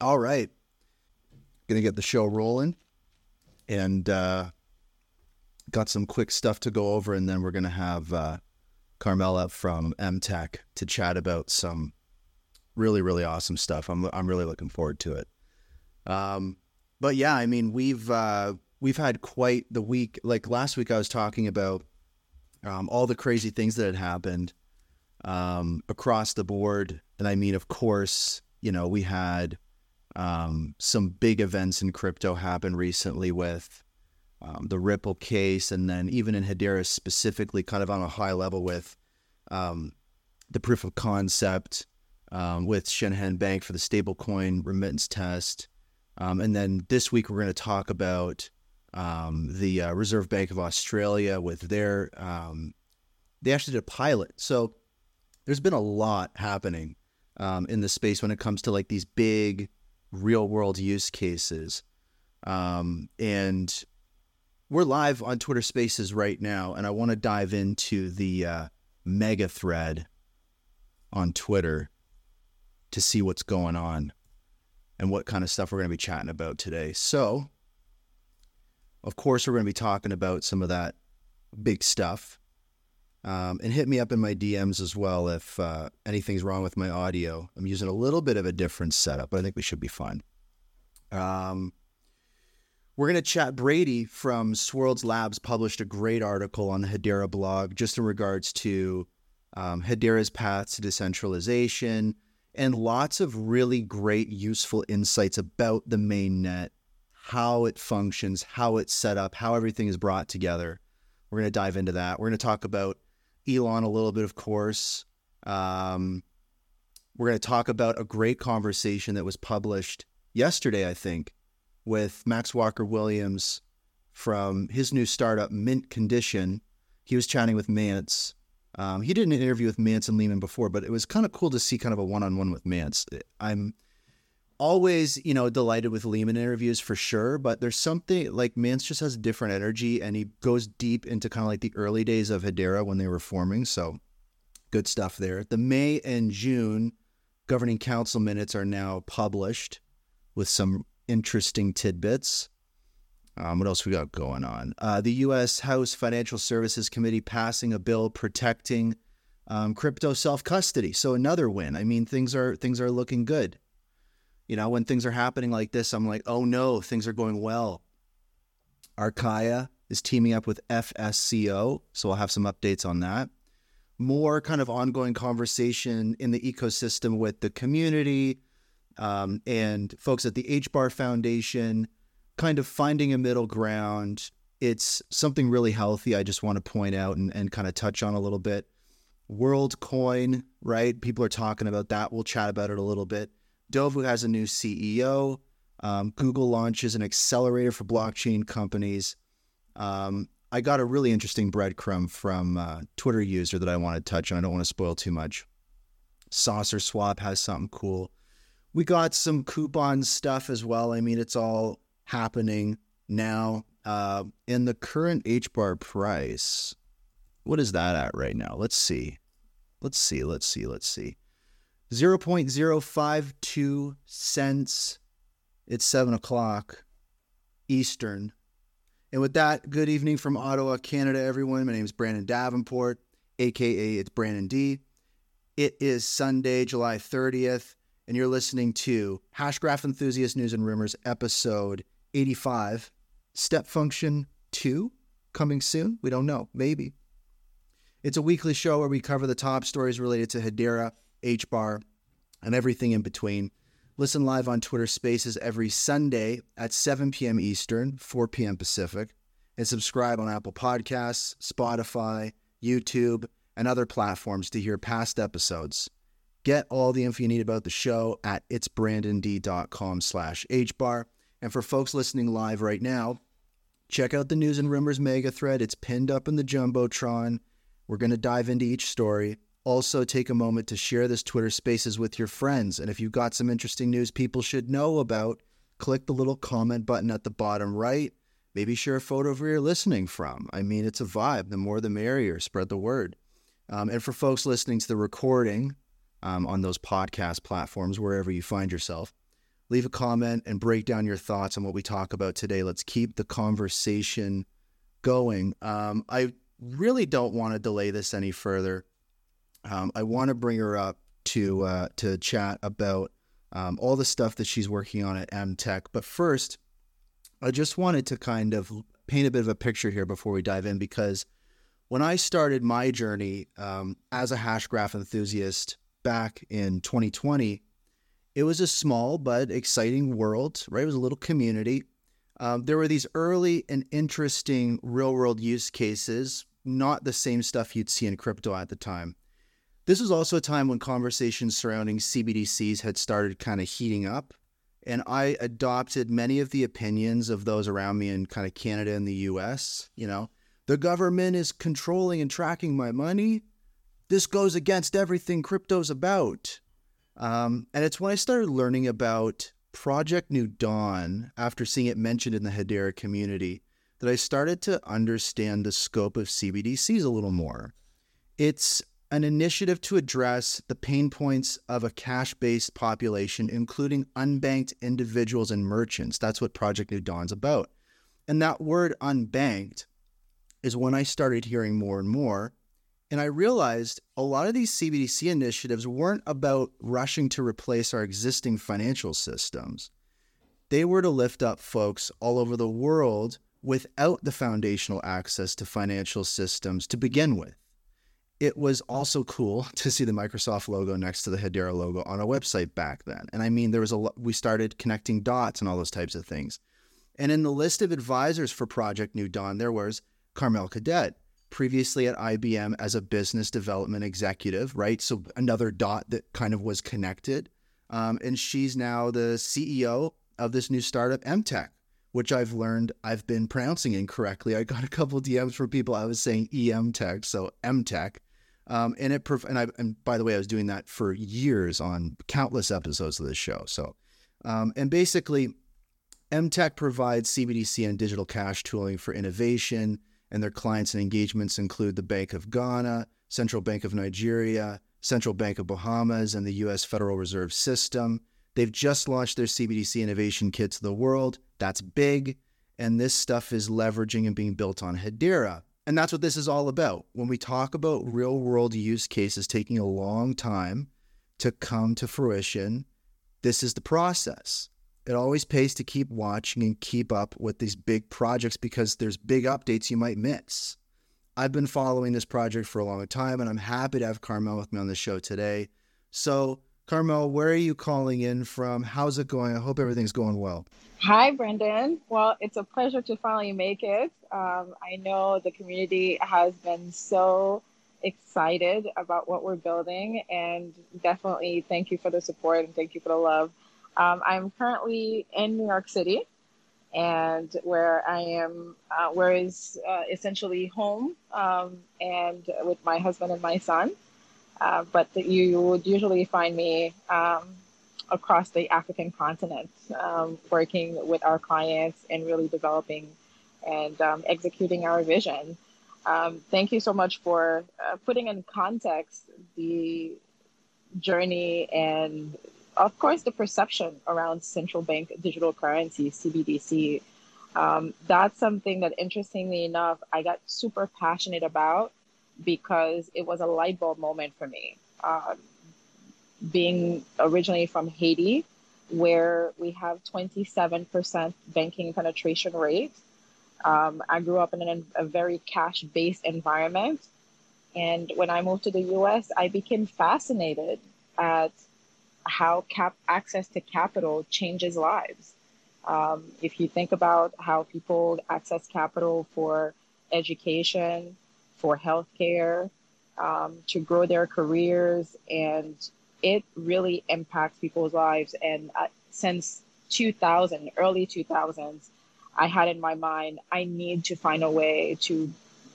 All right. Gonna get the show rolling and uh, got some quick stuff to go over, and then we're gonna have uh, Carmela from MTech to chat about some really, really awesome stuff. I'm I'm really looking forward to it. Um, but yeah, I mean, we've uh, we've had quite the week. Like last week, I was talking about um, all the crazy things that had happened um, across the board, and I mean, of course, you know, we had um, some big events in crypto happened recently with um, the Ripple case, and then even in Hedera specifically, kind of on a high level with um, the proof of concept um, with Shinhan Bank for the stablecoin remittance test. Um, and then this week, we're going to talk about um, the uh, Reserve Bank of Australia with their, they actually did a pilot. So there's been a lot happening in the space when it comes to like these big real world use cases. Um, and we're live on Twitter Spaces right now, and I want to dive into the uh, mega thread on Twitter to see what's going on and what kind of stuff we're going to be chatting about today. So, of course, we're going to be talking about some of that big stuff. Um, and hit me up in my DMs as well if uh, anything's wrong with my audio. I'm using a little bit of a different setup, but I think we should be fine. Um, we're going to chat. Brady from Swirlds Labs published a great article on the Hedera blog just in regards to um, Hedera's path to decentralization and lots of really great, useful insights about the mainnet, how it functions, how it's set up, how everything is brought together. We're going to dive into that. We're going to talk about Elon a little bit, of course. Um, we're going to talk about a great conversation that was published yesterday, I think, with Max Walker Williams from his new startup, Mint Condition. He was chatting with Mance. Um, he did an interview with Mance and Leemon before, but it was kind of cool to see kind of a one on one with Mance. I'm always, you know, delighted with Leemon interviews for sure, but there's something like Mance just has different energy and he goes deep into kind of like the early days of Hedera when they were forming. So good stuff there. The May and June governing council minutes are now published with some interesting tidbits. Um, what else we got going on? Uh, the U.S. House Financial Services Committee passing a bill protecting um, crypto self custody. So another win. I mean, things are things are looking good. You know, when things are happening like this, I'm like, oh no, things are going well. Archaea is teaming up with FSCO, so we'll have some updates on that. More kind of ongoing conversation in the ecosystem with the community um, and folks at the HBAR Foundation, kind of finding a middle ground. It's something really healthy. I just want to point out and, and kind of touch on a little bit. WorldCoin, right? People are talking about that. We'll chat about it a little bit. Dovu has a new CEO. Um, Google launches an accelerator for blockchain companies. Um, I got a really interesting breadcrumb from a Twitter user that I want to touch on. I don't want to spoil too much. Saucer Swap has something cool. We got some coupon stuff as well. I mean, it's all happening now. Uh, in the current HBAR price, what is that at right now? Let's see. Let's see. Let's see. Let's see. 0.052 cents. It's 7 o'clock Eastern. And with that, good evening from Ottawa, Canada, everyone. My name is Brandon Davenport, aka it's Brandon D. It is Sunday, July 30th, and you're listening to Hashgraph Enthusiast News and Rumors, episode 85. Step Function 2 coming soon. We don't know. Maybe. It's a weekly show where we cover the top stories related to Hedera, HBAR, and everything in between. Listen live on Twitter Spaces every Sunday at 7 p.m. Eastern, 4 p.m. Pacific, and subscribe on Apple Podcasts, Spotify, YouTube, and other platforms to hear past episodes. Get all the info you need about the show at itsbrandond.com slash hbar. And for folks listening live right now, check out the News and Rumors mega thread. It's pinned up in the Jumbotron. We're going to dive into each story. Also, take a moment to share this Twitter Spaces with your friends. And if you've got some interesting news people should know about, click the little comment button at the bottom right. Maybe share a photo of where you're listening from. I mean, it's a vibe. The more the merrier. Spread the word. Um, and for folks listening to the recording um, on those podcast platforms, wherever you find yourself, leave a comment and break down your thoughts on what we talk about today. Let's keep the conversation going. Um, I really don't want to delay this any further. Um, I want to bring her up to uh, to chat about um, all the stuff that she's working on at MTech. But first, I just wanted to kind of paint a bit of a picture here before we dive in because when I started my journey um, as a Hashgraph enthusiast back in 2020, it was a small but exciting world, right? It was a little community. Um, there were these early and interesting real world use cases, not the same stuff you'd see in crypto at the time. This was also a time when conversations surrounding CBDCs had started kind of heating up. And I adopted many of the opinions of those around me in kind of Canada and the US. You know, the government is controlling and tracking my money. This goes against everything crypto's about. Um, and it's when I started learning about Project New Dawn after seeing it mentioned in the Hedera community that I started to understand the scope of CBDCs a little more. It's an initiative to address the pain points of a cash based population, including unbanked individuals and merchants. That's what Project New Dawn's about. And that word unbanked is when I started hearing more and more. And I realized a lot of these CBDC initiatives weren't about rushing to replace our existing financial systems. They were to lift up folks all over the world without the foundational access to financial systems to begin with. It was also cool to see the Microsoft logo next to the Hedera logo on a website back then. And I mean, there was a we started connecting dots and all those types of things. And in the list of advisors for Project New Dawn, there was Carmelle Cadet, previously at IBM as a business development executive, right? So another dot that kind of was connected. Um, and she's now the CEO of this new startup, MTech, which I've learned I've been pronouncing incorrectly. I got a couple DMs from people I was saying EM Tech, so MTech. Um, and it and I and by the way, I was doing that for years on countless episodes of this show. So, um, and basically, MTech provides CBDC and digital cash tooling for innovation and their clients and engagements include the Bank of Ghana, Central Bank of Nigeria, Central Bank of Bahamas, and the U.S. Federal Reserve System. They've just launched their CBDC Innovation Kit to the world. That's big. And this stuff is leveraging and being built on Hedera. And that's what this is all about. When we talk about real world use cases taking a long time to come to fruition, this is the process it always pays to keep watching and keep up with these big projects because there's big updates you might miss. I've been following this project for a long time and I'm happy to have Carmelle with me on the show today. So, Carmelle, where are you calling in from? How's it going? I hope everything's going well. Hi, Brendan. Well, it's a pleasure to finally make it. Um, I know the community has been so excited about what we're building, and definitely thank you for the support and thank you for the love. Um, I'm currently in New York City, and where I am, uh, where is uh, essentially home, um, and with my husband and my son. Uh, but you would usually find me um, across the African continent, um, working with our clients and really developing and um, executing our vision. Um, thank you so much for uh, putting in context the journey and of course, the perception around central bank digital currency, CBDC, um, that's something that, interestingly enough, I got super passionate about because it was a light bulb moment for me. Um, being originally from Haiti, where we have 27% banking penetration rate, um, I grew up in an, a very cash based environment. And when I moved to the US, I became fascinated at how cap access to capital changes lives. Um, if you think about how people access capital for education, for healthcare, um, to grow their careers, and it really impacts people's lives. And uh, since 2000, early 2000s, I had in my mind, I need to find a way to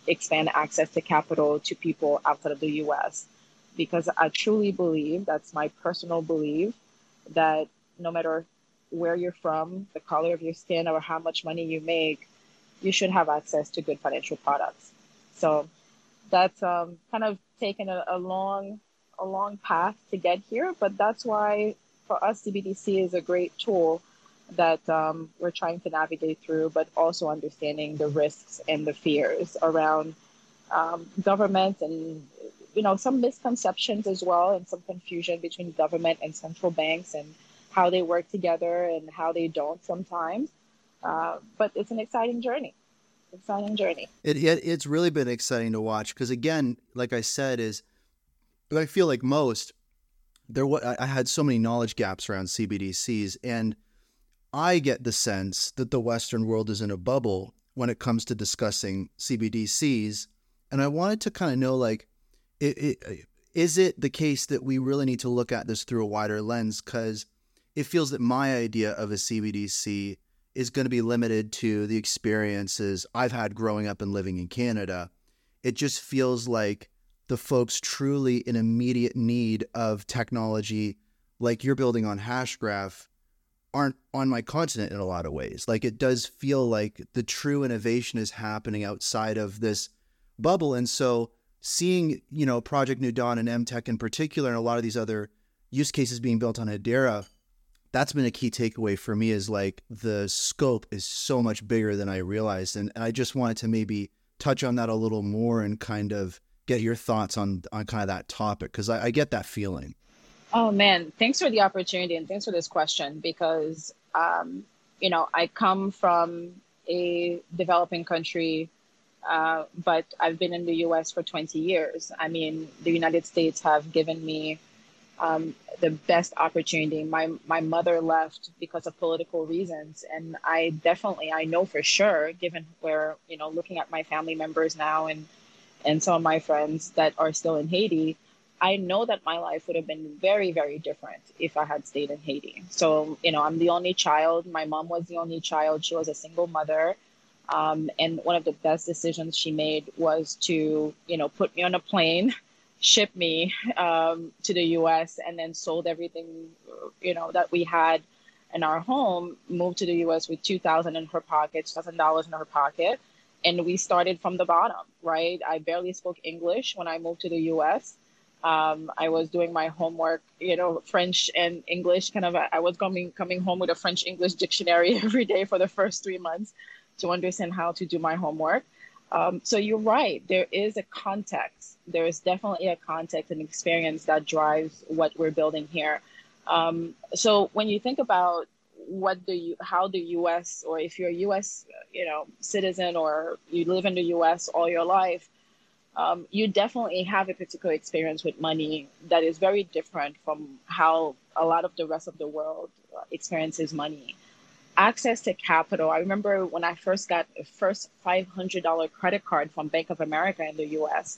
expand access to capital to people outside of the US because I truly believe that's my personal belief that no matter where you're from, the color of your skin, or how much money you make, you should have access to good financial products. So that's um, kind of taken a, a long, a long path to get here, but that's why for us, CBDC is a great tool that um, we're trying to navigate through, but also understanding the risks and the fears around um, government and you know some misconceptions as well and some confusion between government and central banks and how they work together and how they don't sometimes. Uh, but it's an exciting journey. Exciting journey. It, it it's really been exciting to watch because again, like I said, is I feel like most there. What I had so many knowledge gaps around CBDCs and I get the sense that the Western world is in a bubble when it comes to discussing CBDCs. And I wanted to kind of know like, it, it, is it the case that we really need to look at this through a wider lens? Because it feels that my idea of a CBDC is going to be limited to the experiences I've had growing up and living in Canada. It just feels like the folks truly in immediate need of technology, like you're building on Hashgraph, aren't on my continent in a lot of ways. Like it does feel like the true innovation is happening outside of this bubble. And so seeing, you know, Project New Dawn and MTech in particular and a lot of these other use cases being built on Hedera, that's been a key takeaway for me is like the scope is so much bigger than I realized. And I just wanted to maybe touch on that a little more and kind of get your thoughts on on kind of that topic because I, I get that feeling. Oh man, thanks for the opportunity and thanks for this question because um, you know I come from a developing country, uh, but I've been in the U.S. for 20 years. I mean, the United States have given me um, the best opportunity. My my mother left because of political reasons, and I definitely I know for sure, given where you know looking at my family members now and and some of my friends that are still in Haiti I know that my life would have been very, very different if I had stayed in Haiti. So, you know, I'm the only child. My mom was the only child. She was a single mother. Um, and one of the best decisions she made was to, you know, put me on a plane, ship me um, to the US, and then sold everything, you know, that we had in our home, moved to the US with 2000 in her pocket, $2,000 in her pocket. And we started from the bottom, right? I barely spoke English when I moved to the US um, I was doing my homework, you know, French and English. Kind of, I was coming coming home with a French English dictionary every day for the first three months to understand how to do my homework. Um, so you're right. There is a context. There is definitely a context and experience that drives what we're building here. Um, so when you think about what the how the U.S. or if you're a U.S. you know citizen or you live in the U.S. all your life, um, you definitely have a particular experience with money that is very different from how a lot of the rest of the world uh, experiences money. Access to capital. I remember when I first got a first $500 credit card from Bank of America in the US,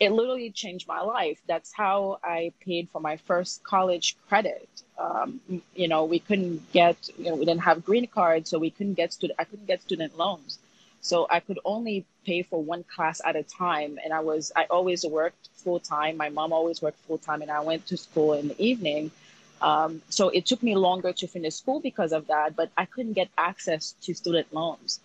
it literally changed my life. That's how I paid for my first college credit. Um, you know, we couldn't get, you know, we didn't have green cards, so we couldn't get student, I couldn't get student loans. So I could only pay for one class at a time. And I was, I always worked full time. My mom always worked full time, and I went to school in the evening. Um, so it took me longer to finish school because of that, but I couldn't get access to student loans.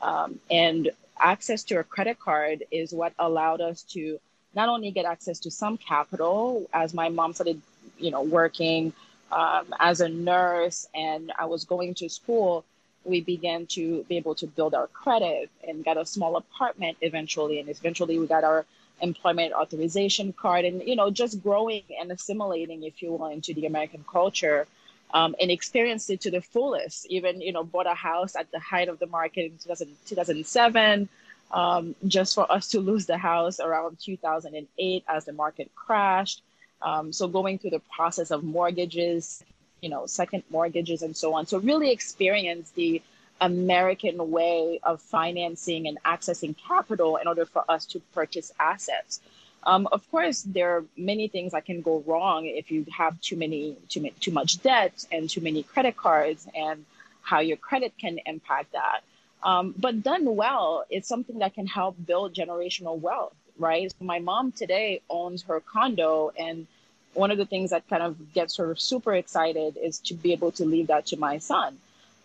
Um, and access to a credit card is what allowed us to not only get access to some capital as my mom started, you know, working um, as a nurse and I was going to school, we began to be able to build our credit and got a small apartment eventually. And eventually we got our employment authorization card and, you know, just growing and assimilating, if you will, into the American culture. Um, and experienced it to the fullest. Even you know, bought a house at the height of the market in 2000, 2007, um, just for us to lose the house around 2008 as the market crashed. Um, so going through the process of mortgages, you know, second mortgages and so on. So really experience the American way of financing and accessing capital in order for us to purchase assets. Um, of course, there are many things that can go wrong if you have too many, too, too much debt and too many credit cards, and how your credit can impact that. Um, but done well, it's something that can help build generational wealth, right? So my mom today owns her condo, and one of the things that kind of gets her super excited is to be able to leave that to my son.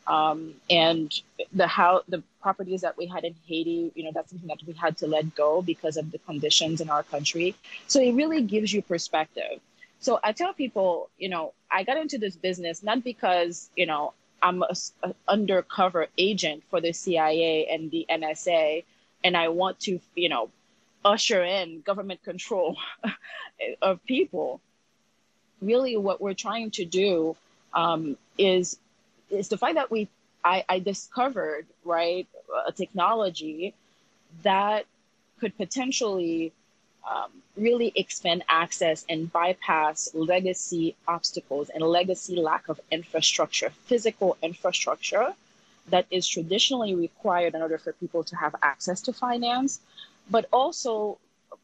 Um, and the how the properties that we had in Haiti, you know, that's something that we had to let go because of the conditions in our country. So it really gives you perspective. So I tell people, you know, I got into this business not because, you know, I'm an undercover agent for the CIA and the NSA, and I want to, you know, usher in government control of people. Really, what we're trying to do um, is is the fact that we I, I discovered right a technology that could potentially um, really expand access and bypass legacy obstacles and legacy lack of infrastructure, physical infrastructure that is traditionally required in order for people to have access to finance, but also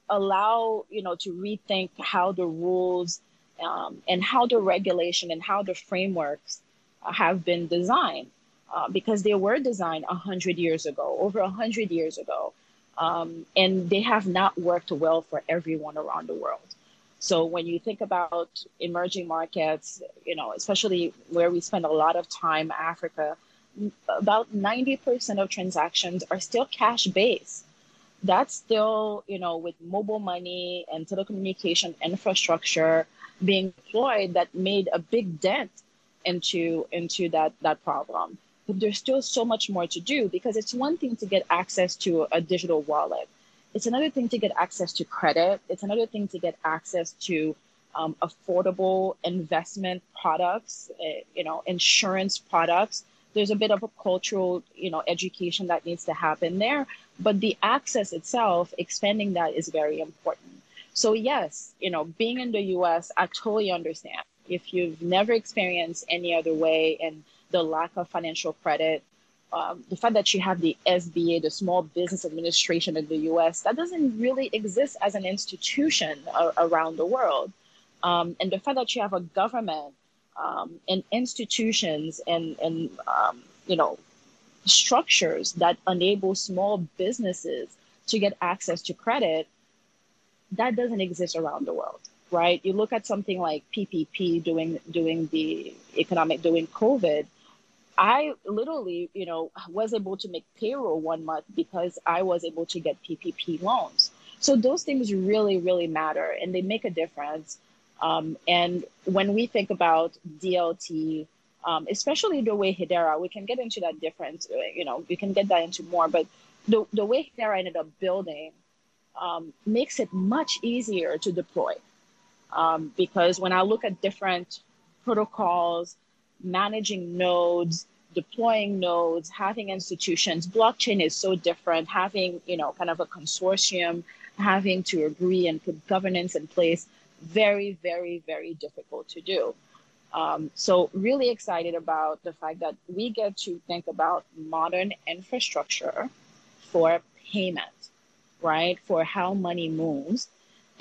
allow you know to rethink how the rules um, and how the regulation and how the frameworks have been designed uh, because they were designed 100 years ago over 100 years ago um, and they have not worked well for everyone around the world. So when you think about emerging markets, you know, especially where we spend a lot of time, Africa, about 90% of transactions are still cash based. That's still, you know, with mobile money and telecommunication infrastructure being deployed that made a big dent into into that that problem but there's still so much more to do because it's one thing to get access to a digital wallet. It's another thing to get access to credit. It's another thing to get access to um, affordable investment products, uh, you know, insurance products. There's a bit of a cultural, you know, education that needs to happen there, but the access itself, expanding that is very important. So yes, you know, being in the U.S., I totally understand. If you've never experienced any other way and the lack of financial credit, um, the fact that you have the SBA, the Small Business Administration in the US, that doesn't really exist as an institution a- around the world. Um, and the fact that you have a government um, and institutions and, and um, you know, structures that enable small businesses to get access to credit, that doesn't exist around the world right? You look at something like PPP doing doing the economic during COVID, I literally, you know, was able to make payroll one month because I was able to get PPP loans. So those things really, really matter and they make a difference. Um, and when we think about DLT, um, especially the way Hedera, we can get into that difference, uh, you know, we can get that into more, but the, the way Hedera ended up building um, makes it much easier to deploy. Um, because when I look at different protocols, managing nodes, deploying nodes, having institutions. Blockchain is so different. Having, you know, kind of a consortium, having to agree and put governance in place, very, very, very difficult to do. Um, so really excited about the fact that we get to think about modern infrastructure for payment, right? For how money moves.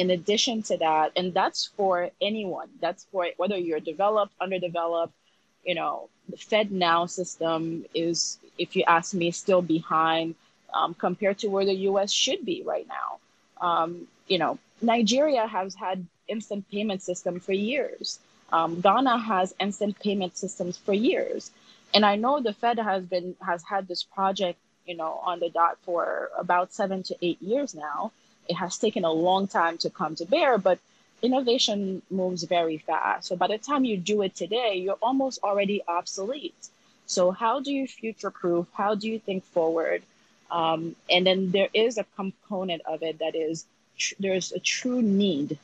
In addition to that, and that's for anyone. That's for whether you're developed, underdeveloped, you know, the FedNow system is, if you ask me, still behind um, compared to where the US should be right now. Um, you know, Nigeria has had instant payment system for years. Um, Ghana has instant payment systems for years. And I know the Fed has been has had this project, you know, on the dot for about seven to eight years now. It has taken a long time to come to bear, but innovation moves very fast. So by the time you do it today, you're almost already obsolete. So how do you future proof? How do you think forward? Um, and then there is a component of it that is tr- there's a true need,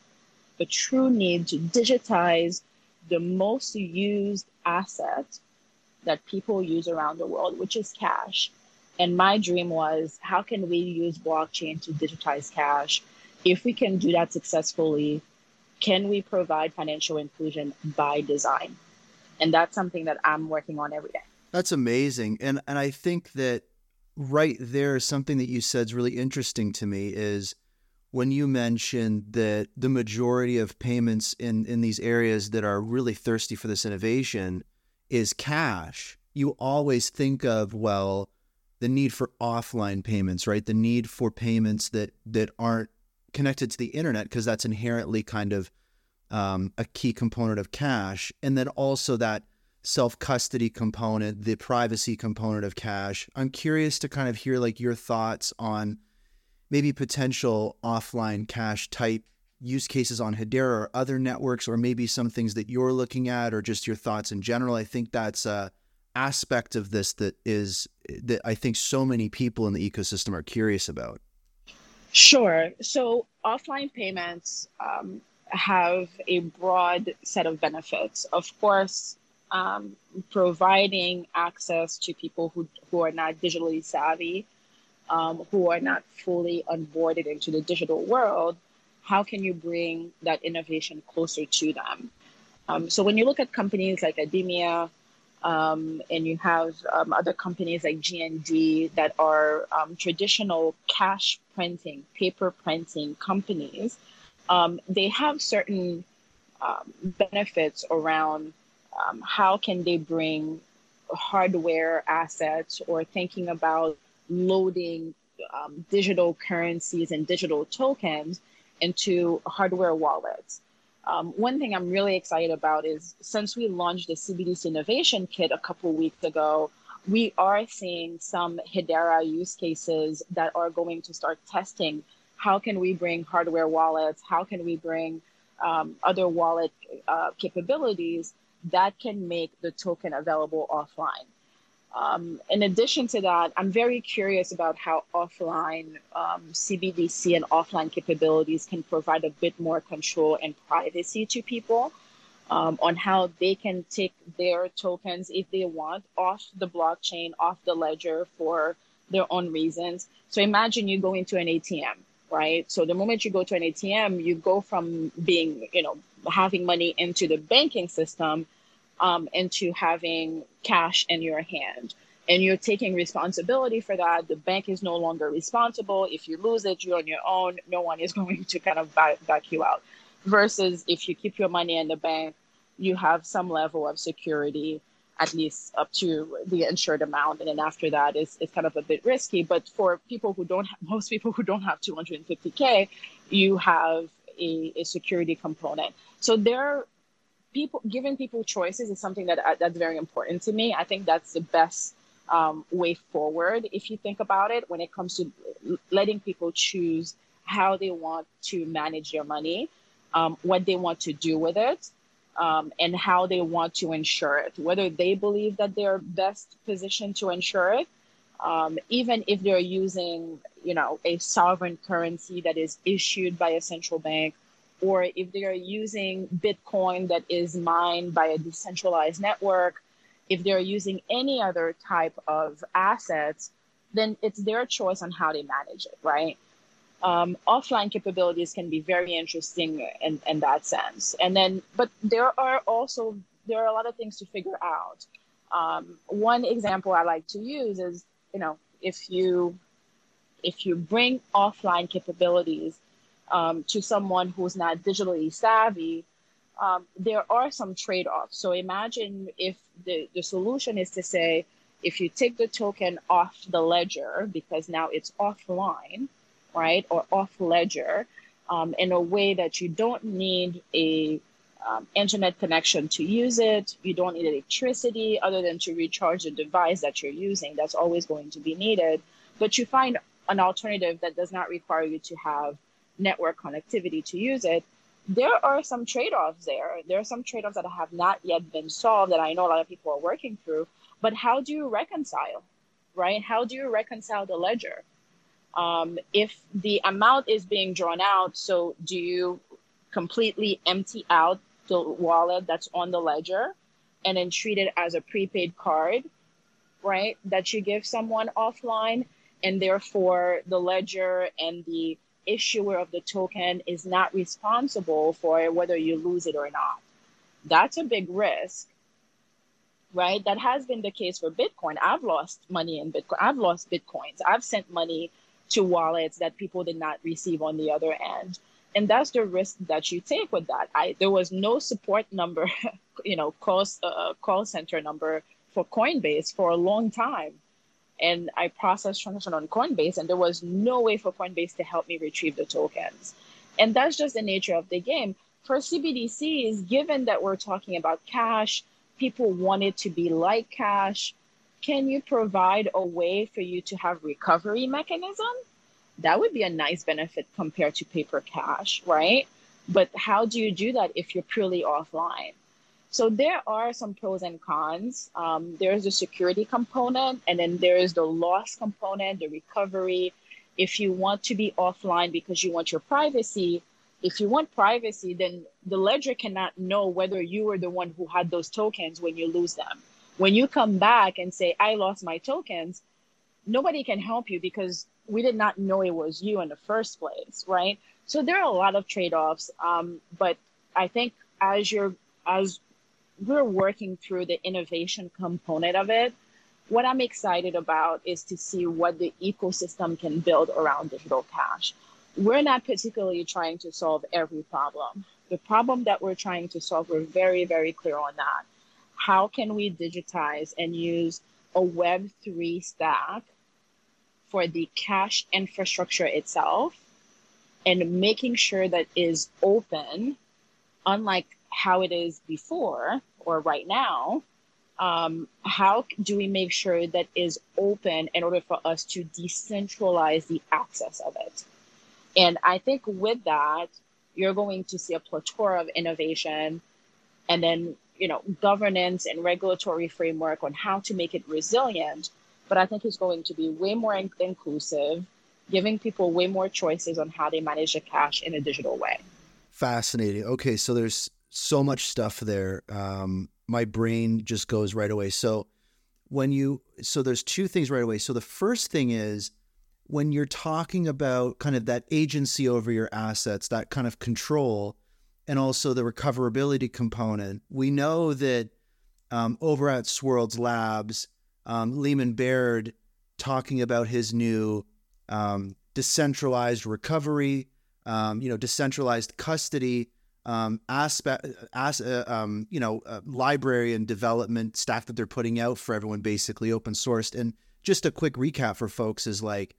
the true need to digitize the most used asset that people use around the world, which is cash. And my dream was how can we use blockchain to digitize cash? If we can do that successfully, can we provide financial inclusion by design? And that's something that I'm working on every day. That's amazing. And and I think that right there something that you said is really interesting to me is when you mentioned that the majority of payments in in these areas that are really thirsty for this innovation is cash, you always think of well the need for offline payments, right? The need for payments that that aren't connected to the internet because that's inherently kind of um, a key component of cash. And then also that self custody component, the privacy component of cash. I'm curious to kind of hear like your thoughts on maybe potential offline cash type use cases on Hedera or other networks, or maybe some things that you're looking at, or just your thoughts in general. I think that's aspect of this that is that I think so many people in the ecosystem are curious about. Sure. So offline payments um, have a broad set of benefits. Of course, um, providing access to people who, who are not digitally savvy, um, who are not fully onboarded into the digital world, how can you bring that innovation closer to them? Um, so when you look at companies like IDEMIA, um, and you have um, other companies like GND that are um, traditional cash printing, paper printing companies, um, they have certain um, benefits around um, how can they bring hardware assets or thinking about loading digital currencies and digital tokens into hardware wallets. Um, one thing I'm really excited about is since we launched the CBDC Innovation Kit a couple weeks ago, we are seeing some Hedera use cases that are going to start testing how can we bring hardware wallets, how can we bring um, other wallet uh, capabilities that can make the token available offline. Um, in addition to that, I'm very curious about how offline um, CBDC and offline capabilities can provide a bit more control and privacy to people um, on how they can take their tokens, if they want, off the blockchain, off the ledger for their own reasons. So imagine you go into an ATM, right? So the moment you go to an ATM, you go from being, you know, having money into the banking system um, into having cash in your hand. And you're taking responsibility for that. The bank is no longer responsible. If you lose it, you're on your own. No one is going to kind of back, back you out. Versus if you keep your money in the bank, you have some level of security, at least up to the insured amount. And then after that, it's, it's kind of a bit risky. But for people who don't, have, most people who don't have 250K, you have a, a security component. So there people giving people choices is something that uh, that's very important to me. I think that's the best um, way forward if you think about it when it comes to letting people choose how they want to manage their money, um, what they want to do with it, um, and how they want to insure it. Whether they believe that they're best positioned to insure it, um, even if they're using, you know, a sovereign currency that is issued by a central bank or if they are using Bitcoin that is mined by a decentralized network, if they're using any other type of assets, then it's their choice on how they manage it, right? Um, offline capabilities can be very interesting in, in that sense. And then, but there are also, there are a lot of things to figure out. Um, one example I like to use is, you know, if you, if you bring offline capabilities um, to someone who's not digitally savvy, um, there are some trade offs. So imagine if the, the solution is to say, if you take the token off the ledger because now it's offline, right, or off ledger, um, in a way that you don't need a um, internet connection to use it, you don't need electricity other than to recharge the device that you're using. That's always going to be needed. But you find an alternative that does not require you to have network connectivity to use it, there are some trade offs there. There are some trade offs that have not yet been solved that I know a lot of people are working through. But how do you reconcile, right? How do you reconcile the ledger? Um, if the amount is being drawn out, so do you completely empty out the wallet that's on the ledger and then treat it as a prepaid card, right? That you give someone offline, and therefore the ledger and the issuer of the token is not responsible for whether you lose it or not. That's a big risk, right? That has been the case for Bitcoin. I've lost money in Bitcoin. I've lost Bitcoins. I've sent money to wallets that people did not receive on the other end. And that's the risk that you take with that. I there was no support number, you know, call uh, call center number for Coinbase for a long time and I processed transaction on Coinbase, and there was no way for Coinbase to help me retrieve the tokens. And that's just the nature of the game. For CBDCs, given that we're talking about cash, people want it to be like cash. Can you provide a way for you to have recovery mechanism? That would be a nice benefit compared to paper cash, right? But how do you do that if you're purely offline? So there are some pros and cons. Um, there's the security component, and then there is the loss component, the recovery. If you want to be offline because you want your privacy, if you want privacy, then the ledger cannot know whether you were the one who had those tokens when you lose them. When you come back and say, I lost my tokens, nobody can help you because we did not know it was you in the first place, right? So there are a lot of trade-offs. Um, but I think as you're as we're working through the innovation component of it, what I'm excited about is to see what the ecosystem can build around digital cash we're not particularly trying to solve every problem. The problem that we're trying to solve, we're very, very clear on that. How can we digitize and use a Web3 stack for the cash infrastructure itself and making sure that is open, unlike how it is before or right now? Um, how do we make sure that is open in order for us to decentralize the access of it? And I think with that, you're going to see a plethora of innovation and then, you know, governance and regulatory framework on how to make it resilient. But I think it's going to be way more in- inclusive, giving people way more choices on how they manage their cash in a digital way. Fascinating. Okay, so there's so much stuff there. Um, my brain just goes right away. So when you, so there's two things right away. So the first thing is when you're talking about kind of that agency over your assets, that kind of control, and also the recoverability component, we know that um, over at Swirlds Labs, um, Leemon Baird talking about his new um, decentralized recovery, um, you know, decentralized custody um, aspect, as, uh, um, you know, uh, library and development stack that they're putting out for everyone, basically open sourced. And just a quick recap for folks is like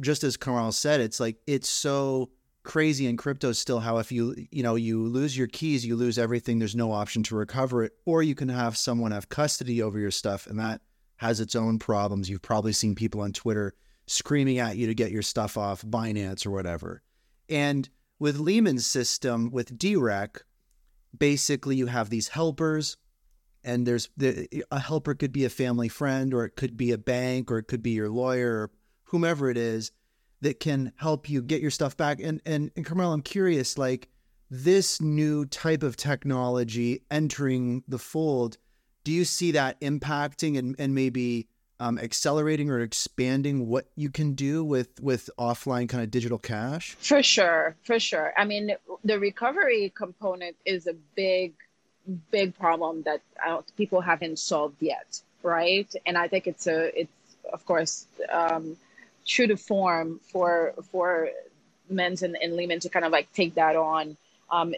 just as Carl said, it's like it's so crazy in crypto still how if you you know you lose your keys you lose everything there's no option to recover it. Or you can have someone have custody over your stuff and that has its own problems. You've probably seen people on twitter screaming at you to get your stuff off binance or whatever. And with Leemon's system with DREC basically you have these helpers and there's the, a helper could be a family friend or it could be a bank or it could be your lawyer or whomever it is that can help you get your stuff back. And and, and Carmelle, I'm curious, like this new type of technology entering the fold, do you see that impacting and, and maybe um, accelerating or expanding what you can do with with offline kind of digital cash? For sure, for sure. I mean, the recovery component is a big, big problem that uh, people haven't solved yet, right? And I think it's a it's of course um, true to form for for Mance and, and Leemon to kind of like take that on. Um,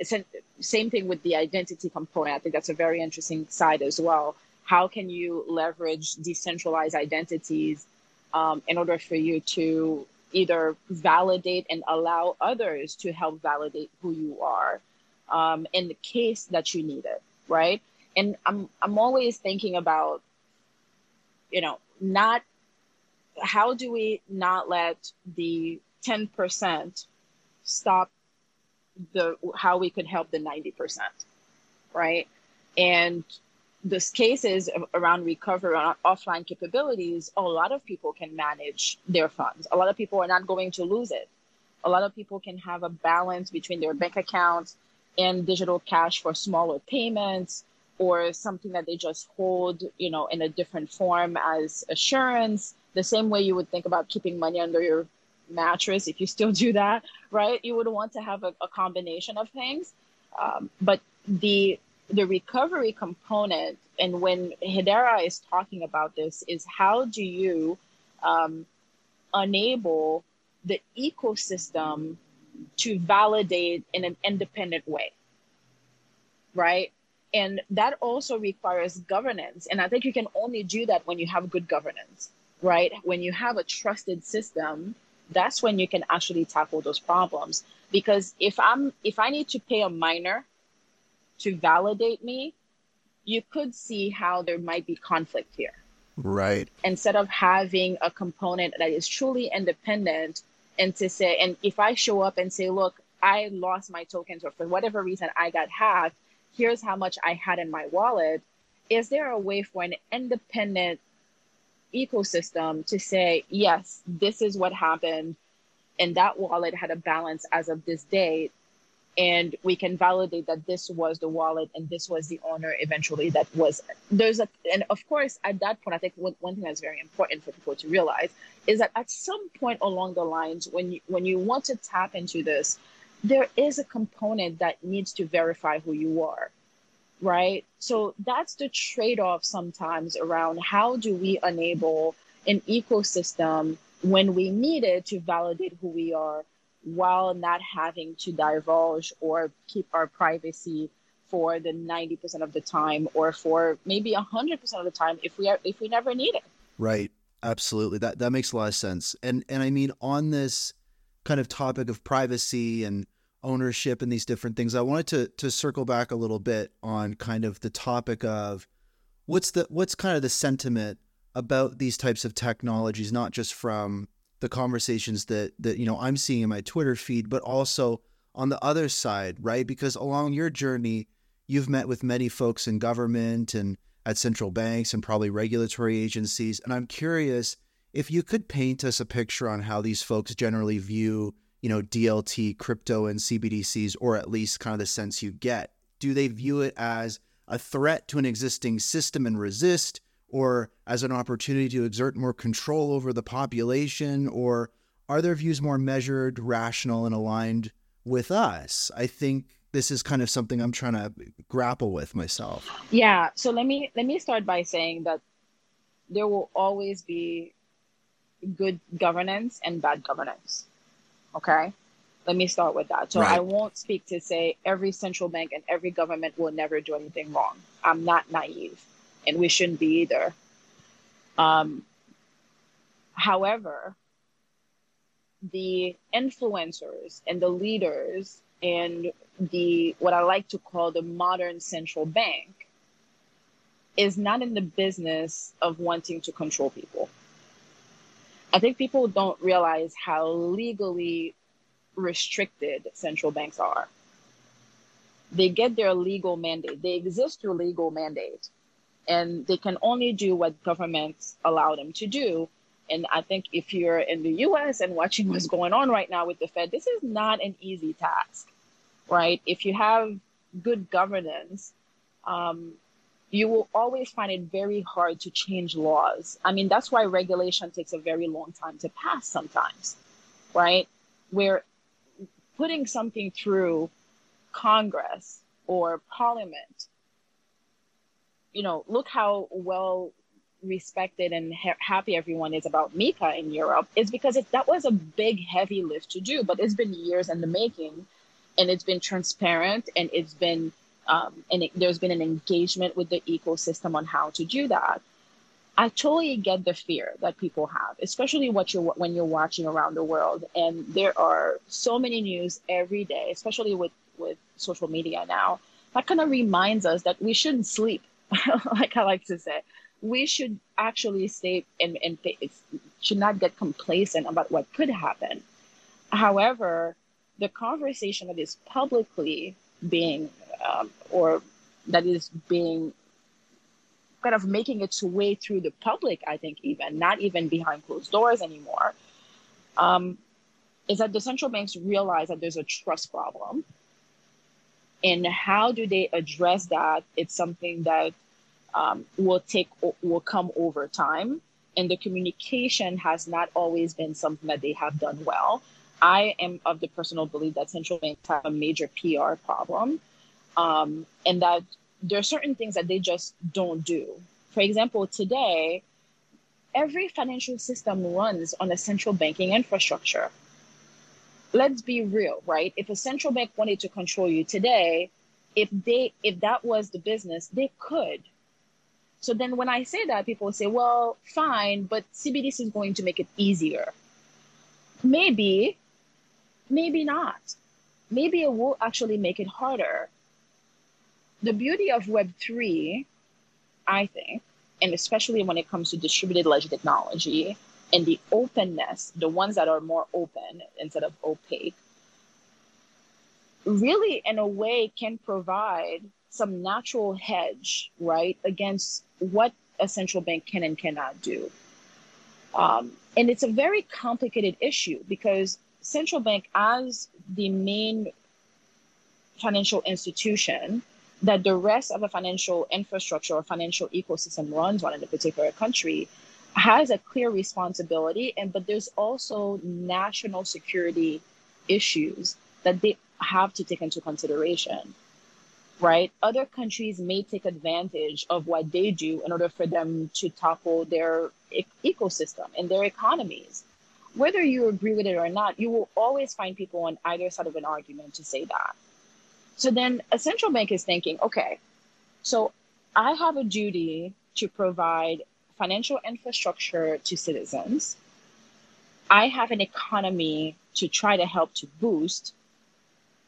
same thing with the identity component. I think that's a very interesting side as well. How can you leverage decentralized identities um, in order for you to either validate and allow others to help validate who you are um, in the case that you need it, right? And I'm I'm always thinking about, you know, not how do we not let the 10% stop the how we could help the 90% right and this cases around recovery on offline capabilities a lot of people can manage their funds. A lot of people are not going to lose it. A lot of people can have a balance between their bank accounts and digital cash for smaller payments or something that they just hold you know in a different form as assurance. The same way you would think about keeping money under your mattress if you still do that right? You would want to have a, a combination of things. Um, but the the recovery component and when hedera is talking about this is how do you um, enable the ecosystem to validate in an independent way right and that also requires governance and i think you can only do that when you have good governance right? When you have a trusted system, that's when you can actually tackle those problems. Because if I'm if I need to pay a miner to validate me, you could see how there might be conflict here. Right. Instead of having a component that is truly independent and to say, and if I show up and say, look, I lost my tokens or for whatever reason I got hacked, here's how much I had in my wallet. Is there a way for an independent ecosystem to say, yes, this is what happened, and that wallet had a balance as of this date, and we can validate that this was the wallet and this was the owner eventually that was there's a and of course at that point i think one, one thing that's very important for people to realize is that at some point along the lines when you when you want to tap into this there is a component that needs to verify who you are right? So that's the trade-off sometimes around how do we enable an ecosystem when we need it to validate who we are while not having to divulge or keep our privacy for the 90% of the time or for maybe 100% of the time if we are if we never need it. Right. Absolutely. That that makes a lot of sense. And and i mean on this kind of topic of privacy and ownership and these different things i wanted to to circle back a little bit on kind of the topic of what's the what's kind of the sentiment about these types of technologies not just from the conversations that that you know I'm seeing in my Twitter feed, but also on the other side, right? Because along your journey, you've met with many folks in government and at central banks and probably regulatory agencies, and I'm curious if you could paint us a picture on how these folks generally view, you know, DLT, crypto, and CBDCs, or at least kind of the sense you get. Do they view it as a threat to an existing system and resist? Or as an opportunity to exert more control over the population? Or are their views more measured, rational, and aligned with us? I think this is kind of something I'm trying to grapple with myself. Yeah. So let me let me start by saying that there will always be good governance and bad governance. Okay. Let me start with that. So right. I won't speak to say every central bank and every government will never do anything wrong. I'm not naive and we shouldn't be either. Um, however, the influencers and the leaders and the what I like to call the modern central bank is not in the business of wanting to control people. I think people don't realize how legally restricted central banks are. They get their legal mandate. They exist through legal mandate and they can only do what governments allow them to do. And I think if you're in the US and watching what's going on right now with the Fed, this is not an easy task, right? If you have good governance, um, you will always find it very hard to change laws. I mean, that's why regulation takes a very long time to pass sometimes, right? Where putting something through Congress or Parliament you know, look how well respected and ha- happy everyone is about MiCA in Europe is because it, that was a big, heavy lift to do, but it's been years in the making and it's been transparent and it's been, um, and it, there's been an engagement with the ecosystem on how to do that. I totally get the fear that people have, especially what you're when you're watching around the world, and there are so many news every day, especially with with social media now. That kind of reminds us that we shouldn't sleep like I like to say, we should actually stay and, and should not get complacent about what could happen. However, the conversation that is publicly being, um, or that is being kind of making its way through the public, I think, even not even behind closed doors anymore, um, is that the central banks realize that there's a trust problem and how do they address that? It's something that um, will take will come over time, and the communication has not always been something that they have done well. I am of the personal belief that central banks have a major PR problem, um, and that there are certain things that they just don't do. For example, today, every financial system runs on a central banking infrastructure let's be real, right? If a central bank wanted to control you today, if they if that was the business, they could. So then when I say that, people say, well, fine, but CBDC is going to make it easier. Maybe, maybe not. Maybe it will actually make it harder. The beauty of Web3, I think, and especially when it comes to distributed ledger technology, and the openness, the ones that are more open instead of opaque, really, in a way, can provide some natural hedge, right, against what a central bank can and cannot do. Um, and it's a very complicated issue because central bank, as the main financial institution that the rest of the financial infrastructure or financial ecosystem runs on in a particular country, has a clear responsibility. And but there's also national security issues that they have to take into consideration right? Other countries may take advantage of what they do in order for them to topple their e- ecosystem and their economies. Whether you agree with it or not, you will always find people on either side of an argument to say that. So then a central bank is thinking, okay, so I have a duty to provide financial infrastructure to citizens. I have an economy to try to help to boost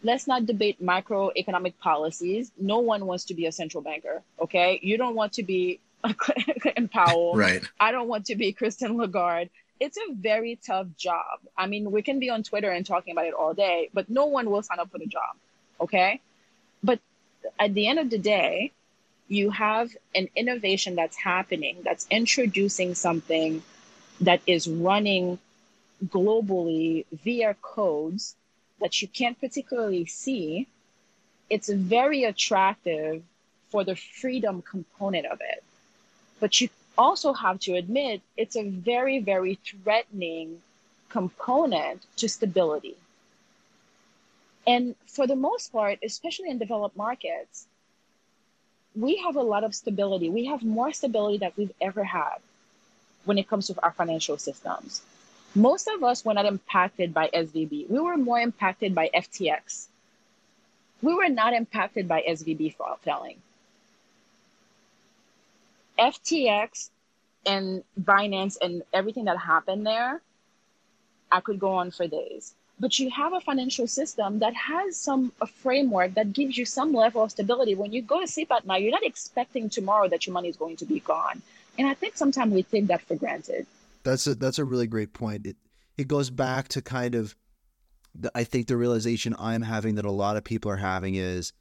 let's not debate macroeconomic policies. No one wants to be a central banker. Okay, you don't want to be Clinton Powell. Right. I don't want to be Christine Lagarde. It's a very tough job. I mean, we can be on Twitter and talking about it all day, but no one will sign up for the job. Okay, but at the end of the day, you have an innovation that's happening that's introducing something that is running globally via codes that you can't particularly see, it's very attractive for the freedom component of it. But you also have to admit it's a very, very threatening component to stability. And for the most part, especially in developed markets, we have a lot of stability. We have more stability than we've ever had when it comes to our financial systems most of us were not impacted by SVB. We were more impacted by FTX. We were not impacted by SVB failing. FTX and Binance and everything that happened there, I could go on for days. But you have a financial system that has some a framework that gives you some level of stability. When you go to sleep at night, you're not expecting tomorrow that your money is going to be gone. And I think sometimes we take that for granted. That's a that's a really great point. It it goes back to kind of the, I think the realization I'm having that a lot of people are having is,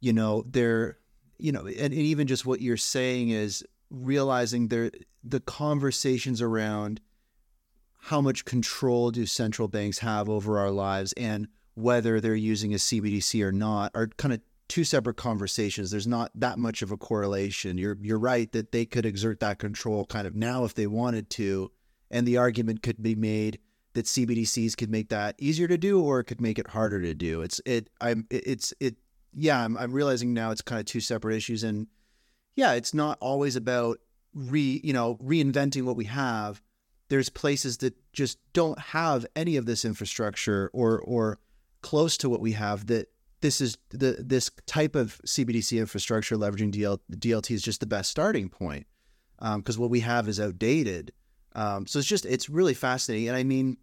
you know, they're you know, and, and even just what you're saying is realizing there the conversations around how much control do central banks have over our lives and whether they're using a CBDC or not are kind of two separate conversations. There's not that much of a correlation. You're you're right that they could exert that control kind of now if they wanted to, and the argument could be made that CBDCs could make that easier to do or it could make it harder to do. It's it I'm it's it yeah, I'm I'm realizing now it's kind of two separate issues and yeah, it's not always about re, you know, reinventing what we have. There's places that just don't have any of this infrastructure or or close to what we have that this is the this type of CBDC infrastructure leveraging DL, DLT is just the best starting point because um, what we have is outdated. Um, so it's just it's really fascinating, and I mean,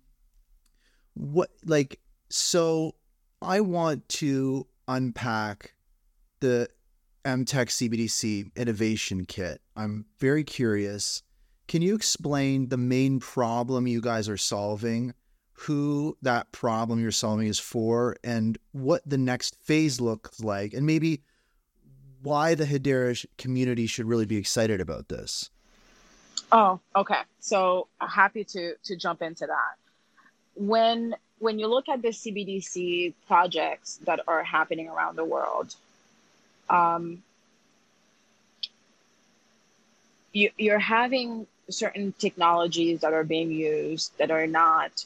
what like so I want to unpack the EMTECH CBDC innovation kit. I'm very curious. Can you explain the main problem you guys are solving? who that problem you're solving is for and what the next phase looks like and maybe why the Hedera community should really be excited about this. Oh, okay. So happy to to jump into that. When when you look at the CBDC projects that are happening around the world, um, you, you're having certain technologies that are being used that are not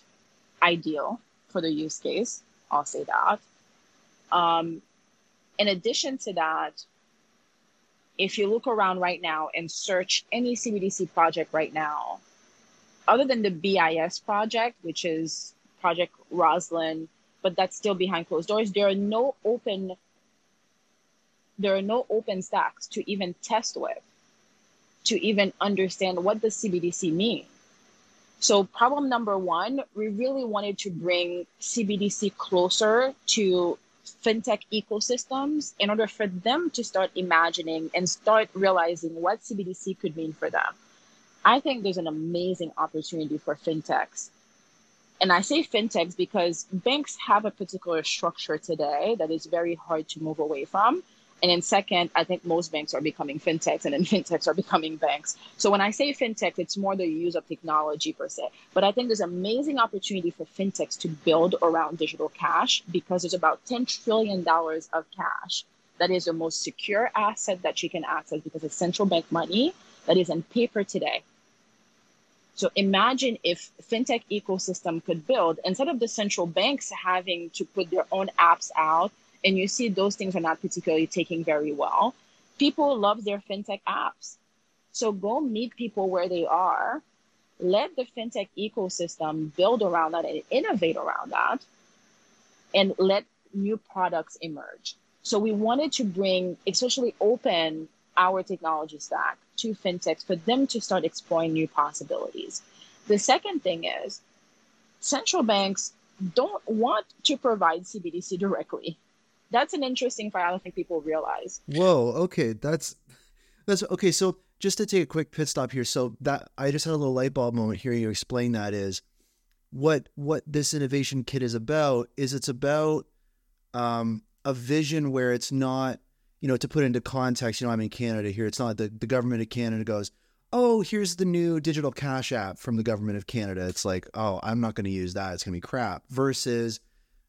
ideal for the use case. I'll say that. Um, in addition to that, if you look around right now and search any CBDC project right now, other than the BIS project, which is Project Rosalind, but that's still behind closed doors, there are no open there are no open stacks to even test with, to even understand what the CBDC means. So, problem number one, we really wanted to bring CBDC closer to fintech ecosystems in order for them to start imagining and start realizing what CBDC could mean for them. I think there's an amazing opportunity for fintechs and I say fintechs because banks have a particular structure today that is very hard to move away from. And then second, I think most banks are becoming fintechs and then fintechs are becoming banks. So when I say fintech, it's more the use of technology per se. But I think there's amazing opportunity for fintechs to build around digital cash because there's about $10 trillion of cash that is the most secure asset that you can access because it's central bank money that is in paper today. So imagine if fintech ecosystem could build instead of the central banks having to put their own apps out, and you see those things are not particularly taking very well. People love their fintech apps. So go meet people where they are. Let the fintech ecosystem build around that and innovate around that and let new products emerge. So we wanted to bring, especially open our technology stack to fintechs for them to start exploring new possibilities. The second thing is central banks don't want to provide CBDC directly. That's an interesting fact I don't think people realize. Whoa, okay. That's that's okay. So just to take a quick pit stop here. So that I just had a little light bulb moment hearing you explain that is what what this innovation kit is about is it's about um, a vision where it's not you know, to put into context, you know, I'm in Canada here. It's not the, the government of Canada goes, oh, here's the new digital cash app from the government of Canada. It's like, oh, I'm not going to use that. It's going to be crap. Versus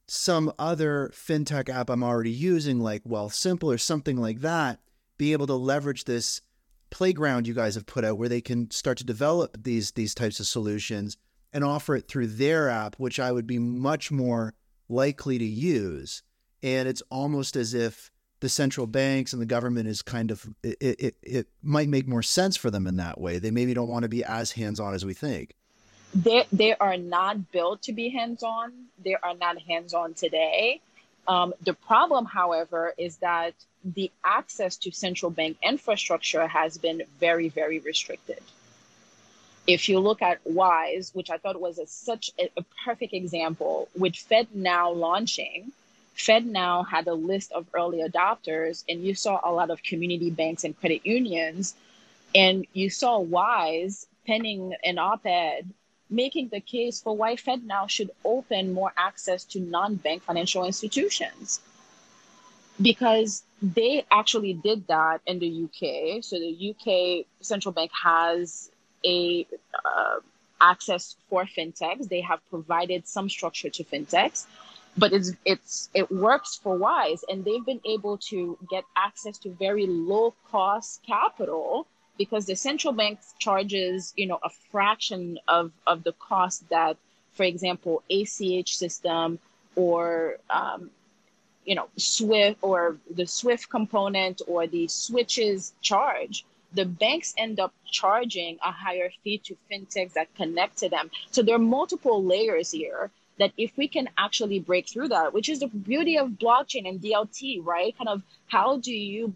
some other fintech app I'm already using, like Wealthsimple or something like that, be able to leverage this playground you guys have put out where they can start to develop these these types of solutions and offer it through their app, which I would be much more likely to use. And it's almost as if the central banks and the government is kind of it, it, it might make more sense for them in that way. They maybe don't want to be as hands on as we think. They they are not built to be hands on. They are not hands on today. Um, the problem, however, is that the access to central bank infrastructure has been very, very restricted. If you look at Wise, which I thought was a, such a, a perfect example, with FedNow launching, FedNow had a list of early adopters, and you saw a lot of community banks and credit unions, and you saw Wise penning an op ed making the case for why FedNow should open more access to non bank financial institutions. Because they actually did that in the UK. So the UK central bank has a uh, access for fintechs. They have provided some structure to fintechs but it's it's it works for wise and they've been able to get access to very low cost capital because the central bank charges you know a fraction of of the cost that for example ach system or um, you know swift or the swift component or the switches charge the banks end up charging a higher fee to fintechs that connect to them so there are multiple layers here that if we can actually break through that, which is the beauty of blockchain and DLT, right? Kind of how do you,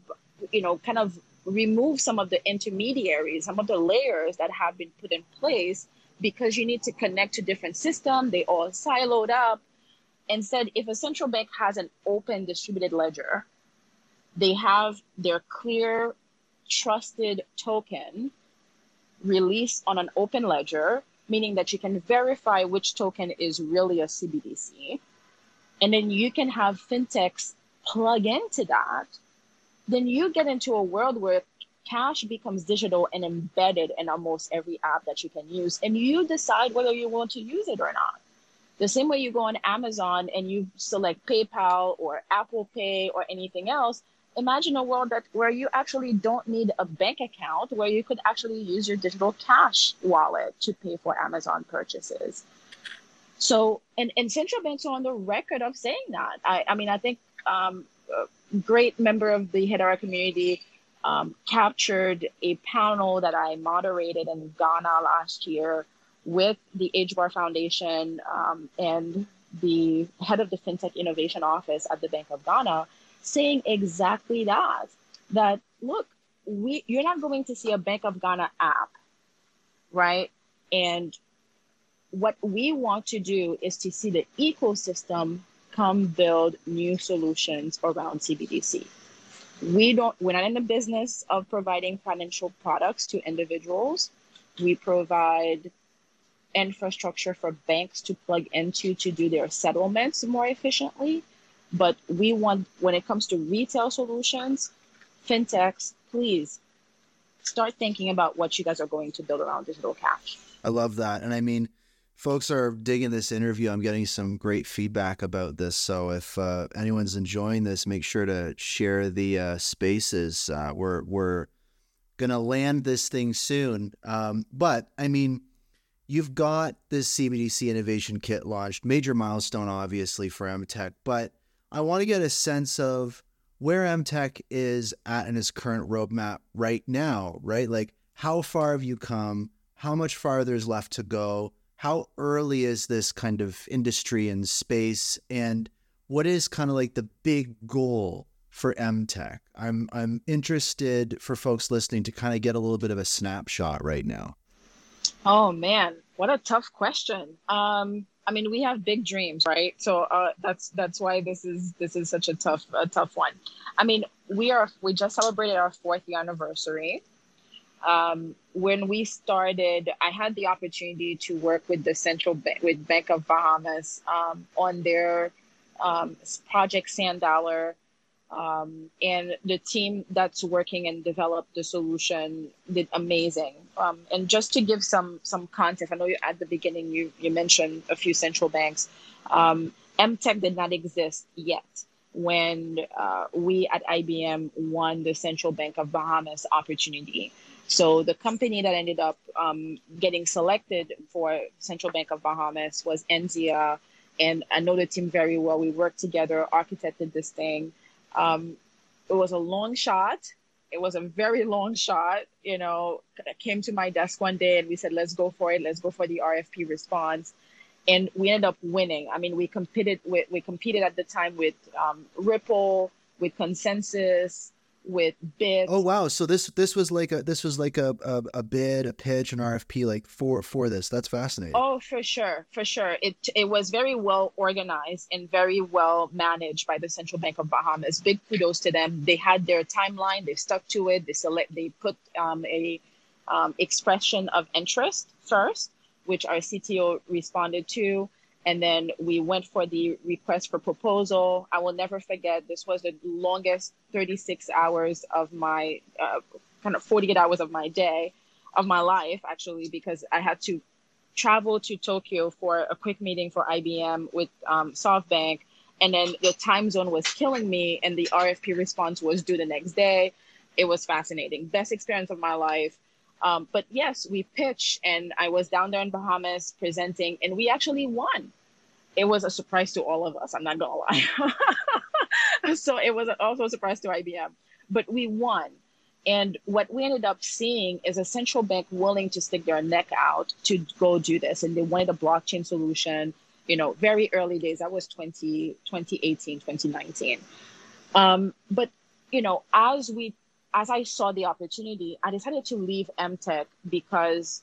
you know, kind of remove some of the intermediaries, some of the layers that have been put in place because you need to connect to different systems, they all siloed up. Instead, if a central bank has an open distributed ledger, they have their clear, trusted token released on an open ledger meaning that you can verify which token is really a CBDC. And then you can have fintechs plug into that. Then you get into a world where cash becomes digital and embedded in almost every app that you can use. And you decide whether you want to use it or not. The same way you go on Amazon and you select PayPal or Apple Pay or anything else, imagine a world that where you actually don't need a bank account where you could actually use your digital cash wallet to pay for amazon purchases so and, and central banks are on the record of saying that i, I mean i think um, great member of the hedera community um, captured a panel that i moderated in ghana last year with the HBAR foundation um, and the head of the fintech innovation office at the bank of ghana saying exactly that. That look, we you're not going to see a Bank of Ghana app, right? And what we want to do is to see the ecosystem come build new solutions around CBDC. We don't we're not in the business of providing financial products to individuals. We provide infrastructure for banks to plug into to do their settlements more efficiently. But we want, when it comes to retail solutions, fintechs, please start thinking about what you guys are going to build around digital cash. I love that. And I mean, folks are digging this interview. I'm getting some great feedback about this. So if uh, anyone's enjoying this, make sure to share the uh, spaces. Uh, we're we're gonna land this thing soon. Um, but I mean, you've got this CBDC innovation kit launched, major milestone, obviously for EMTECH. But I want to get a sense of where EMTECH is at in its current roadmap right now. Right, like how far have you come? How much farther is left to go? How early is this kind of industry and space and what is kind of like the big goal for EMTECH? I'm I'm interested for folks listening to kind of get a little bit of a snapshot right now. Oh man, what a tough question. Um, I mean, we have big dreams, right? So uh, that's that's why this is this is such a tough a tough one. I mean, we are we just celebrated our fourth year anniversary um, when we started, I had the opportunity to work with the central bank, with Bank of Bahamas um, on their um, project Sand Dollar. Um, and the team that's working and developed the solution did amazing. Um, and just to give some some context, I know you, at the beginning you you mentioned a few central banks. Um, EMTECH did not exist yet when uh, we at IBM won the Central Bank of Bahamas opportunity. So the company that ended up um, getting selected for Central Bank of Bahamas was NZIA, and I know the team very well. We worked together, architected this thing. Um, it was a long shot. It was a very long shot. You know, I came to my desk one day and we said, "Let's go for it. Let's go for the RFP response." And we ended up winning. I mean, we competed with we competed at the time with um, Ripple, with ConsenSys, with bids. Oh wow! So this this was like a this was like a, a, a bid, a pitch, an RFP, like for for this. That's fascinating. Oh, for sure, for sure. It it was very well organized and very well managed by the Central Bank of Bahamas. Big kudos to them. They had their timeline. They stuck to it. They select. They put um, a um, expression of interest first, which our CTO responded to and then we went for the request for proposal. I will never forget, this was the longest 36 hours of my, uh, kind of 48 hours of my day, of my life, actually, because I had to travel to Tokyo for a quick meeting for IBM with um, SoftBank. And then the time zone was killing me, and the RFP response was due the next day. It was fascinating. Best experience of my life. Um, but yes, we pitched, and I was down there in Bahamas presenting, and we actually won. It was a surprise to all of us. I'm not gonna lie. so it was also a surprise to IBM, but we won. And what we ended up seeing is a central bank willing to stick their neck out to go do this, and they wanted a blockchain solution. You know, very early days. That was 20, 2018, 2019. Um, but you know, as we as I saw the opportunity, I decided to leave EMTECH because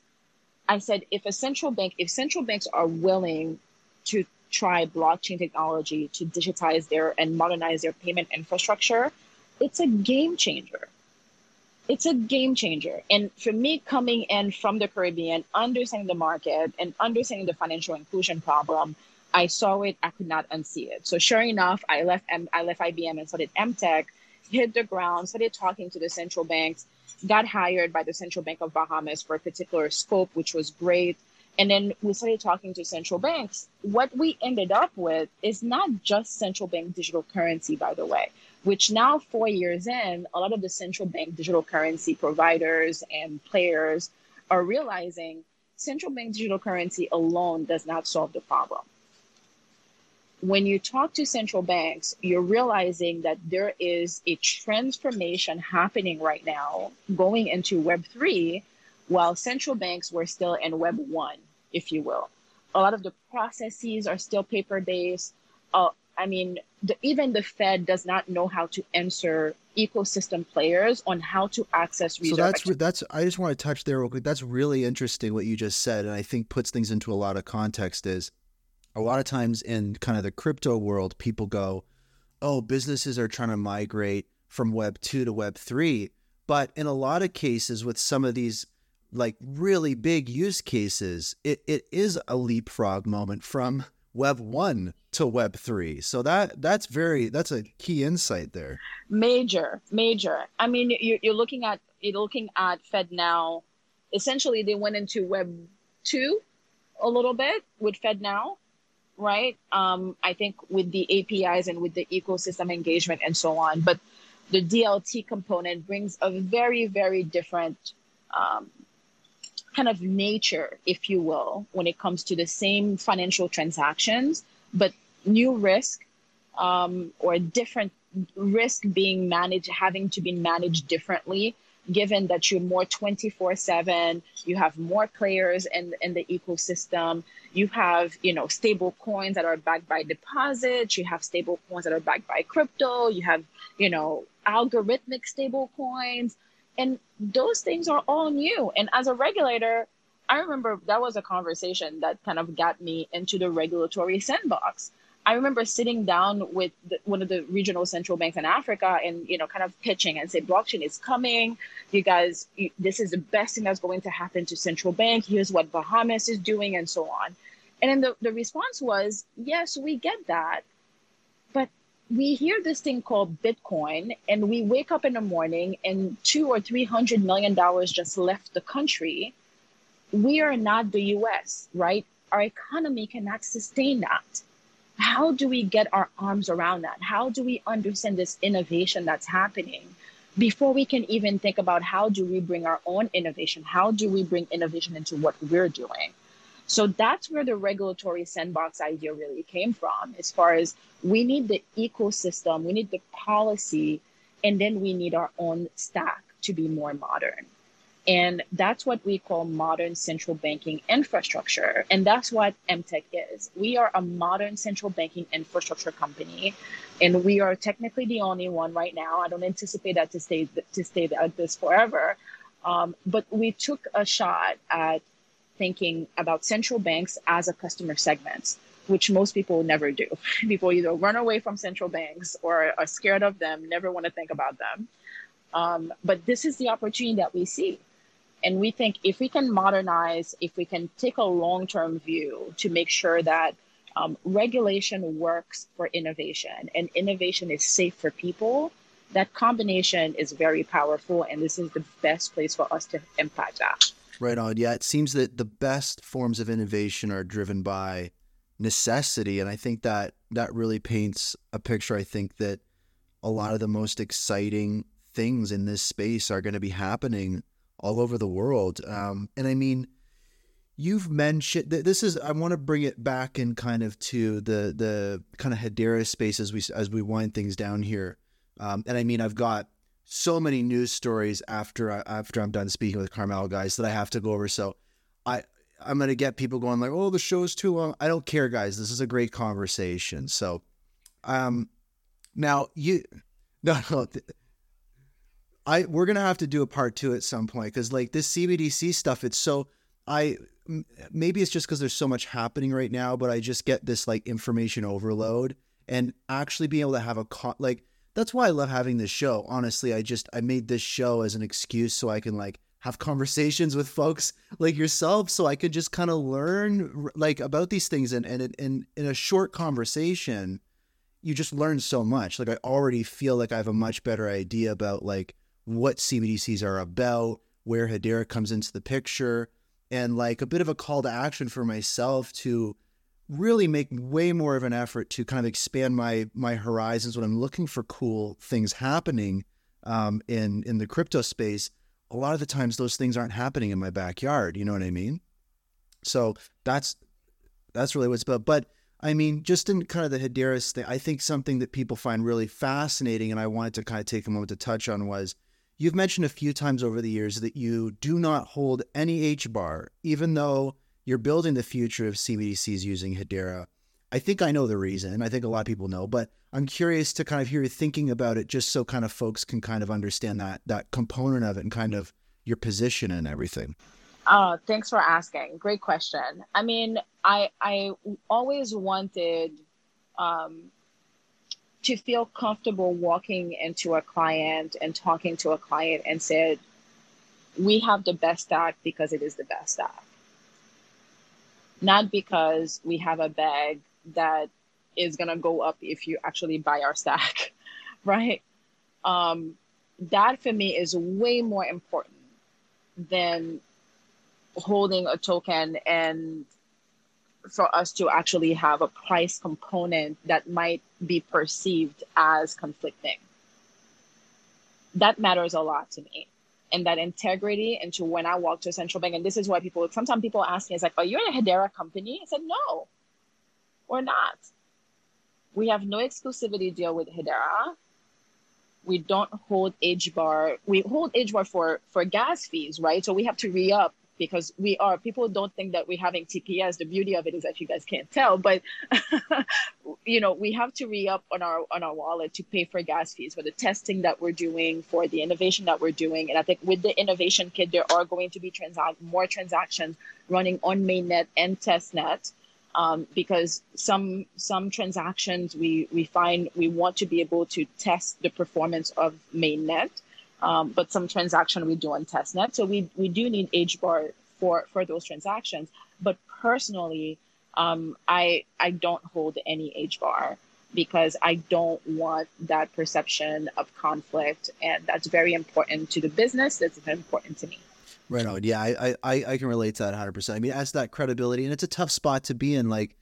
I said, if a central bank, if central banks are willing to try blockchain technology to digitize their and modernize their payment infrastructure, it's a game changer. It's a game changer. And for me, coming in from the Caribbean, understanding the market and understanding the financial inclusion problem, I saw it. I could not unsee it. So sure enough, I left. M- I left IBM and started EMTECH hit the ground, started talking to the central banks, got hired by the Central Bank of Bahamas for a particular scope, which was great. And then we started talking to central banks. What we ended up with is not just central bank digital currency, by the way, which now, four years in, a lot of the central bank digital currency providers and players are realizing central bank digital currency alone does not solve the problem when you talk to central banks, you're realizing that there is a transformation happening right now going into Web3, while central banks were still in Web 1, if you will. A lot of the processes are still paper based. Uh, I mean, the, even the Fed does not know how to answer ecosystem players on how to access reserve. So that's that's. I just want to touch there real quick. That's really interesting what you just said, and I think puts things into a lot of context. Is a lot of times in kind of the crypto world, people go, oh, businesses are trying to migrate from Web 2 to Web 3. But in a lot of cases, with some of these like really big use cases, it, it is a leapfrog moment from web 1 to web 3. So that that's very that's a key insight there. Major, major. I mean you you're looking at you're looking at FedNow. Essentially they went into web 2 a little bit with FedNow right? Um, I think with the APIs and with the ecosystem engagement and so on. But the DLT component brings a very, very different um, kind of nature, if you will, when it comes to the same financial transactions, but new risk um, or different risk being managed, having to be managed differently given that you're more 24 7 you have more players in, in the ecosystem you have you know stable coins that are backed by deposits you have stable coins that are backed by crypto you have you know algorithmic stable coins and those things are all new. And as a regulator i remember that was a conversation that kind of got me into the regulatory sandbox I remember sitting down with the, one of the regional central banks in Africa and, you know, kind of pitching and say, blockchain is coming. You guys, you, this is the best thing that's going to happen to central bank. Here's what Bahamas is doing and so on. And then the, the response was, yes, we get that. But we hear this thing called Bitcoin and we wake up in the morning and two or three hundred million dollars just left the country. We are not the US, right? Our economy cannot sustain that how do we get our arms around that? How do we understand this innovation that's happening before we can even think about how do we bring our own innovation? How do we bring innovation into what we're doing? So that's where the regulatory sandbox idea really came from, as far as we need the ecosystem, we need the policy, and then we need our own stack to be more modern. And that's what we call modern central banking infrastructure. And that's what EMTECH is. We are a modern central banking infrastructure company. And we are technically the only one right now. I don't anticipate that to stay to stay at this forever. Um, but we took a shot at thinking about central banks as a customer segment, which most people never do. People either run away from central banks or are scared of them, never want to think about them. Um, but this is the opportunity that we see and we think if we can modernize, if we can take a long term view to make sure that um, regulation works for innovation and innovation is safe for people, that combination is very powerful. And this is the best place for us to impact that. Right on. Yeah, it seems that the best forms of innovation are driven by necessity. And I think that that really paints a picture. I think that a lot of the most exciting things in this space are going to be happening all over the world. Um, and I mean, you've mentioned this is I want to bring it back in kind of to the the kind of Hedera space as we as we wind things down here. Um, and I mean, I've got so many news stories after I, after I'm done speaking with Carmelle guys that I have to go over. So I I'm gonna get people going like, oh, the show's too long. I don't care, guys. This is a great conversation. So, um, now you no no I we're gonna have to do a part two at some point because like this CBDC stuff, it's so I maybe it's just because there's so much happening right now, but I just get this like information overload and actually being able to have a con- like that's why I love having this show. Honestly, I just I made this show as an excuse so I can like have conversations with folks like yourself so I could just kind of learn like about these things and and in in a short conversation you just learn so much. Like I already feel like I have a much better idea about like what CBDCs are about, where Hedera comes into the picture, and like a bit of a call to action for myself to really make way more of an effort to kind of expand my my horizons when I'm looking for cool things happening um, in in the crypto space. A lot of the times, those things aren't happening in my backyard. You know what I mean? So that's that's really what's about. But I mean, just in kind of the Hedera thing, I think something that people find really fascinating, and I wanted to kind of take a moment to touch on was You've mentioned a few times over the years that you do not hold any HBAR, even though you're building the future of CBDCs using Hedera. I think I know the reason. I think a lot of people know, but I'm curious to kind of hear you thinking about it, just so kind of folks can kind of understand that that component of it and kind of your position and everything. Uh, thanks for asking. Great question. I mean, I I always wanted um, to feel comfortable walking into a client and talking to a client and said, we have the best stack because it is the best stack, not because we have a bag that is going to go up if you actually buy our stack, right? Um, that for me is way more important than holding a token and for us to actually have a price component that might be perceived as conflicting. That matters a lot to me. And that integrity into when I walk to a central bank, and this is why people sometimes people ask me, it's like, are you in a Hedera company? I said, no, we're not. We have no exclusivity deal with Hedera. We don't hold HBAR. We hold HBAR for for gas fees, right? So we have to re up because we are people don't think that we're having TPS. The beauty of it is that you guys can't tell, but you know we have to re up on our on our wallet to pay for gas fees for the testing that we're doing for the innovation that we're doing. And I think with the innovation kit, there are going to be more transactions running on mainnet and testnet. Um, because some some transactions we we find we want to be able to test the performance of mainnet um, but some transaction we do on testnet. So we, we do need HBAR for, for those transactions. But personally, um, I, I don't hold any HBAR because I don't want that perception of conflict. And that's very important to the business. That's very important to me. Right on. Yeah, I, I, I can relate to that 100%. I mean, as that credibility, and it's a tough spot to be in, like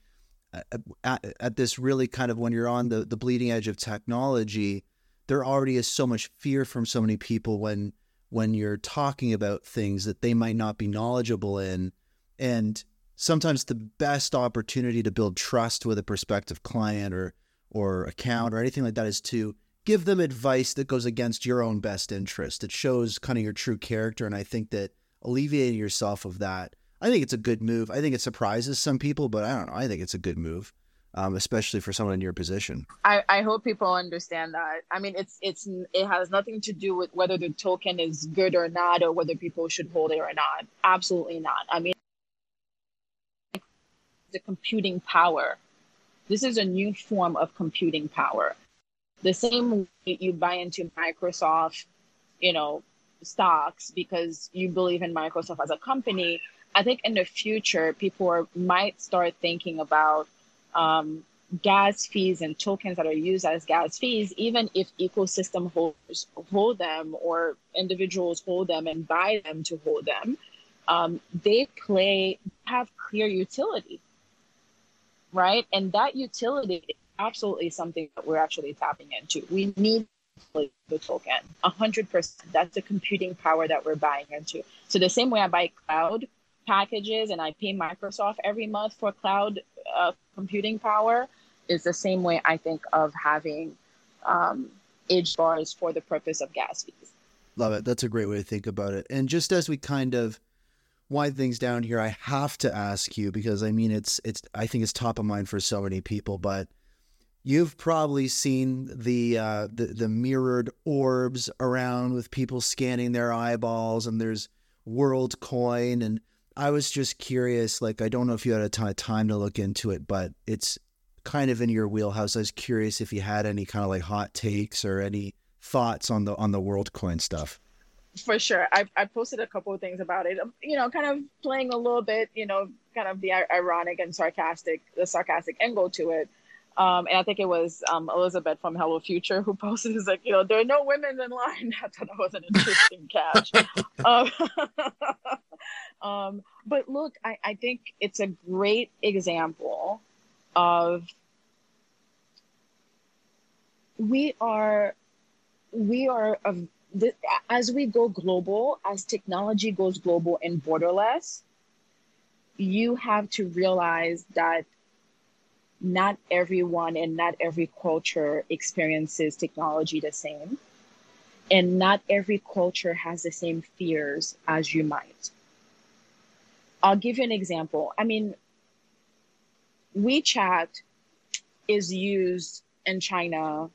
at, at this really kind of when you're on the, the bleeding edge of technology – there already is so much fear from so many people when when you're talking about things that they might not be knowledgeable in. And sometimes the best opportunity to build trust with a prospective client or or account or anything like that is to give them advice that goes against your own best interest. It shows kind of your true character and i think that alleviating yourself of that i think it's a good move. I think it surprises some people but i don't know. I think it's a good move um, especially for someone in your position. I, I hope people understand that. I mean, it's it's it has nothing to do with whether the token is good or not, or whether people should hold it or not. Absolutely not. I mean, the computing power. This is a new form of computing power. The same way you buy into Microsoft, you know, stocks because you believe in Microsoft as a company. I think in the future, people are, might start thinking about um, gas fees and tokens that are used as gas fees, even if ecosystem holders hold them or individuals hold them and buy them to hold them, um, they play have clear utility, right? And that utility is absolutely something that we're actually tapping into. We need the token, hundred percent. That's the computing power that we're buying into. So the same way I buy cloud packages and I pay Microsoft every month for cloud uh, computing power is the same way I think of having um, bars for the purpose of gas fees. Love it. That's a great way to think about it. And just as we kind of wind things down here, I have to ask you because I mean it's it's I think it's top of mind for so many people, but you've probably seen the uh, the, the mirrored orbs around with people scanning their eyeballs, and there's World Coin and I was just curious. Like, I don't know if you had a ton of time to look into it, but it's kind of in your wheelhouse. I was curious if you had any kind of like hot takes or any thoughts on the on the WorldCoin stuff. For sure, I I posted a couple of things about it. You know, kind of playing a little bit. You know, kind of the ironic and sarcastic, the sarcastic angle to it. Um, and I think it was um, Elizabeth from Hello Future who posted, "Is like, you know, there are no women in line." I thought that was an interesting catch. um, um, but look, I, I think it's a great example of we are we are of the, as we go global, as technology goes global and borderless, you have to realize that not everyone and not every culture experiences technology the same. And not every culture has the same fears as you might. I'll give you an example. I mean, WeChat is used in China,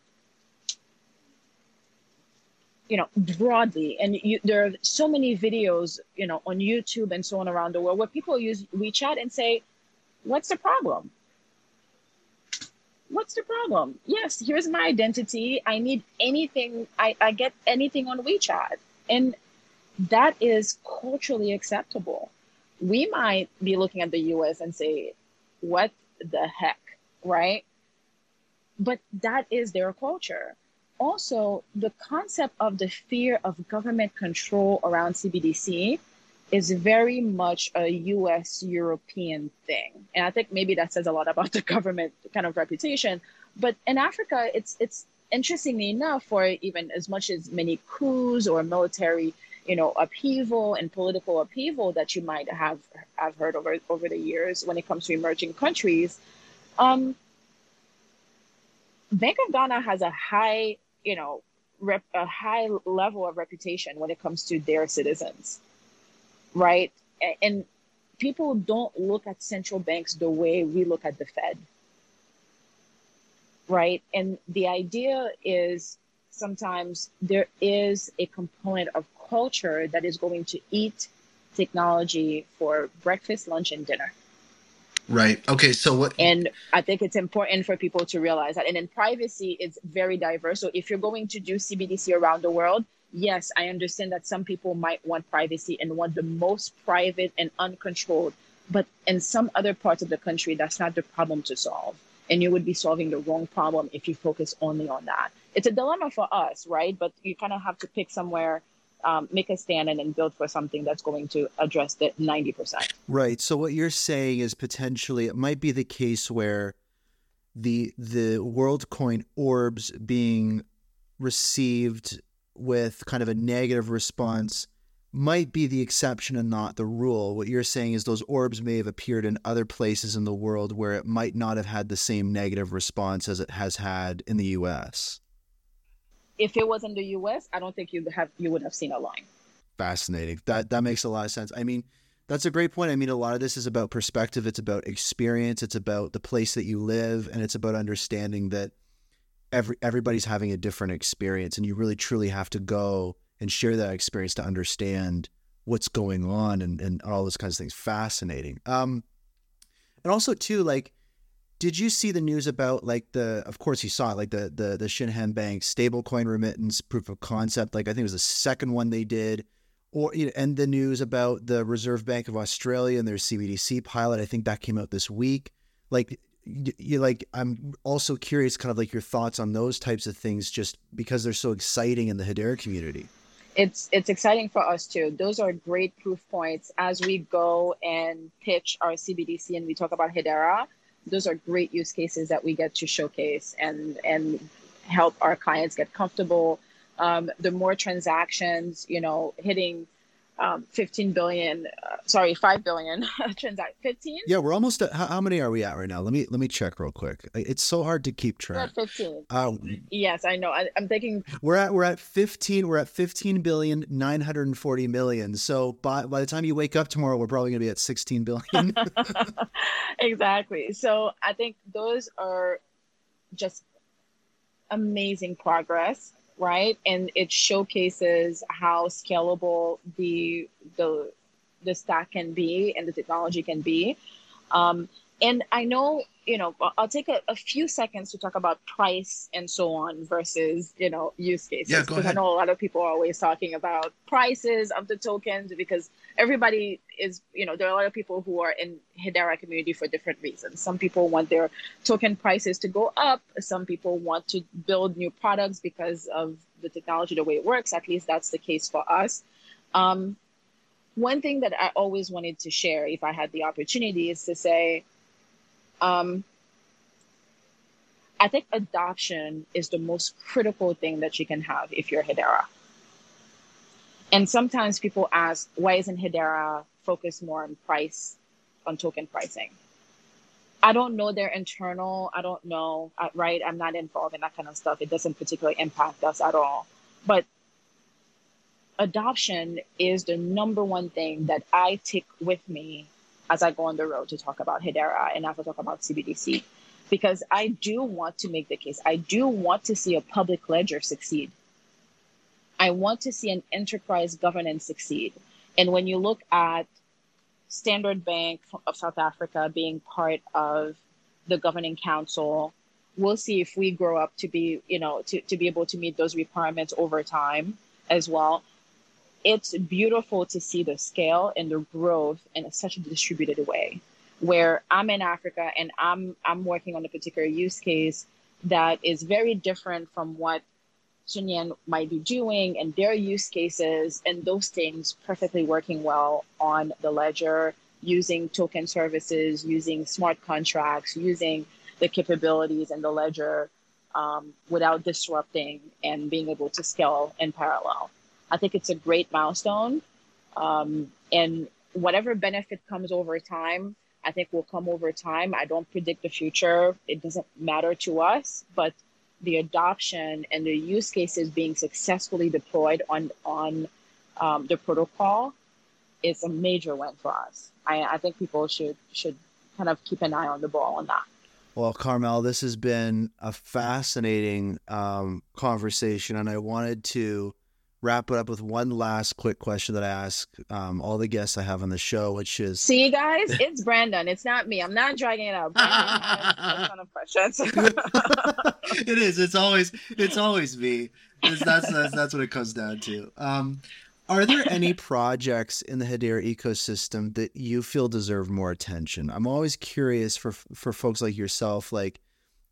you know, broadly, and you, there are so many videos, you know, on YouTube and so on around the world where people use WeChat and say, "What's the problem?" What's the problem? Yes, here's my identity. I need anything. I, I get anything on WeChat. And that is culturally acceptable. We might be looking at the US and say, what the heck, right? But that is their culture. Also, the concept of the fear of government control around CBDC is very much a US European thing. And I think maybe that says a lot about the government kind of reputation. But in Africa, it's it's interestingly enough, for even as much as many coups or military, you know, upheaval and political upheaval that you might have have heard over over the years when it comes to emerging countries, um, Bank of Ghana has a high, you know, rep, a high level of reputation when it comes to their citizens, right? And people don't look at central banks the way we look at the Fed right? And the idea is sometimes there is a component of culture that is going to eat technology for breakfast, lunch, and dinner. Right. Okay. So what? And I think it's important for people to realize that. And then privacy is very diverse. So if you're going to do CBDC around the world, yes, I understand that some people might want privacy and want the most private and uncontrolled. But in some other parts of the country, that's not the problem to solve and you would be solving the wrong problem if you focus only on that. It's a dilemma for us, right? But you kind of have to pick somewhere, um, make a stand, and then build for something that's going to address the 90%. Right. So what you're saying is potentially it might be the case where the the WorldCoin orbs being received with kind of a negative response might be the exception and not the rule. What you're saying is those orbs may have appeared in other places in the world where it might not have had the same negative response as it has had in the US. If it was in the US, I don't think you have you would have seen a line. Fascinating. That that makes a lot of sense. I mean, that's a great point. I mean, a lot of this is about perspective, it's about experience, it's about the place that you live, and it's about understanding that every everybody's having a different experience and you really truly have to go and share that experience to understand what's going on and, and all those kinds of things. Fascinating. Um, and also too, like, did you see the news about like the? Of course, you saw it, like the the the Shinhan Bank stablecoin remittance proof of concept. Like I think it was the second one they did, or you know, and the news about the Reserve Bank of Australia and their CBDC pilot. I think that came out this week. Like you like i'm also curious kind of like your thoughts on those types of things just because they're so exciting in the hedera community it's it's exciting for us too. Those are great proof points as we go and pitch our CBDC and we talk about Hedera. Those are great use cases that we get to showcase and and help our clients get comfortable. Um, the more transactions, you know, hitting um, 15 billion uh, sorry 5 billion transact 15 yeah we're almost at how, how, many are we at right now? Let me let me check real quick. It's so hard to keep track we're at 15 uh, yes i know. I, am thinking we're at we're at 15 we're at 15 billion 940 million. So by by the time you wake up tomorrow we're probably going to be at 16 billion. Exactly. So i think those are just amazing progress right? And it showcases how scalable the the the stack can be and the technology can be. Um, and I know you know, I'll take a, a, few seconds to talk about price and so on versus, you know, use cases. Yeah, because I know a lot of people are always talking about prices of the tokens because everybody is, you know, there are a lot of people who are in Hedera community for different reasons. Some people want their token prices to go up. Some people want to build new products because of the technology, the way it works. At least that's the case for us. Um, one thing that I always wanted to share, if I had the opportunity, is to say, um, I think adoption is the most critical thing that you can have if you're Hedera. And sometimes people ask, why isn't Hedera focused more on price, on token pricing? I don't know their internal, I don't know, uh, right? I'm not involved in that kind of stuff. It doesn't particularly impact us at all. But adoption is the number one thing that I take with me as I go on the road to talk about Hedera and as I talk about CBDC, because I do want to make the case. I do want to see a public ledger succeed. I want to see an enterprise governance succeed. And when you look at Standard Bank of South Africa being part of the governing council, we'll see if we grow up to be, you know, to, to be able to meet those requirements over time as well it's beautiful to see the scale and the growth in such a distributed way where I'm in Africa and I'm I'm working on a particular use case that is very different from what Shinhan might be doing and their use cases and those things perfectly working well on the ledger using token services, using smart contracts, using the capabilities and the ledger um, without disrupting and being able to scale in parallel. I think it's a great milestone. Um, and whatever benefit comes over time, I think will come over time. I don't predict the future. It doesn't matter to us, but the adoption and the use cases being successfully deployed on on um, the protocol is a major win for us. I, I think people should should kind of keep an eye on the ball on that. Well, Carmelle, this has been a fascinating um, conversation, and I wanted to wrap it up with one last quick question that I ask um, all the guests I have on the show, which is See, guys, it's Brandon. It's not me. I'm not dragging it out. Brandon has a ton of questions. it is. It's always it's always me. It's, that's, that's that's what it comes down to. Um, are there any projects in the Hedera ecosystem that you feel deserve more attention? I'm always curious for for folks like yourself, like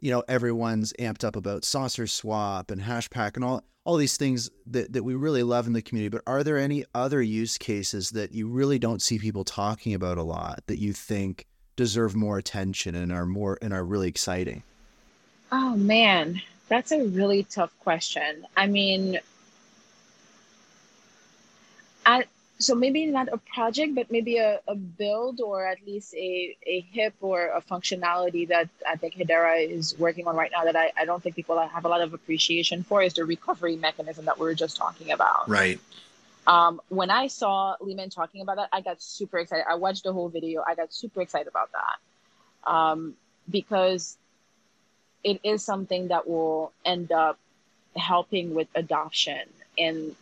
you know, everyone's amped up about Saucer Swap and Hashpack and all all these things that, that we really love in the community. But are there any other use cases that you really don't see people talking about a lot that you think deserve more attention and are more and are really exciting? Oh man, that's a really tough question. I mean, I so maybe not a project, but maybe a, a build or at least a, a hip or a functionality that I think Hedera is working on right now that I, I don't think people have a lot of appreciation for is the recovery mechanism that we were just talking about. Right. Um, when I saw Leemon talking about that, I got super excited. I watched the whole video. I got super excited about that um, because it is something that will end up helping with adoption and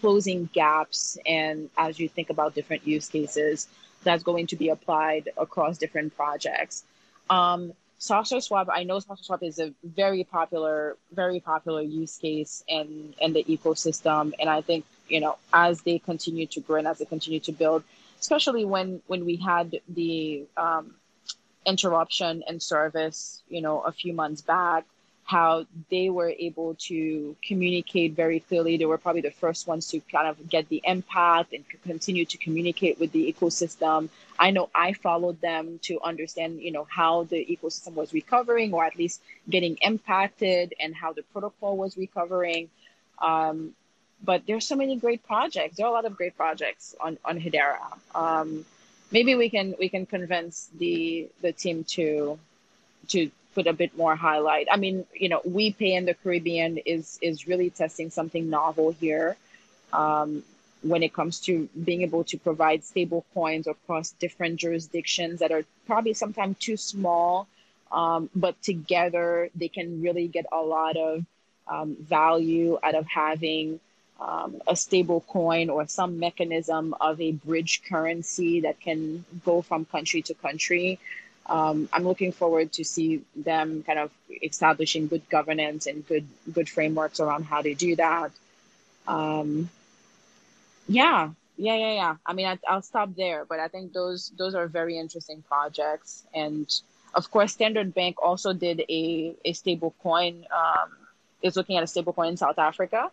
closing gaps and as you think about different use cases that's going to be applied across different projects. Um, Swap, I know Saucer Swap is a very popular, very popular use case in, in the ecosystem. And I think, you know, as they continue to grow and as they continue to build, especially when, when we had the um, interruption in service, you know, a few months back, how they were able to communicate very clearly. They were probably the first ones to kind of get the empath and continue to communicate with the ecosystem. I know I followed them to understand, you know, how the ecosystem was recovering or at least getting impacted and how the protocol was recovering. Um, but there's so many great projects. There are a lot of great projects on on Hedera. Um, maybe we can we can convince the the team to to put a bit more highlight. I mean, you know, WiPay in the Caribbean is is really testing something novel here um, when it comes to being able to provide stable coins across different jurisdictions that are probably sometimes too small, um, but together they can really get a lot of um, value out of having um, a stable coin or some mechanism of a bridge currency that can go from country to country um, I'm looking forward to see them kind of establishing good governance and good good frameworks around how to do that. Um, yeah, yeah, yeah, yeah. I mean, I, will stop there, but I think those those are very interesting projects, and of course, Standard Bank also did a a stable coin. Um, is looking at a stable coin in South Africa.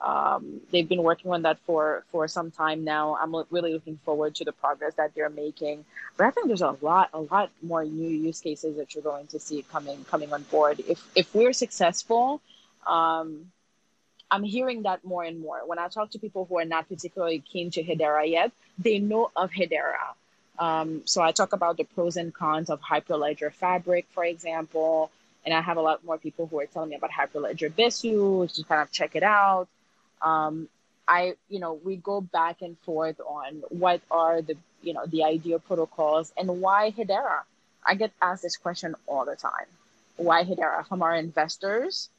Um, they've been working on that for for some time now. I'm really looking forward to the progress that they're making. But I think there's a lot a lot more new use cases that you're going to see coming coming on board. If if we're successful, um, I'm hearing that more and more. When I talk to people who are not particularly keen to Hedera yet, they know of Hedera. Um, so I talk about the pros and cons of Hyperledger Fabric, for example. And I have a lot more people who are telling me about Hyperledger Besu, to kind of check it out um, I, you know, we go back and forth on what are the, you know, the ideal protocols and why Hedera. I get asked this question all the time. Why Hedera? From our investors,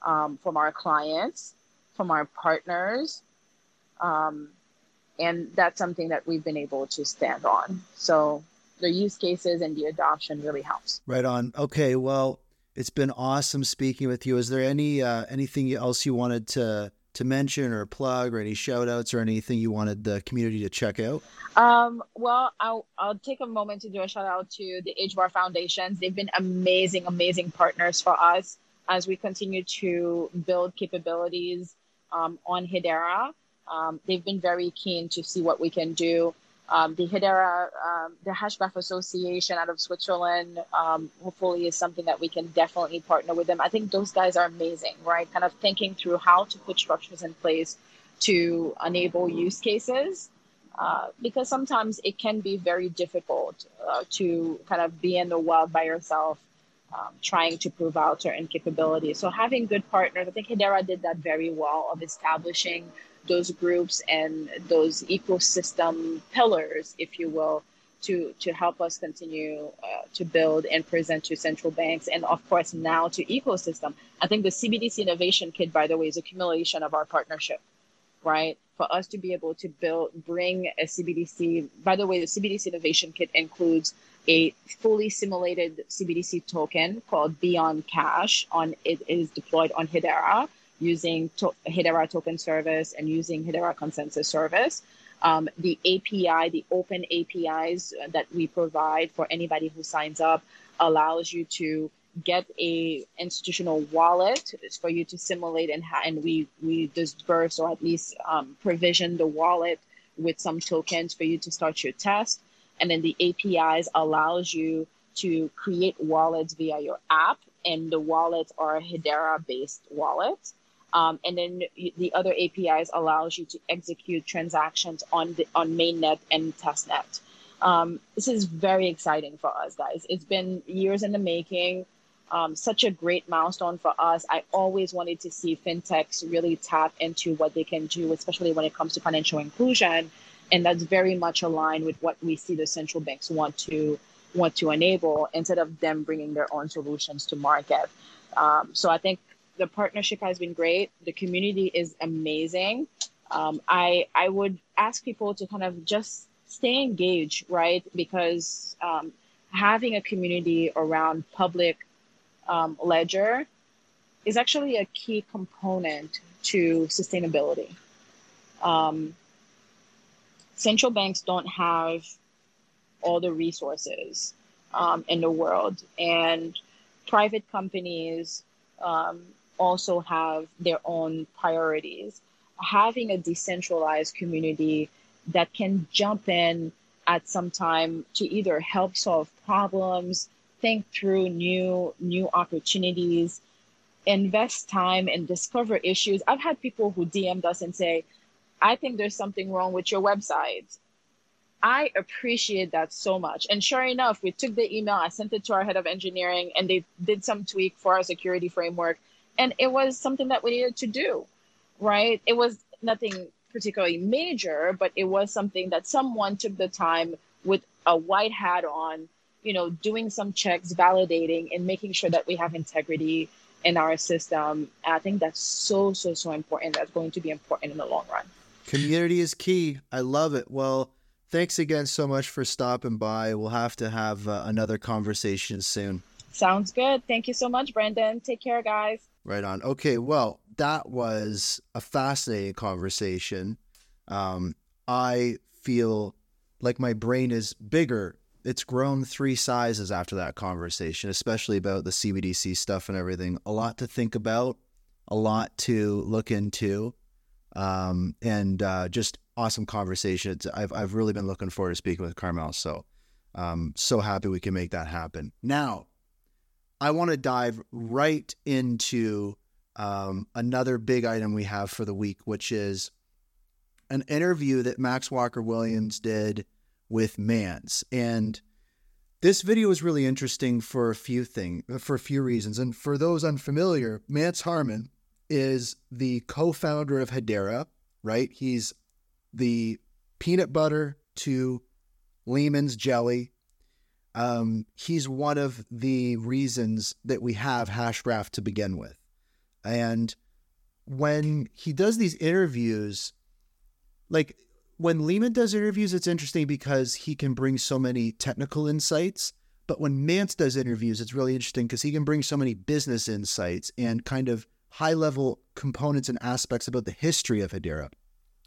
um, from our clients, from our partners. Um, and that's something that we've been able to stand on. So the use cases and the adoption really helps. Right on. Okay. Well, it's been awesome speaking with you. Is there any uh, anything else you wanted to to mention or plug or any shout outs or anything you wanted the community to check out? Um, well, I'll, I'll take a moment to do a shout out to the HBAR Foundations. They've been amazing, amazing partners for us as we continue to build capabilities um, on Hedera. Um, they've been very keen to see what we can do. Um, the Hedera, um, the Hashgraph Association out of Switzerland, um, hopefully is something that we can definitely partner with them. I think those guys are amazing, right? Kind of thinking through how to put structures in place to enable use cases. Uh, because sometimes it can be very difficult uh, to kind of be in the wild by yourself, um, trying to prove out certain capabilities. So having good partners, I think Hedera did that very well of establishing those groups and those ecosystem pillars, if you will, to, to help us continue uh, to build and present to central banks and of course now to ecosystem. I think the CBDC Innovation Kit, by the way, is accumulation of our partnership, right? For us to be able to build, bring a CBDC, by the way, the CBDC Innovation Kit includes a fully simulated CBDC token called Beyond Cash on it is deployed on Hedera using to- Hedera token service and using Hedera consensus service. Um, the API, the open APIs that we provide for anybody who signs up allows you to get a institutional wallet for you to simulate and ha- and we we disperse or at least um, provision the wallet with some tokens for you to start your test and then the apis allows you to create wallets via your app and the wallets are hedera based wallets um, and then the other APIs allows you to execute transactions on the on mainnet and testnet. Um, this is very exciting for us, guys. It's been years in the making. Um, such a great milestone for us. I always wanted to see fintechs really tap into what they can do, especially when it comes to financial inclusion, and that's very much aligned with what we see the central banks want to want to enable instead of them bringing their own solutions to market. Um, so I think the partnership has been great. The community is amazing. Um, I I would ask people to kind of just stay engaged, right? Because um, having a community around public um, ledger is actually a key component to sustainability. Um, central banks don't have all the resources um, in the world, and private companies um, also have their own priorities. Having a decentralized community that can jump in at some time to either help solve problems, think through new new opportunities, invest time and discover issues. I've had people who DM'd us and say, I think there's something wrong with your website. I appreciate that so much. And sure enough, we took the email, I sent it to our head of engineering, and they did some tweak for our security framework and it was something that we needed to do right? It was nothing particularly major but it was something that someone took the time with a white hat on you know doing some checks validating and making sure that we have integrity in our system. And i think that's so so so important. That's going to be important in the long run. Community is key. I love it. Well thanks again so much for stopping by. We'll have to have uh, another conversation soon. Sounds good. Thank you so much Brandon. Take care guys Right on. Okay, well, that was a fascinating conversation. Um, I feel like my brain is bigger. It's grown three sizes after that conversation, especially about the CBDC stuff and everything. A lot to think about, a lot to look into, um, and uh, just awesome conversation. It's, I've I've really been looking forward to speaking with Carmelle. So, um, so happy we can make that happen. Now, I want to dive right into um, another big item we have for the week, which is an interview that Max Walker Williams did with Mance. And this video is really interesting for a few things, for a few reasons. And for those unfamiliar, Mance Harmon is the co-founder of Hedera, right? He's the peanut butter to Leemon's jelly um, he's one of the reasons that we have Hashgraph to begin with. And when he does these interviews, like when Leemon does interviews, it's interesting because he can bring so many technical insights. But when Mance does interviews, it's really interesting because he can bring so many business insights and kind of high level components and aspects about the history of Hedera.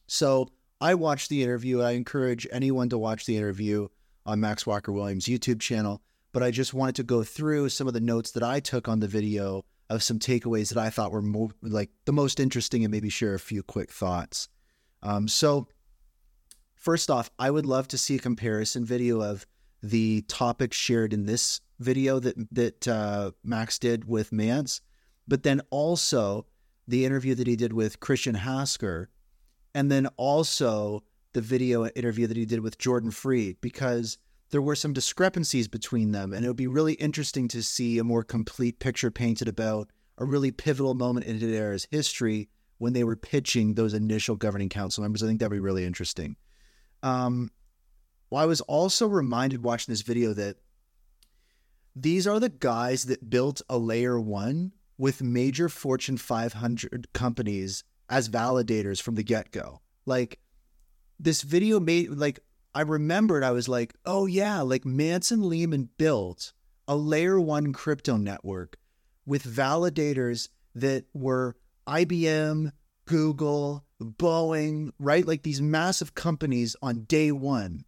So I watched the interview. I encourage anyone to watch the interview on Max Walker Williams' YouTube channel. But I just wanted to go through some of the notes that I took on the video of some takeaways that I thought were like the most interesting and maybe share a few quick thoughts. Um, so, first off, I would love to see a comparison video of the topics shared in this video that that uh, Max did with Mance, but then also the interview that he did with Christian Hasker, and then also the video interview that he did with Jordan Fried, because there were some discrepancies between them, and it would be really interesting to see a more complete picture painted about a really pivotal moment in Hedera's history when they were pitching those initial governing council members. I think that'd be really interesting. Um, well, I was also reminded watching this video that these are the guys that built a layer one with major Fortune 500 companies as validators from the get go. Like, this video made, like, I remembered, I was like, oh, yeah, like Manson Leemon built a layer one crypto network with validators that were IBM, Google, Boeing, right? Like these massive companies on day one.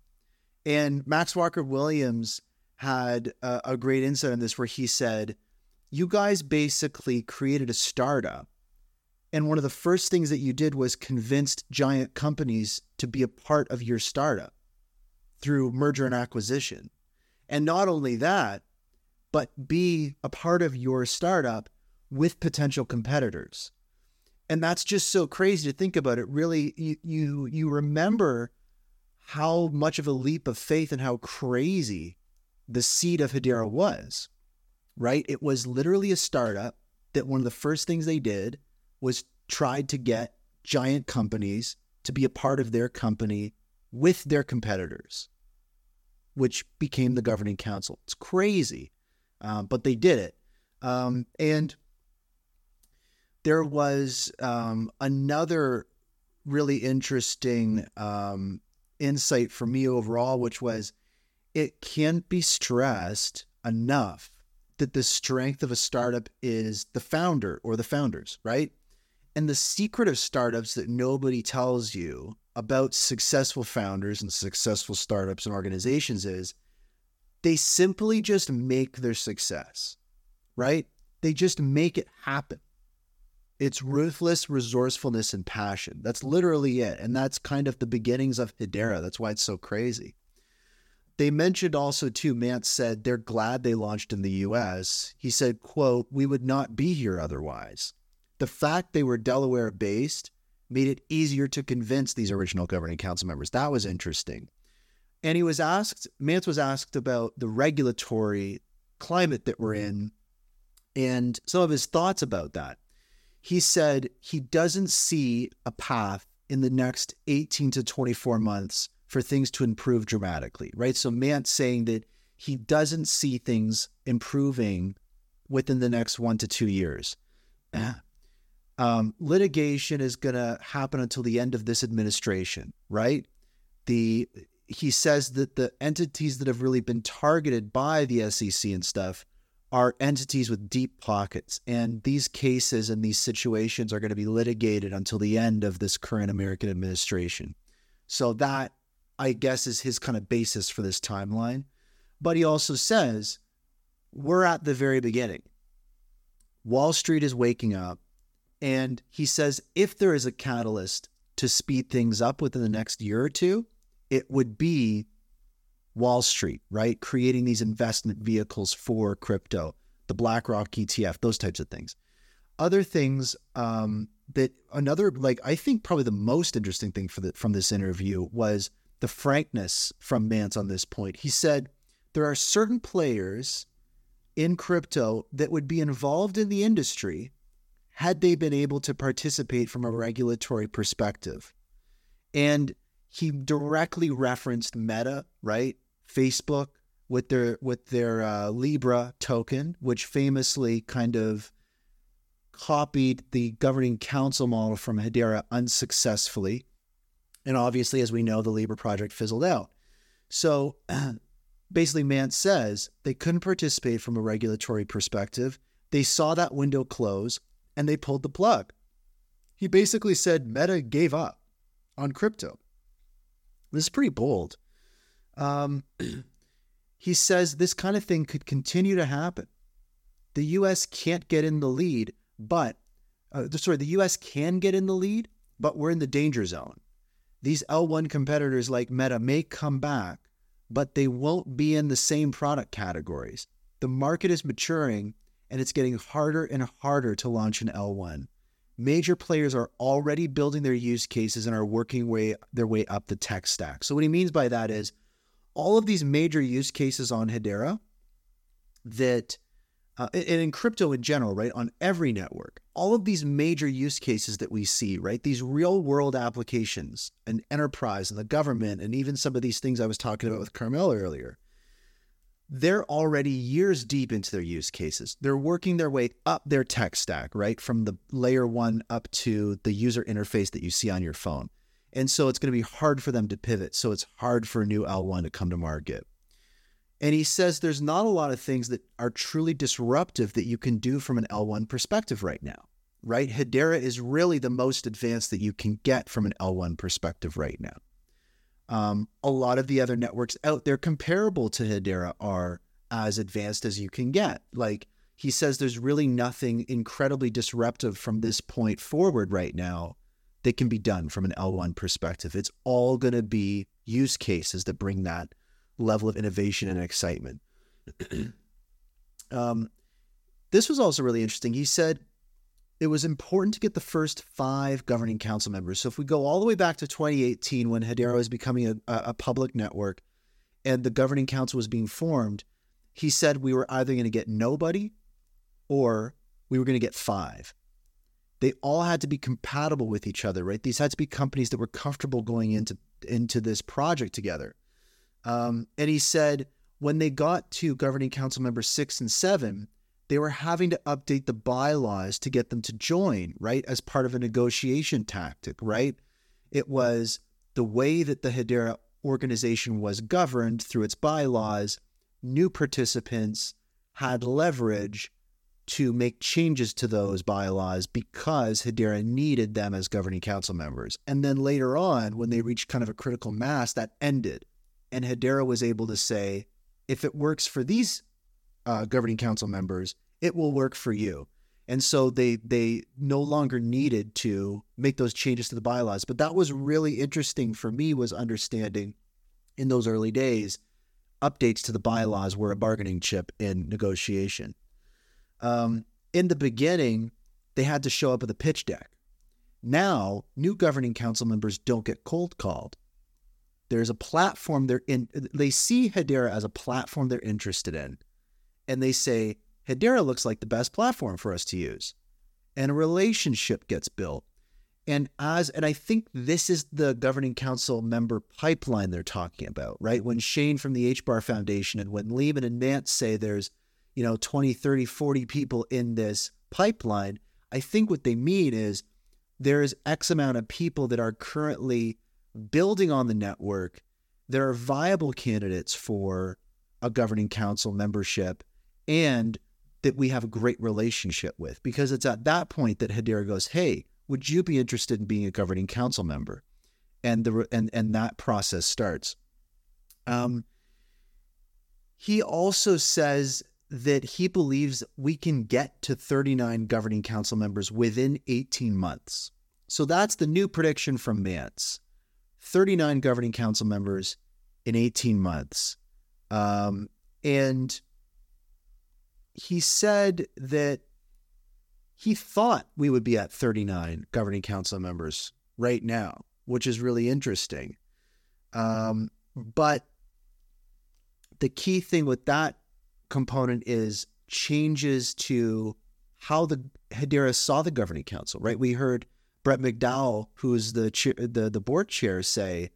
And Max Walker Williams had a, a great insight on this where he said, You guys basically created a startup. And one of the first things that you did was convinced giant companies to be a part of your startup through merger and acquisition. And not only that, but be a part of your startup with potential competitors. And that's just so crazy to think about it. Really, you you, you remember how much of a leap of faith and how crazy the seed of Hedera was, right? It was literally a startup that one of the first things they did was tried to get giant companies to be a part of their company with their competitors, which became the governing council. It's crazy, um, but they did it. Um, and there was um, another really interesting um, insight for me overall, which was it can't be stressed enough that the strength of a startup is the founder or the founders, right? And the secret of startups that nobody tells you about successful founders and successful startups and organizations is they simply just make their success, right? They just make it happen. It's ruthless resourcefulness and passion. That's literally it. And that's kind of the beginnings of Hedera. That's why it's so crazy. They mentioned also too, Mance said they're glad they launched in the US. He said, quote, we would not be here otherwise. The fact they were Delaware based made it easier to convince these original governing council members. That was interesting. And he was asked, Mance was asked about the regulatory climate that we're in and some of his thoughts about that he said he doesn't see a path in the next 18 to 24 months for things to improve dramatically, right? So Mance saying that he doesn't see things improving within the next one to two years. Um, litigation is going to happen until the end of this administration, right? The he says that the entities that have really been targeted by the SEC and stuff are entities with deep pockets. And these cases and these situations are going to be litigated until the end of this current American administration. So that, I guess, is his kind of basis for this timeline. But he also says, we're at the very beginning. Wall Street is waking up. And he says, if there is a catalyst to speed things up within the next year or two, it would be Wall Street, right? Creating these investment vehicles for crypto, the BlackRock ETF, those types of things. Other things um, that another like I think probably the most interesting thing for the, from this interview was the frankness from Mance on this point. He said there are certain players in crypto that would be involved in the industry had they been able to participate from a regulatory perspective. And he directly referenced Meta, right? Facebook with their with their uh, Libra token, which famously kind of copied the governing council model from Hedera unsuccessfully. And obviously, as we know, the Libra project fizzled out. So basically, Mance says they couldn't participate from a regulatory perspective. They saw that window close. And they pulled the plug. He basically said Meta gave up on crypto. This is pretty bold. Um, he says this kind of thing could continue to happen. The U.S. can't get in the lead, but uh, sorry, the U.S. can get in the lead, but we're in the danger zone. These L1 competitors like Meta may come back, but they won't be in the same product categories. The market is maturing and it's getting harder and harder to launch an L1. Major players are already building their use cases and are working way, their way up the tech stack. So, what he means by that is all of these major use cases on Hedera that, uh, and in crypto in general, right, on every network, all of these major use cases that we see, right, these real world applications and enterprise and the government, and even some of these things I was talking about with Carmelle earlier, they're already years deep into their use cases. They're working their way up their tech stack, right? From the layer one up to the user interface that you see on your phone. And so it's going to be hard for them to pivot. So it's hard for a new L1 to come to market. And he says there's not a lot of things that are truly disruptive that you can do from an L1 perspective right now, right? Hedera is really the most advanced that you can get from an L1 perspective right now. Um, a lot of the other networks out there comparable to Hedera are as advanced as you can get. Like he says, there's really nothing incredibly disruptive from this point forward right now that can be done from an L1 perspective. It's all going to be use cases that bring that level of innovation and excitement. um, this was also really interesting. He said it was important to get the first five governing council members. So if we go all the way back to 2018 when Hedera was becoming a, a public network and the governing council was being formed, he said we were either going to get nobody or we were going to get five. They all had to be compatible with each other, right? These had to be companies that were comfortable going into into this project together. Um, and he said when they got to governing council members six and seven, they were having to update the bylaws to get them to join, right? As part of a negotiation tactic, right? It was the way that the Hedera organization was governed through its bylaws. New participants had leverage to make changes to those bylaws because Hedera needed them as governing council members. And then later on, when they reached kind of a critical mass, that ended. And Hedera was able to say, if it works for these uh, governing council members, it will work for you. And so they they no longer needed to make those changes to the bylaws. But that was really interesting for me was understanding in those early days, updates to the bylaws were a bargaining chip in negotiation. Um, in the beginning, they had to show up with a pitch deck. Now, new governing council members don't get cold called. There's a platform they're in. They see Hedera as a platform they're interested in and they say, Hedera looks like the best platform for us to use. And a relationship gets built. And as and I think this is the governing council member pipeline they're talking about, right? When Shane from the HBAR Foundation and when Leemon and Mance say there's, you know, 20, 30, 40 people in this pipeline, I think what they mean is there's X amount of people that are currently building on the network. There are viable candidates for a governing council membership and that we have a great relationship with because it's at that point that Hedera goes, "Hey, would you be interested in being a governing council member?" And the and and that process starts. Um, he also says that he believes we can get to 39 governing council members within 18 months. So that's the new prediction from Mance. 39 governing council members in 18 months. Um, and he said that he thought we would be at 39 governing council members right now, which is really interesting. Um, but the key thing with that component is changes to how the Hedera saw the governing council. Right? We heard Brett McDowell, who is the chair, the the board chair, say,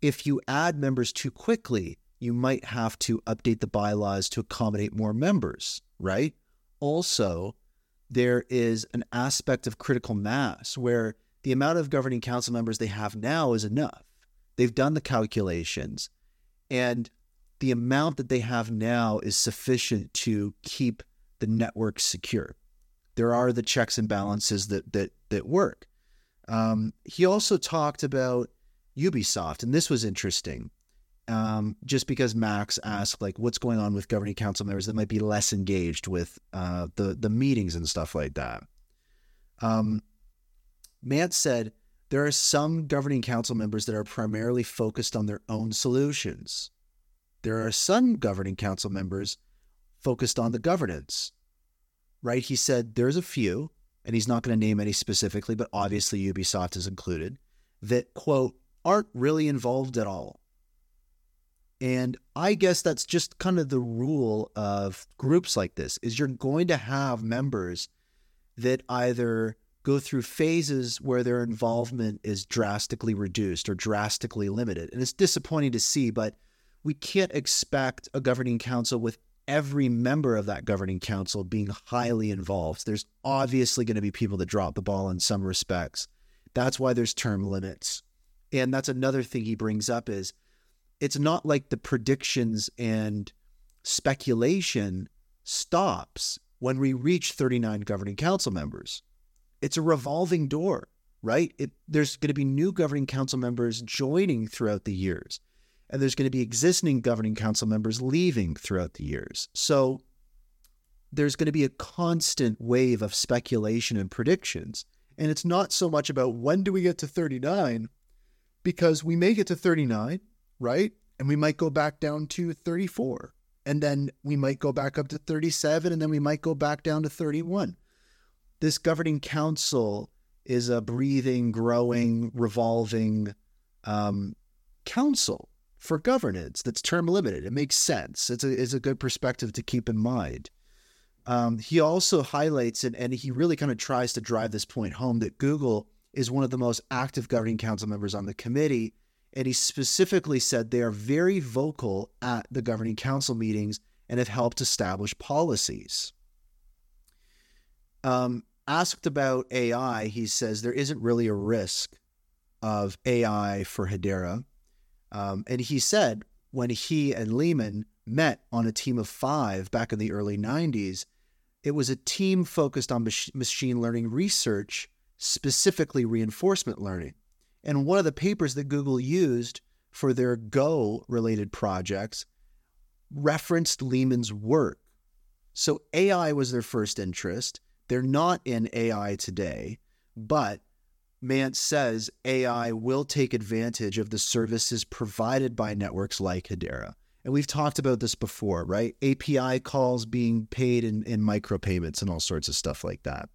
if you add members too quickly, you might have to update the bylaws to accommodate more members right? Also, there is an aspect of critical mass where the amount of governing council members they have now is enough. They've done the calculations, and the amount that they have now is sufficient to keep the network secure. there are the checks and balances that that that work. Um, he also talked about Ubisoft, and this was interesting. Um, just because Max asked like what's going on with governing council members that might be less engaged with uh, the the meetings and stuff like that. Um, Mance said there are some governing council members that are primarily focused on their own solutions. There are some governing council members focused on the governance. Right? He said there's a few, and he's not going to name any specifically, but obviously Ubisoft is included, that quote aren't really involved at all and I guess that's just kind of the rule of groups like this is you're going to have members that either go through phases where their involvement is drastically reduced or drastically limited. And it's disappointing to see, but we can't expect a governing council with every member of that governing council being highly involved. There's obviously going to be people that drop the ball in some respects. That's why there's term limits. And that's another thing he brings up is it's not like the predictions and speculation stops when we reach 39 governing council members. It's a revolving door, right? It, there's going to be new governing council members joining throughout the years, and there's going to be existing governing council members leaving throughout the years. So there's going to be a constant wave of speculation and predictions. And it's not so much about when do we get to 39, because we may get to 39 right? And we might go back down to 34. And then we might go back up to 37. And then we might go back down to 31. This governing council is a breathing, growing, revolving um, council for governance that's term limited. It makes sense. It's a, it's a good perspective to keep in mind. Um, he also highlights and, and he really kind of tries to drive this point home that Google is one of the most active governing council members on the committee and he specifically said they are very vocal at the governing council meetings and have helped establish policies. Um, asked about AI, he says there isn't really a risk of AI for Hedera. Um, and he said when he and Leemon met on a team of five back in the early 90s, it was a team focused on mach- machine learning research, specifically reinforcement learning. And one of the papers that Google used for their Go related projects referenced Leemon's work. So AI was their first interest. They're not in AI today, but Mance says AI will take advantage of the services provided by networks like Hedera. And we've talked about this before, right? API calls being paid in, in micropayments and all sorts of stuff like that.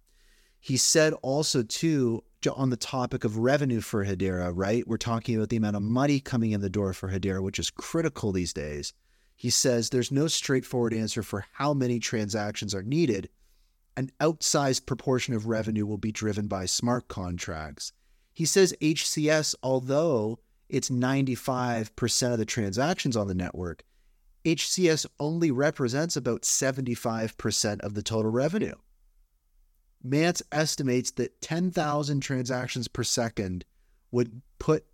He said also, too, on the topic of revenue for Hedera, right? We're talking about the amount of money coming in the door for Hedera, which is critical these days. He says there's no straightforward answer for how many transactions are needed. An outsized proportion of revenue will be driven by smart contracts. He says HCS, although it's 95% of the transactions on the network, HCS only represents about 75% of the total revenue. Mance estimates that 10,000 transactions per second would put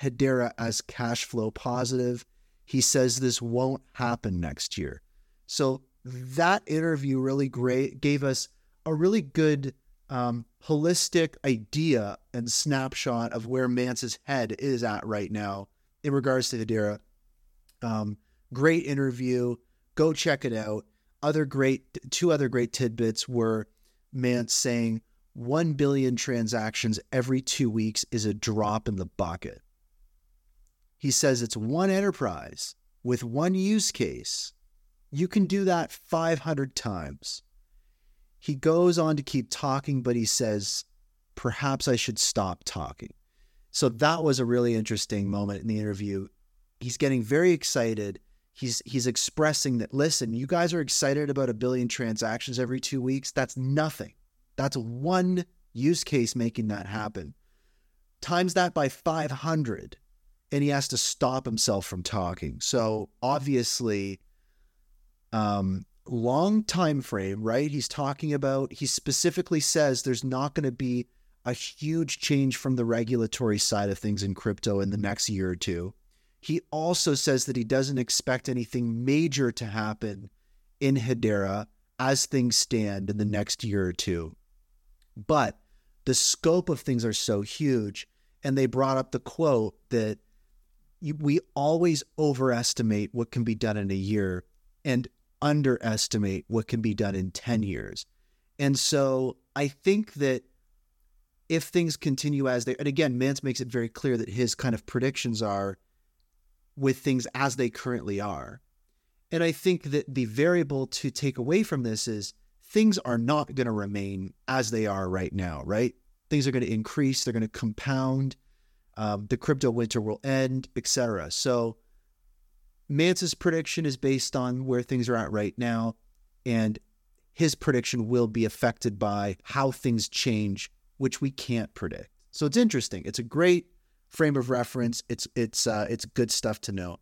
Hedera as cash flow positive. He says this won't happen next year. So that interview really great gave us a really good um, holistic idea and snapshot of where Mance's head is at right now in regards to Hedera. Um, great interview. Go check it out. Other great, two other great tidbits were Mance saying 1 billion transactions every two weeks is a drop in the bucket. He says it's one enterprise with one use case. You can do that 500 times. He goes on to keep talking, but he says, perhaps I should stop talking. So that was a really interesting moment in the interview. He's getting very excited he's he's expressing that listen you guys are excited about a billion transactions every two weeks. That's nothing. That's one use case making that happen. Times that by 500 and he has to stop himself from talking. So obviously um long time frame right? He's talking about he specifically says there's not going to be a huge change from the regulatory side of things in crypto in the next year or two he also says that he doesn't expect anything major to happen in Hedera as things stand in the next year or two. But the scope of things are so huge. And they brought up the quote that we always overestimate what can be done in a year and underestimate what can be done in 10 years. And so I think that if things continue as they, and again, Mance makes it very clear that his kind of predictions are with things as they currently are. And I think that the variable to take away from this is things are not going to remain as they are right now, right? Things are going to increase, they're going to compound. Um, the crypto winter will end, etc. So Mance's prediction is based on where things are at right now, and his prediction will be affected by how things change, which we can't predict. So it's interesting. It's a great frame of reference. It's it's uh, it's good stuff to know.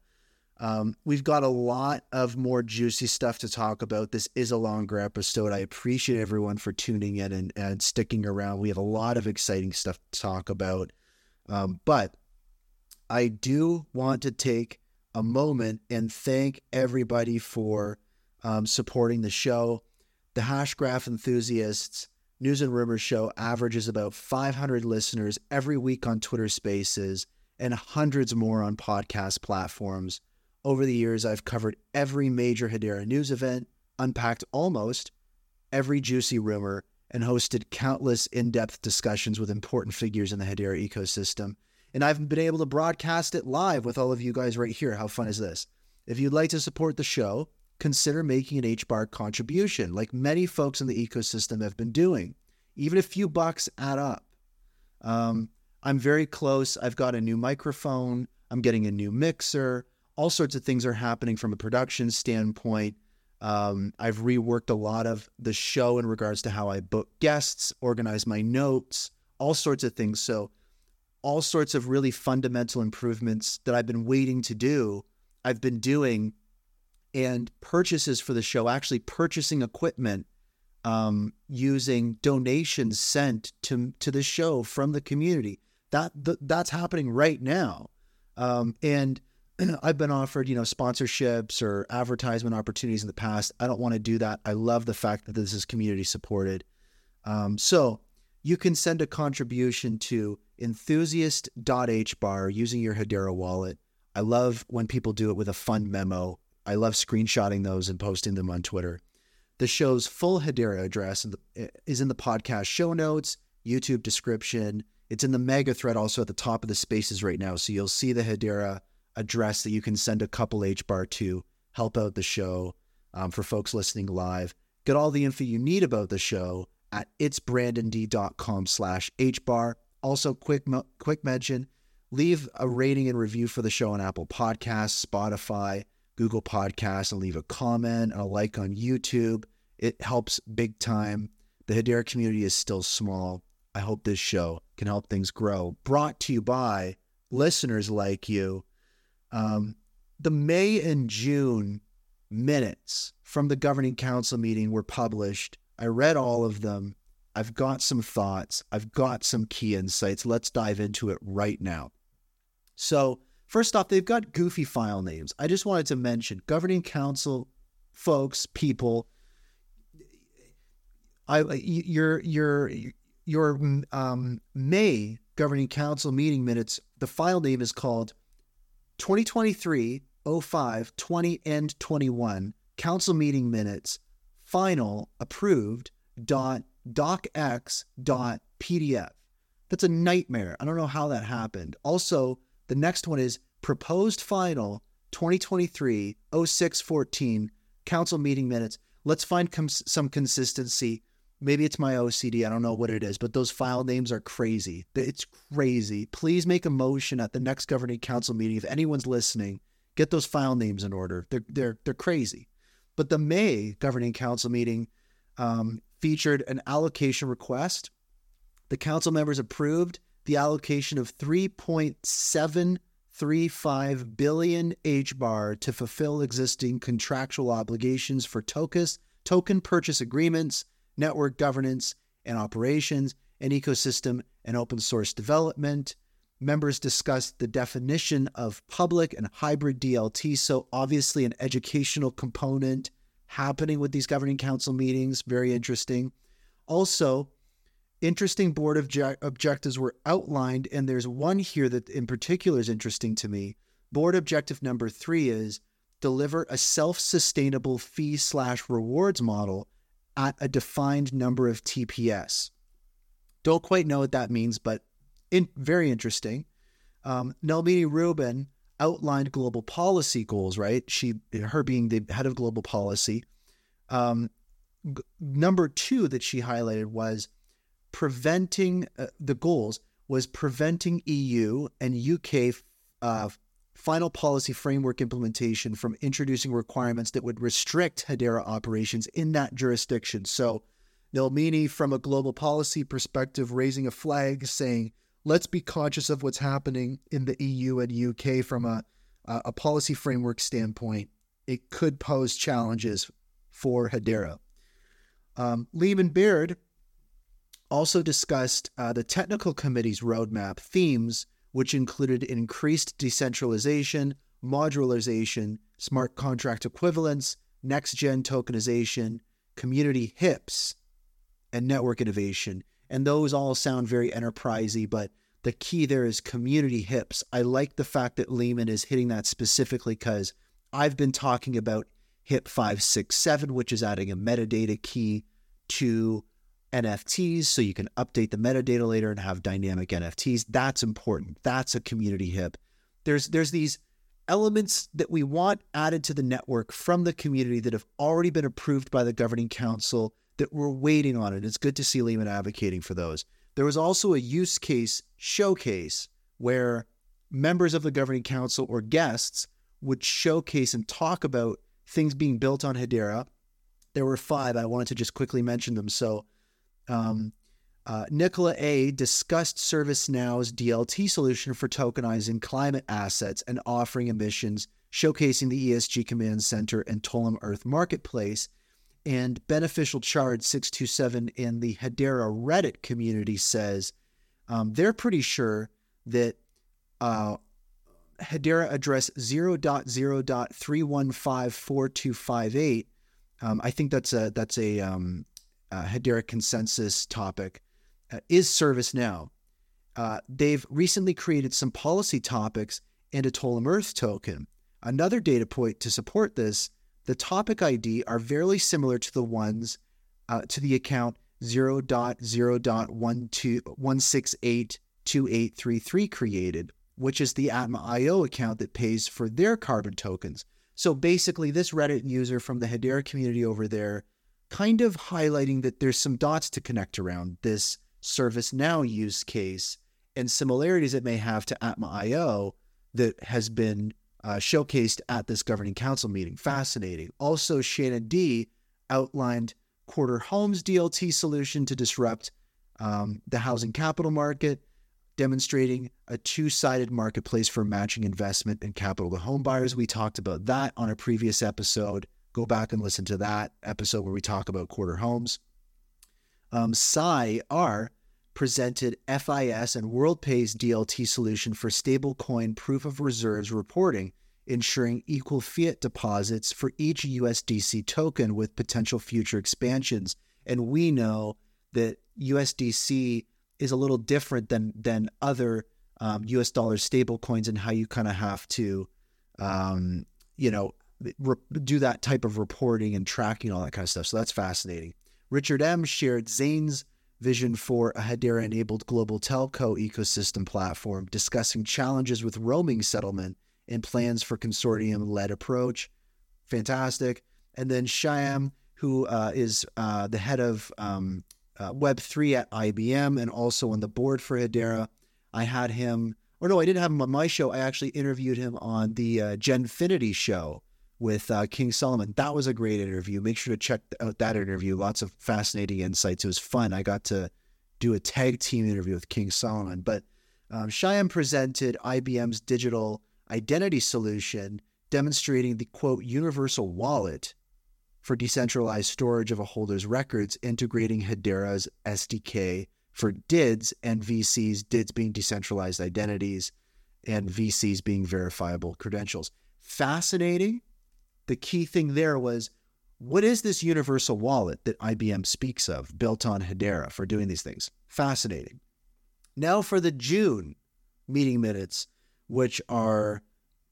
Um, we've got a lot of more juicy stuff to talk about. This is a longer episode. I appreciate everyone for tuning in and, and sticking around. We have a lot of exciting stuff to talk about. Um, but I do want to take a moment and thank everybody for um, supporting the show. The Hashgraph enthusiasts News and Rumors show averages about 500 listeners every week on Twitter Spaces and hundreds more on podcast platforms. Over the years, I've covered every major Hedera news event, unpacked almost every juicy rumor, and hosted countless in depth discussions with important figures in the Hedera ecosystem. And I've been able to broadcast it live with all of you guys right here. How fun is this? If you'd like to support the show, consider making an HBAR contribution, like many folks in the ecosystem have been doing. Even a few bucks add up. Um, I'm very close. I've got a new microphone. I'm getting a new mixer. All sorts of things are happening from a production standpoint. Um, I've reworked a lot of the show in regards to how I book guests, organize my notes, all sorts of things. So, all sorts of really fundamental improvements that I've been waiting to do, I've been doing, and purchases for the show, actually purchasing equipment um, using donations sent to to the show from the community. That th- that's happening right now, um, and I've been offered you know sponsorships or advertisement opportunities in the past. I don't want to do that. I love the fact that this is community supported. Um, so you can send a contribution to enthusiast.hbar using your Hedera wallet. I love when people do it with a fun memo. I love screenshotting those and posting them on Twitter. The show's full Hedera address is in the podcast show notes, YouTube description. It's in the mega thread also at the top of the spaces right now. So you'll see the Hedera address that you can send a couple H bar to help out the show um, for folks listening live. Get all the info you need about the show at itsbrandond.com slash hbar. Also, quick quick mention, leave a rating and review for the show on Apple Podcasts, Spotify, Google Podcasts, and leave a comment and a like on YouTube. It helps big time. The Hedera community is still small. I hope this show can help things grow. Brought to you by listeners like you. Um, the May and June minutes from the governing council meeting were published. I read all of them. I've got some thoughts. I've got some key insights. Let's dive into it right now. So, first off, they've got goofy file names. I just wanted to mention governing council folks, people. I your your your um, May governing council meeting minutes. The file name is called 2023 05 20 and 21 council meeting minutes final approved dot docx.pdf. That's a nightmare. I don't know how that happened. Also, the next one is proposed final 2023 0614 council meeting minutes. Let's find com- some consistency. Maybe it's my OCD. I don't know what it is, but those file names are crazy. It's crazy. Please make a motion at the next governing council meeting. If anyone's listening, get those file names in order. They're they're they're crazy. But the May governing council meeting um, featured an allocation request. The council members approved the allocation of 3.735 billion HBAR to fulfill existing contractual obligations for tokens, token purchase agreements, network governance and operations, and ecosystem and open source development. Members discussed the definition of public and hybrid DLT, so obviously an educational component happening with these governing council meetings. Very interesting. Also, interesting board obje- objectives were outlined, and there's one here that in particular is interesting to me. Board objective number three is deliver a self-sustainable fee slash rewards model at a defined number of TPS. Don't quite know what that means, but in, very interesting. Um, Nilmini Rubin outlined global policy goals, right? She, her being the head of global policy. Um, g- number two that she highlighted was preventing uh, the goals was preventing EU and UK uh, final policy framework implementation from introducing requirements that would restrict Hedera operations in that jurisdiction. So, Nilmini, from a global policy perspective, raising a flag saying, let's be conscious of what's happening in the EU and UK from a, a policy framework standpoint. It could pose challenges for Hedera. Um, Leemon Baird also discussed uh, the technical committee's roadmap themes which included increased decentralization, modularization, smart contract equivalence, next gen tokenization, community HIPS, and network innovation. And those all sound very enterprisey, but the key there is community HIPS. I like the fact that Leemon is hitting that specifically because I've been talking about HIP 567, which is adding a metadata key to NFTs so you can update the metadata later and have dynamic NFTs. That's important. That's a community hip. There's there's these elements that we want added to the network from the community that have already been approved by the governing council that we're waiting on it. It's good to see Leemon advocating for those. There was also a use case showcase where members of the governing council or guests would showcase and talk about things being built on Hedera. There were five. I wanted to just quickly mention them. So um, uh, Nicola A discussed ServiceNow's DLT solution for tokenizing climate assets and offering emissions, showcasing the ESG Command Center and Tolam Earth Marketplace. And Beneficial Charge 627 in the Hedera Reddit community says um, they're pretty sure that uh, Hedera address 0.0.3154258. Um, I think that's a that's a um, uh, Hedera consensus topic uh, is ServiceNow. Uh, they've recently created some policy topics and a Tolam Earth token. Another data point to support this, the topic ID are very similar to the ones uh, to the account 0.0.1682833 created, which is the Atma IO account that pays for their carbon tokens. So basically, this Reddit user from the Hedera community over there kind of highlighting that there's some dots to connect around this ServiceNow use case and similarities it may have to Atma.io that has been uh, showcased at this governing council meeting. Fascinating. Also, Shannon D outlined Quarter Homes DLT solution to disrupt um, the housing capital market, demonstrating a two sided marketplace for matching investment and capital to home buyers. We talked about that on a previous episode. Go back and listen to that episode where we talk about quarter homes. Um, Sai R presented FIS and WorldPay's DLT solution for stablecoin proof of reserves reporting, ensuring equal fiat deposits for each USDC token with potential future expansions. And we know that USDC is a little different than than other um, US dollar stablecoins and how you kind of have to, um, you know, do that type of reporting and tracking all that kind of stuff. So that's fascinating. Richard M shared Zain's vision for a Hedera enabled global telco ecosystem platform, discussing challenges with roaming settlement and plans for consortium led approach. Fantastic. And then Shyam, who uh, is uh, the head of um, uh, Web3 at IBM and also on the board for Hedera. I had him, or no, I didn't have him on my show. I actually interviewed him on the uh, Genfinity show with uh, King Solomon. That was a great interview. Make sure to check out that interview. Lots of fascinating insights. It was fun. I got to do a tag team interview with King Solomon. But um, Shyam presented IBM's digital identity solution, demonstrating the quote universal wallet for decentralized storage of a holder's records, integrating Hedera's SDK for DIDs and VCs, DIDs being decentralized identities and VCs being verifiable credentials. Fascinating the key thing there was what is this universal wallet that IBM speaks of, built on Hedera for doing these things? Fascinating. Now for the June meeting minutes, which are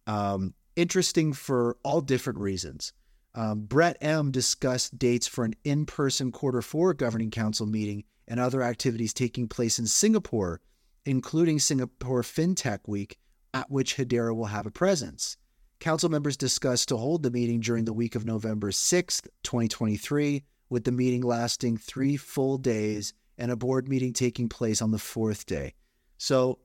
um, interesting for all different reasons. Um, Brett M discussed dates for an in person quarter four governing council meeting and other activities taking place in Singapore, including Singapore FinTech Week, at which Hedera will have a presence. Council members discussed to hold the meeting during the week of November 6th, 2023, with the meeting lasting three full days and a board meeting taking place on the fourth day. So,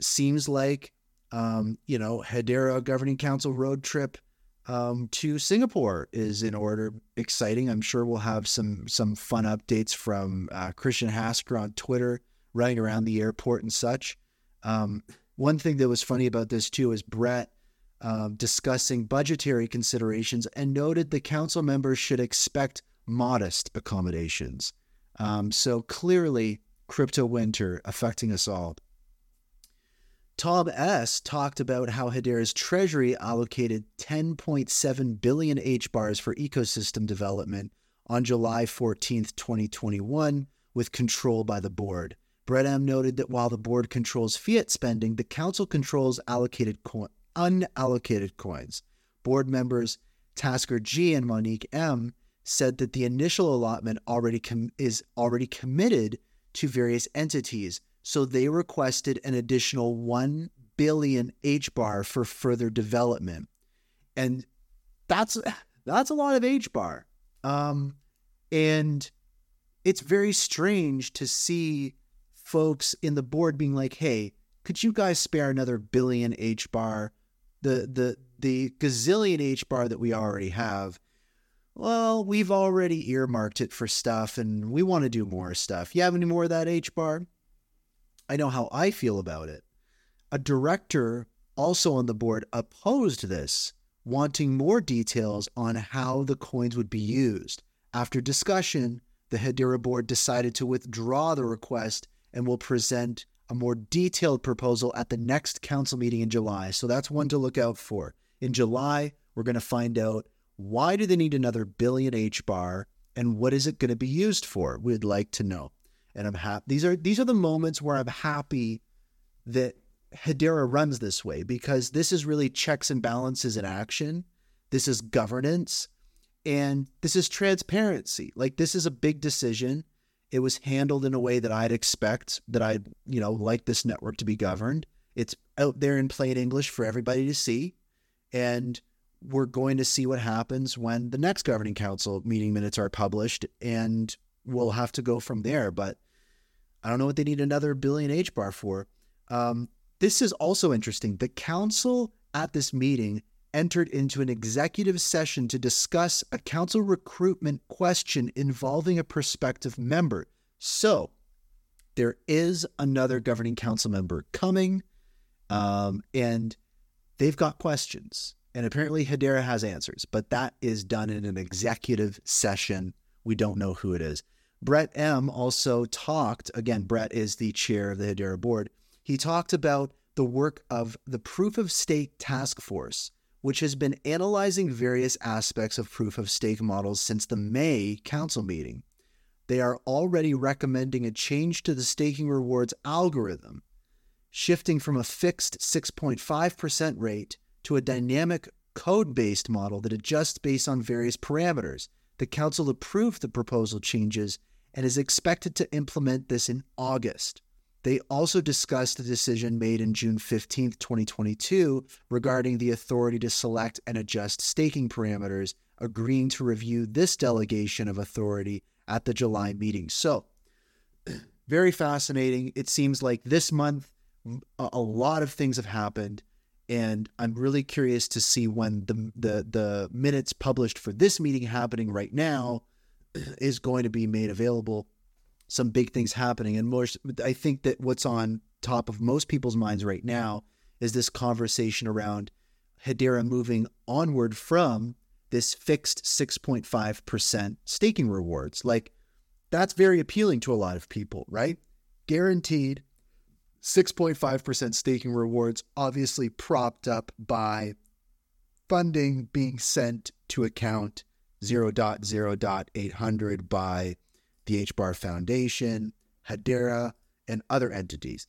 seems like, um, you know, Hedera Governing Council road trip um, to Singapore is in order. Exciting. I'm sure we'll have some some fun updates from uh, Christian Hasker on Twitter, running around the airport and such. Um, one thing that was funny about this too is Brett um, discussing budgetary considerations and noted the council members should expect modest accommodations. Um, so clearly, crypto winter affecting us all. Tom S. talked about how Hedera's treasury allocated 10.7 billion H bars for ecosystem development on July 14th, 2021, with control by the board. Brett M. noted that while the board controls fiat spending, the council controls allocated co- unallocated coins. Board members Tasker G and Monique M said that the initial allotment already com- is already committed to various entities so they requested an additional 1 billion H bar for further development. And that's that's a lot of H bar. Um, and it's very strange to see folks in the board being like, "Hey, could you guys spare another billion H bar? The the the gazillion H bar that we already have. Well, we've already earmarked it for stuff and we want to do more stuff. You have any more of that H bar? I know how I feel about it. A director also on the board opposed this, wanting more details on how the coins would be used. After discussion, the Hedera board decided to withdraw the request and will present a more detailed proposal at the next council meeting in July. So that's one to look out for. In July, we're going to find out why do they need another billion H bar and what is it going to be used for? We'd like to know and I'm happy. These are these are the moments where I'm happy that Hedera runs this way because this is really checks and balances in action. This is governance and this is transparency. Like this is a big decision. It was handled in a way that I'd expect that I'd, you know, like this network to be governed. It's out there in plain English for everybody to see. And we're going to see what happens when the next governing council meeting minutes are published and we'll have to go from there. But I don't know what they need another billion H bar for. Um, this is also interesting. The council at this meeting entered into an executive session to discuss a council recruitment question involving a prospective member. So there is another governing council member coming, um, and they've got questions. And apparently Hedera has answers, but that is done in an executive session. We don't know who it is. Brett M also talked, again, Brett is the chair of the Hedera board. He talked about the work of the Proof of Stake Task Force, which has been analyzing various aspects of proof of stake models since the May council meeting. They are already recommending a change to the staking rewards algorithm, shifting from a fixed 6.5% rate to a dynamic code based model that adjusts based on various parameters. The council approved the proposal changes and is expected to implement this in August. They also discussed the decision made in June 15, 2022, regarding the authority to select and adjust staking parameters, agreeing to review this delegation of authority at the July meeting. So, very fascinating. It seems like this month, a lot of things have happened, and I'm really curious to see when the the the minutes published for this meeting happening right now is going to be made available. Some big things happening, and. I think that what's on top of most people's minds right now is this conversation around Hedera moving onward from this fixed 6.5% staking rewards. Like, that's very appealing to a lot of people, right? Guaranteed 6.5% staking rewards, obviously propped up by funding being sent to account 0.0.800 by the HBAR Foundation, Hedera, and other entities.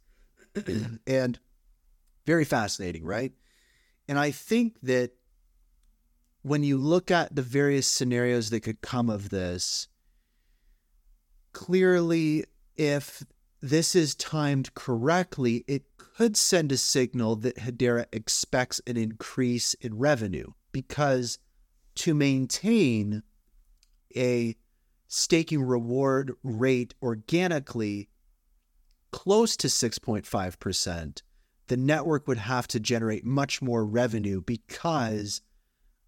and very fascinating, right? And I think that when you look at the various scenarios that could come of this, clearly, if this is timed correctly, it could send a signal that Hedera expects an increase in revenue because to maintain a staking reward rate organically close to 6.5%, the network would have to generate much more revenue because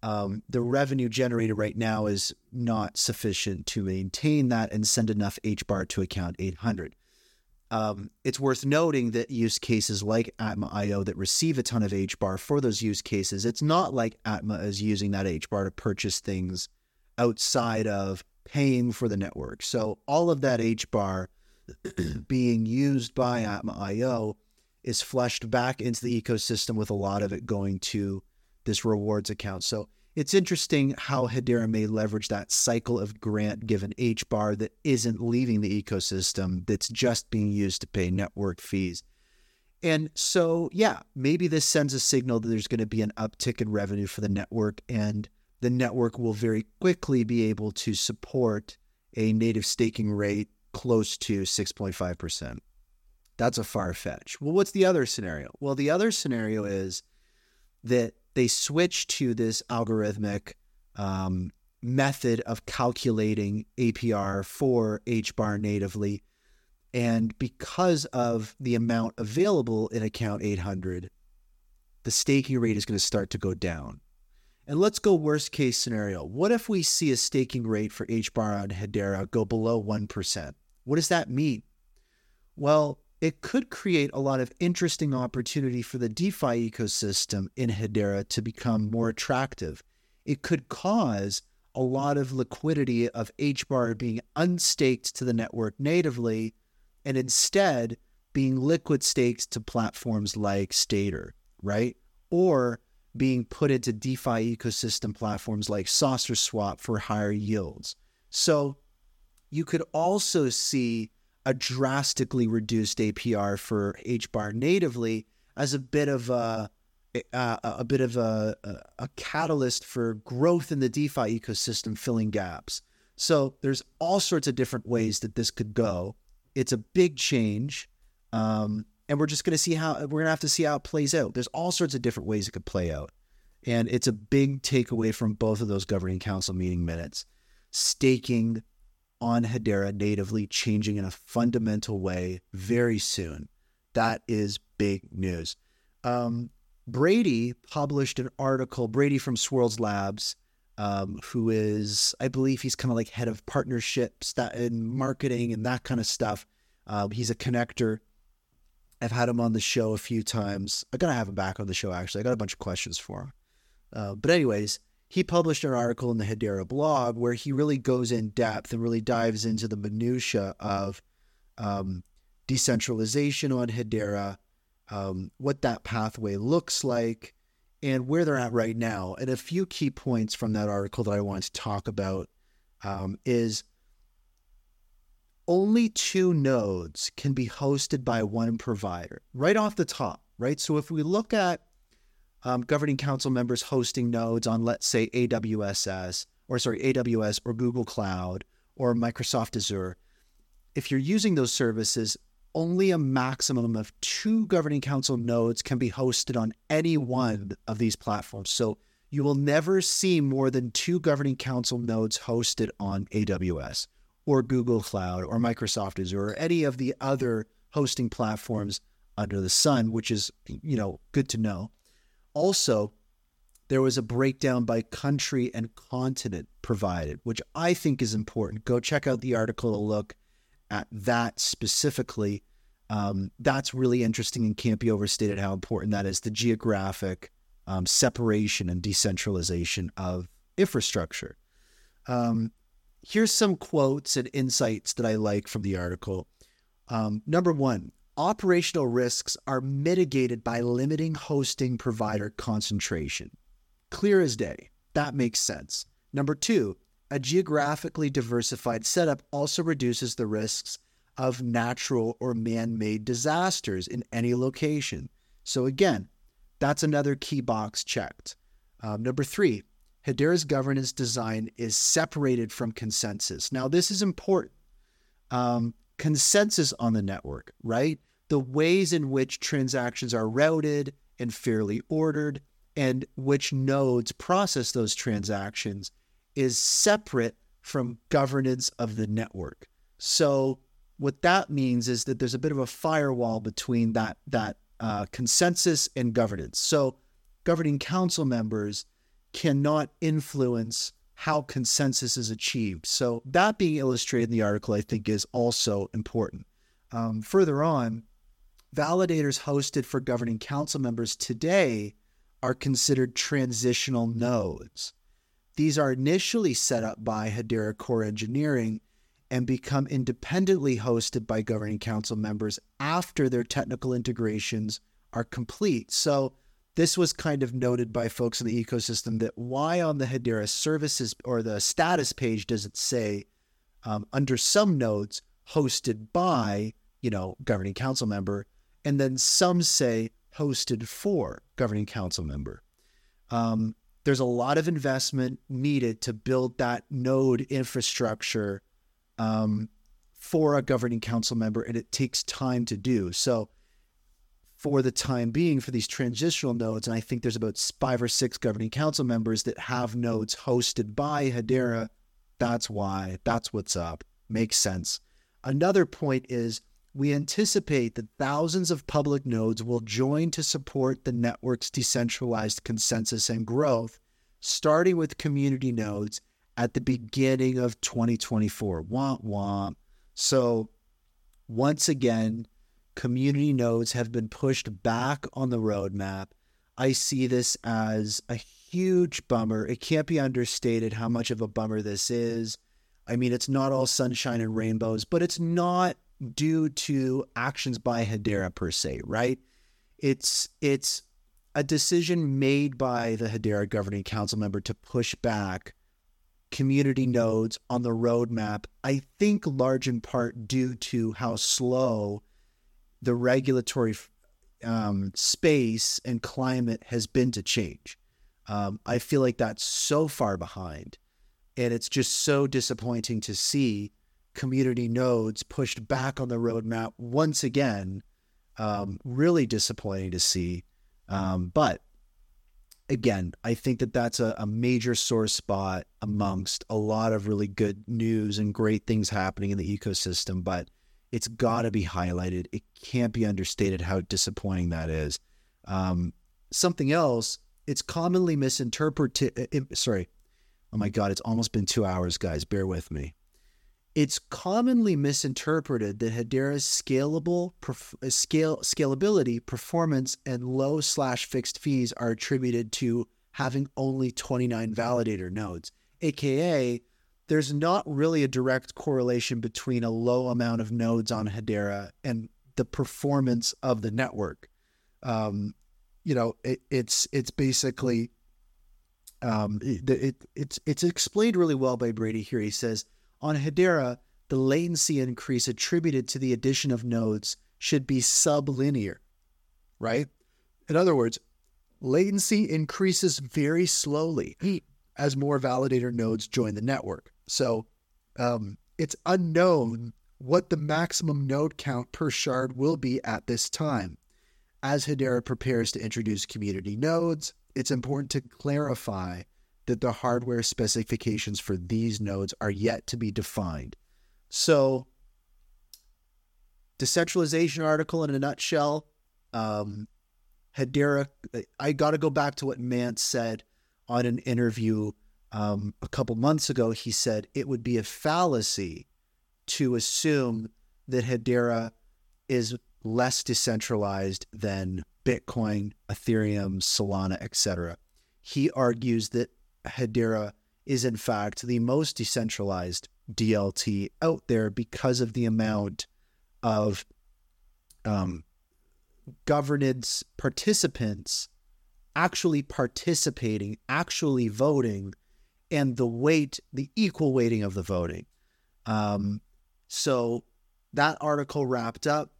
um, the revenue generated right now is not sufficient to maintain that and send enough HBAR to account 800. Um, it's worth noting that use cases like Atma IO that receive a ton of HBAR for those use cases, it's not like Atma is using that HBAR to purchase things outside of paying for the network. So all of that HBAR being used by Atma IO is flushed back into the ecosystem with a lot of it going to this rewards account. So it's interesting how Hedera may leverage that cycle of grant given H bar that isn't leaving the ecosystem, that's just being used to pay network fees. And so, yeah, maybe this sends a signal that there's going to be an uptick in revenue for the network, and the network will very quickly be able to support a native staking rate close to 6.5%. That's a far fetch. Well, what's the other scenario? Well, the other scenario is that they switch to this algorithmic um, method of calculating APR for HBAR natively. And because of the amount available in account 800, the staking rate is going to start to go down. And let's go worst case scenario. What if we see a staking rate for HBAR on Hedera go below 1%? What does that mean? Well, it could create a lot of interesting opportunity for the DeFi ecosystem in Hedera to become more attractive. It could cause a lot of liquidity of HBAR being unstaked to the network natively and instead being liquid staked to platforms like Stader, right? Or being put into DeFi ecosystem platforms like Saucer Swap for higher yields. So you could also see a drastically reduced APR for HBAR natively as a bit of a a, a bit of a, a, catalyst for growth in the DeFi ecosystem, filling gaps. So there's all sorts of different ways that this could go. It's a big change, um, and we're just going to see how we're going to have to see how it plays out. There's all sorts of different ways it could play out, and it's a big takeaway from both of those governing council meeting minutes. Staking on Hedera natively changing in a fundamental way very soon. That is big news. Um, Brady published an article, Brady from Swirlds Labs, um, who is, I believe he's kind of like head of partnerships that, and marketing and that kind of stuff. Um, he's a connector. I've had him on the show a few times. I gotta have him back on the show, actually. I got a bunch of questions for him. Uh, but, anyways, he published an article in the Hedera blog where he really goes in depth and really dives into the minutia of um, decentralization on Hedera, um, what that pathway looks like, and where they're at right now. And a few key points from that article that I want to talk about um, is only two nodes can be hosted by one provider right off the top, right? So if we look at um, governing council members hosting nodes on, let's say, AWS, or sorry, AWS or Google Cloud or Microsoft Azure. If you're using those services, only a maximum of two governing council nodes can be hosted on any one of these platforms. So you will never see more than two governing council nodes hosted on AWS or Google Cloud or Microsoft Azure or any of the other hosting platforms under the sun, which is, you know, good to know. Also, there was a breakdown by country and continent provided, which I think is important. Go check out the article to look at that specifically. Um, that's really interesting and can't be overstated how important that is the geographic um, separation and decentralization of infrastructure. Um, here's some quotes and insights that I like from the article. Um, number one, operational risks are mitigated by limiting hosting provider concentration. Clear as day. That makes sense. Number two, a geographically diversified setup also reduces the risks of natural or man made disasters in any location. So, again, that's another key box checked. Um, number three, Hedera's governance design is separated from consensus. Now, this is important. Um, consensus on the network, right? The ways in which transactions are routed and fairly ordered, and which nodes process those transactions is separate from governance of the network. So, what that means is that there's a bit of a firewall between that that uh, consensus and governance. So, governing council members cannot influence how consensus is achieved. So, that being illustrated in the article, I think, is also important. Um, further on, validators hosted for governing council members today are considered transitional nodes. These are initially set up by Hedera Core Engineering and become independently hosted by governing council members after their technical integrations are complete. So, this was kind of noted by folks in the ecosystem that why on the Hedera services or the status page does it say um, under some nodes hosted by, you know, governing council member, and then some say hosted for governing council member. Um, there's a lot of investment needed to build that node infrastructure um, for a governing council member, and it takes time to do. So, for the time being, for these transitional nodes, and I think there's about five or six governing council members that have nodes hosted by Hedera. That's why. That's what's up. Makes sense. Another point is we anticipate that thousands of public nodes will join to support the network's decentralized consensus and growth, starting with community nodes at the beginning of 2024. Womp womp. So, once again, community nodes have been pushed back on the roadmap. I see this as a huge bummer. It can't be understated how much of a bummer this is. I mean, it's not all sunshine and rainbows, but it's not due to actions by Hedera per se, right? It's it's a decision made by the Hedera governing council member to push back community nodes on the roadmap. I think large in part due to how slow the regulatory um, space and climate has been to change. Um, I feel like that's so far behind, and it's just so disappointing to see community nodes pushed back on the roadmap once again. Um, really disappointing to see. Um, but again, I think that that's a, a, major sore spot amongst a lot of really good news and great things happening in the ecosystem. But it's got to be highlighted. It can't be understated how disappointing that is. Um, something else, it's commonly misinterpreted. Uh, sorry. Oh my God, it's almost been two hours, guys. Bear with me. It's commonly misinterpreted that Hedera's scalable perf- uh, scale scalability, performance, and low slash fixed fees are attributed to having only 29 validator nodes, aka there's not really a direct correlation between a low amount of nodes on Hedera and the performance of the network. Um, you know, it, it's it's basically um, it, it, it's it's explained really well by Brady here. He says on Hedera, the latency increase attributed to the addition of nodes should be sublinear, right? In other words, latency increases very slowly as more validator nodes join the network. So um, it's unknown what the maximum node count per shard will be at this time. As Hedera prepares to introduce community nodes, it's important to clarify that the hardware specifications for these nodes are yet to be defined. So, decentralization article in a nutshell. Um, Hedera, I got to go back to what Mance said on an interview um, a couple months ago. He said it would be a fallacy to assume that Hedera is less decentralized than Bitcoin, Ethereum, Solana, etc. He argues that Hedera is in fact the most decentralized DLT out there because of the amount of um, governance participants actually participating, actually voting, and the weight, the equal weighting of the voting. Um, so that article wrapped up.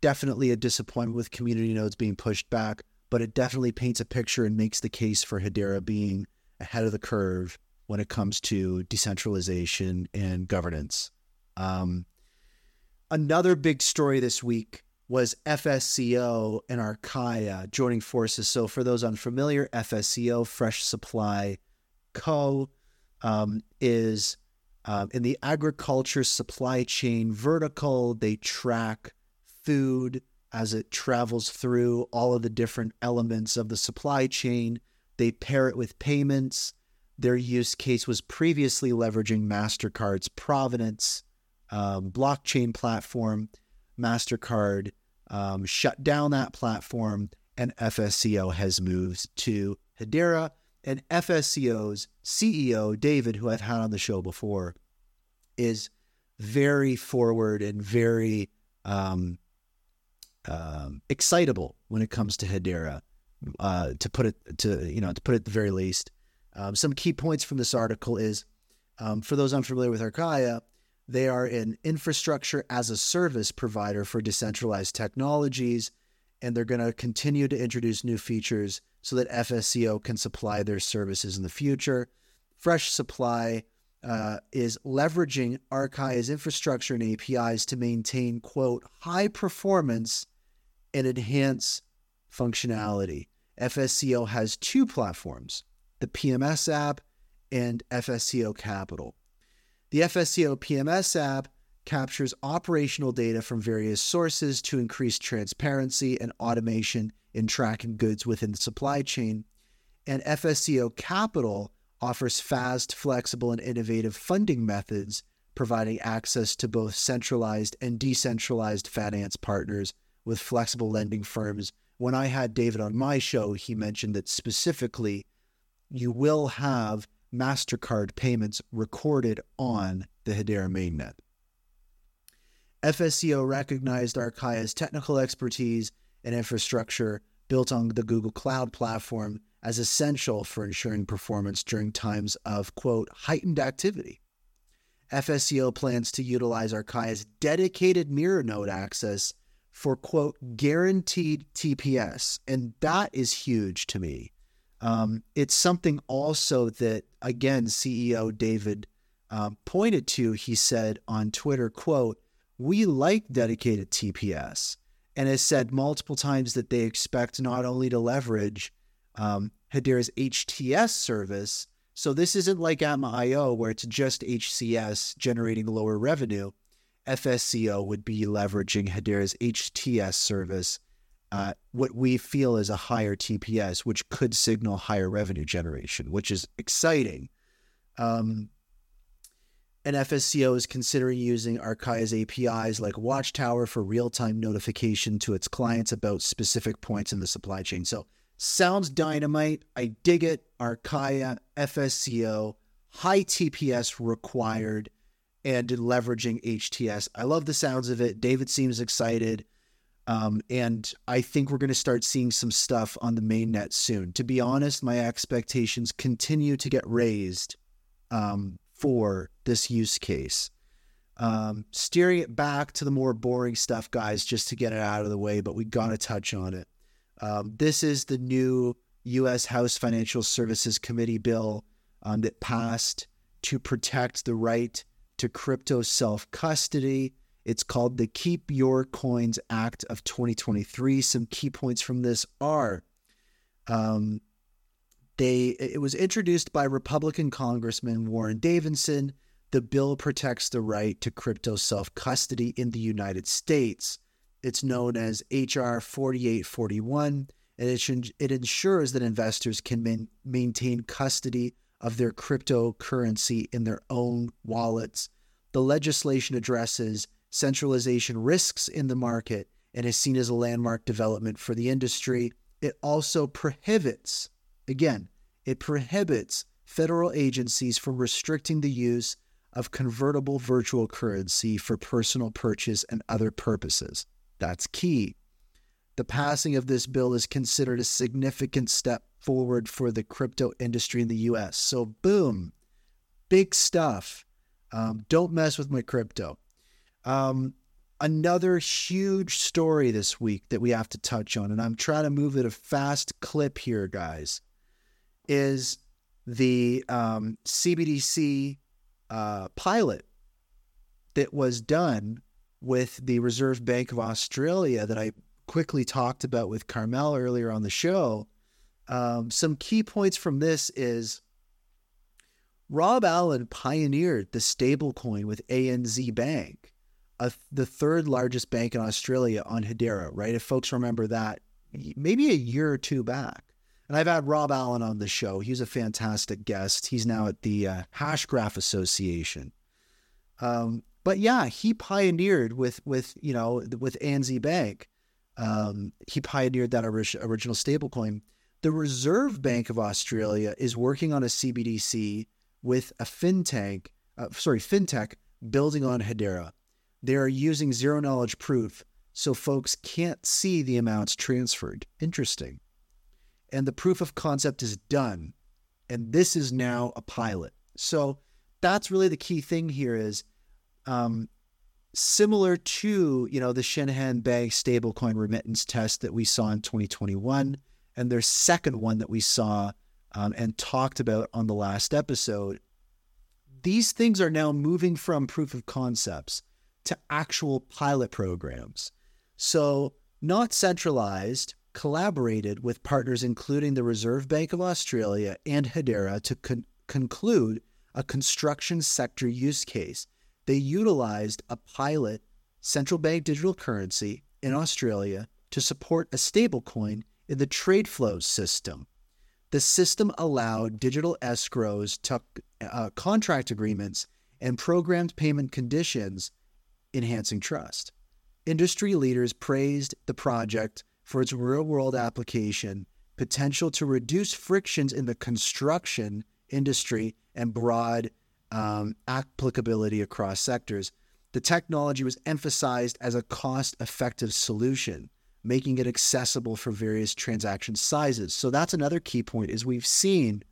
Definitely a disappointment with community nodes being pushed back, but it definitely paints a picture and makes the case for Hedera being ahead of the curve when it comes to decentralization and governance. Um, another big story this week was FSCO and Arkhia joining forces. So, for those unfamiliar, FSCO, Fresh Supply Co., um, is um, in the agriculture supply chain vertical. They track food as it travels through all of the different elements of the supply chain. They pair it with payments. Their use case was previously leveraging MasterCard's Provenance um, blockchain platform. MasterCard um, shut down that platform, and FSCO has moved to Hedera. And FSCO's CEO, David, who I've had on the show before, is very forward and very um, um, excitable when it comes to Hedera. Uh, to put it to you know to put it at the very least, um, some key points from this article is um, for those unfamiliar with Arkhia, they are an infrastructure as a service provider for decentralized technologies, and they're going to continue to introduce new features so that FSCO can supply their services in the future. Fresh Supply uh, is leveraging Arkhia's infrastructure and APIs to maintain, quote, high performance and enhance functionality. FSCO has two platforms the PMS app and FSCO Capital. The FSCO PMS app captures operational data from various sources to increase transparency and automation in tracking goods within the supply chain. And FSCO Capital offers fast, flexible, and innovative funding methods, providing access to both centralized and decentralized finance partners with flexible lending firms. When I had David on my show, he mentioned that specifically you will have MasterCard payments recorded on the Hedera mainnet. FSCO recognized Arkhia's technical expertise and infrastructure built on the Google Cloud platform as essential for ensuring performance during times of, quote, heightened activity. FSCO plans to utilize Arkhia's dedicated mirror node access for, quote, guaranteed TPS. And that is huge to me. Um, it's something also that, again, CEO David um, pointed to. He said on Twitter, quote, we like dedicated TPS and has said multiple times that they expect not only to leverage um, Hedera's HTS service. So this isn't like Atma.io where it's just HCS generating lower revenue. FSCO would be leveraging Hedera's HTS service, uh, what we feel is a higher TPS, which could signal higher revenue generation, which is exciting. Um, and FSCO is considering using Arkhia's APIs like Watchtower for real time notification to its clients about specific points in the supply chain. So Sounds dynamite. I dig it. Arkhia, FSCO, high TPS required, and leveraging HTS. I love the sounds of it. David seems excited. Um, and I think we're going to start seeing some stuff on the mainnet soon. To be honest, my expectations continue to get raised um, for this use case. Um, steering it back to the more boring stuff, guys, just to get it out of the way, but we got to touch on it. Um, this is the new U.S. House Financial Services Committee bill um, that passed to protect the right to crypto self custody. It's called the Keep Your Coins Act of 2023. Some key points from this are um, they it was introduced by Republican Congressman Warren Davidson. The bill protects the right to crypto self custody in the United States. It's known as HR 4841, and it, it ensures that investors can man, maintain custody of their cryptocurrency in their own wallets. The legislation addresses centralization risks in the market and is seen as a landmark development for the industry. It also prohibits, again, it prohibits federal agencies from restricting the use of convertible virtual currency for personal purchase and other purposes. That's key. The passing of this bill is considered a significant step forward for the crypto industry in the US. So, boom, big stuff. Um, don't mess with my crypto. Um, another huge story this week that we have to touch on, and I'm trying to move at a fast clip here, guys, is the um, CBDC uh, pilot that was done with the Reserve Bank of Australia that I quickly talked about with Carmelle earlier on the show. Um, some key points from this is Rob Allen pioneered the stablecoin with ANZ Bank, a, the third largest bank in Australia on Hedera, right? If folks remember that, maybe a year or two back. And I've had Rob Allen on the show. He's a fantastic guest. He's now at the uh, Hashgraph Association. Um, but yeah, he pioneered with with you know with ANZ Bank. Um, he pioneered that orig- original stablecoin. The Reserve Bank of Australia is working on a CBDC with a fintech, uh, sorry, fintech building on Hedera. They are using zero knowledge proof, so folks can't see the amounts transferred. Interesting. And the proof of concept is done, and this is now a pilot. So that's really the key thing here is um, similar to you know the Shinhan Bank stablecoin remittance test that we saw in 2021, and their second one that we saw um, and talked about on the last episode. These things are now moving from proof of concepts to actual pilot programs. So, Notcentralised, collaborated with partners including the Reserve Bank of Australia and Hedera to con- conclude a construction sector use case they utilized a pilot central bank digital currency in Australia to support a stablecoin in the trade flows system. The system allowed digital escrows, to, uh, contract agreements, and programmed payment conditions, enhancing trust. Industry leaders praised the project for its real world application, potential to reduce frictions in the construction industry, and broad um, applicability across sectors, the technology was emphasized as a cost effective solution, making it accessible for various transaction sizes. So that's another key point is we've seen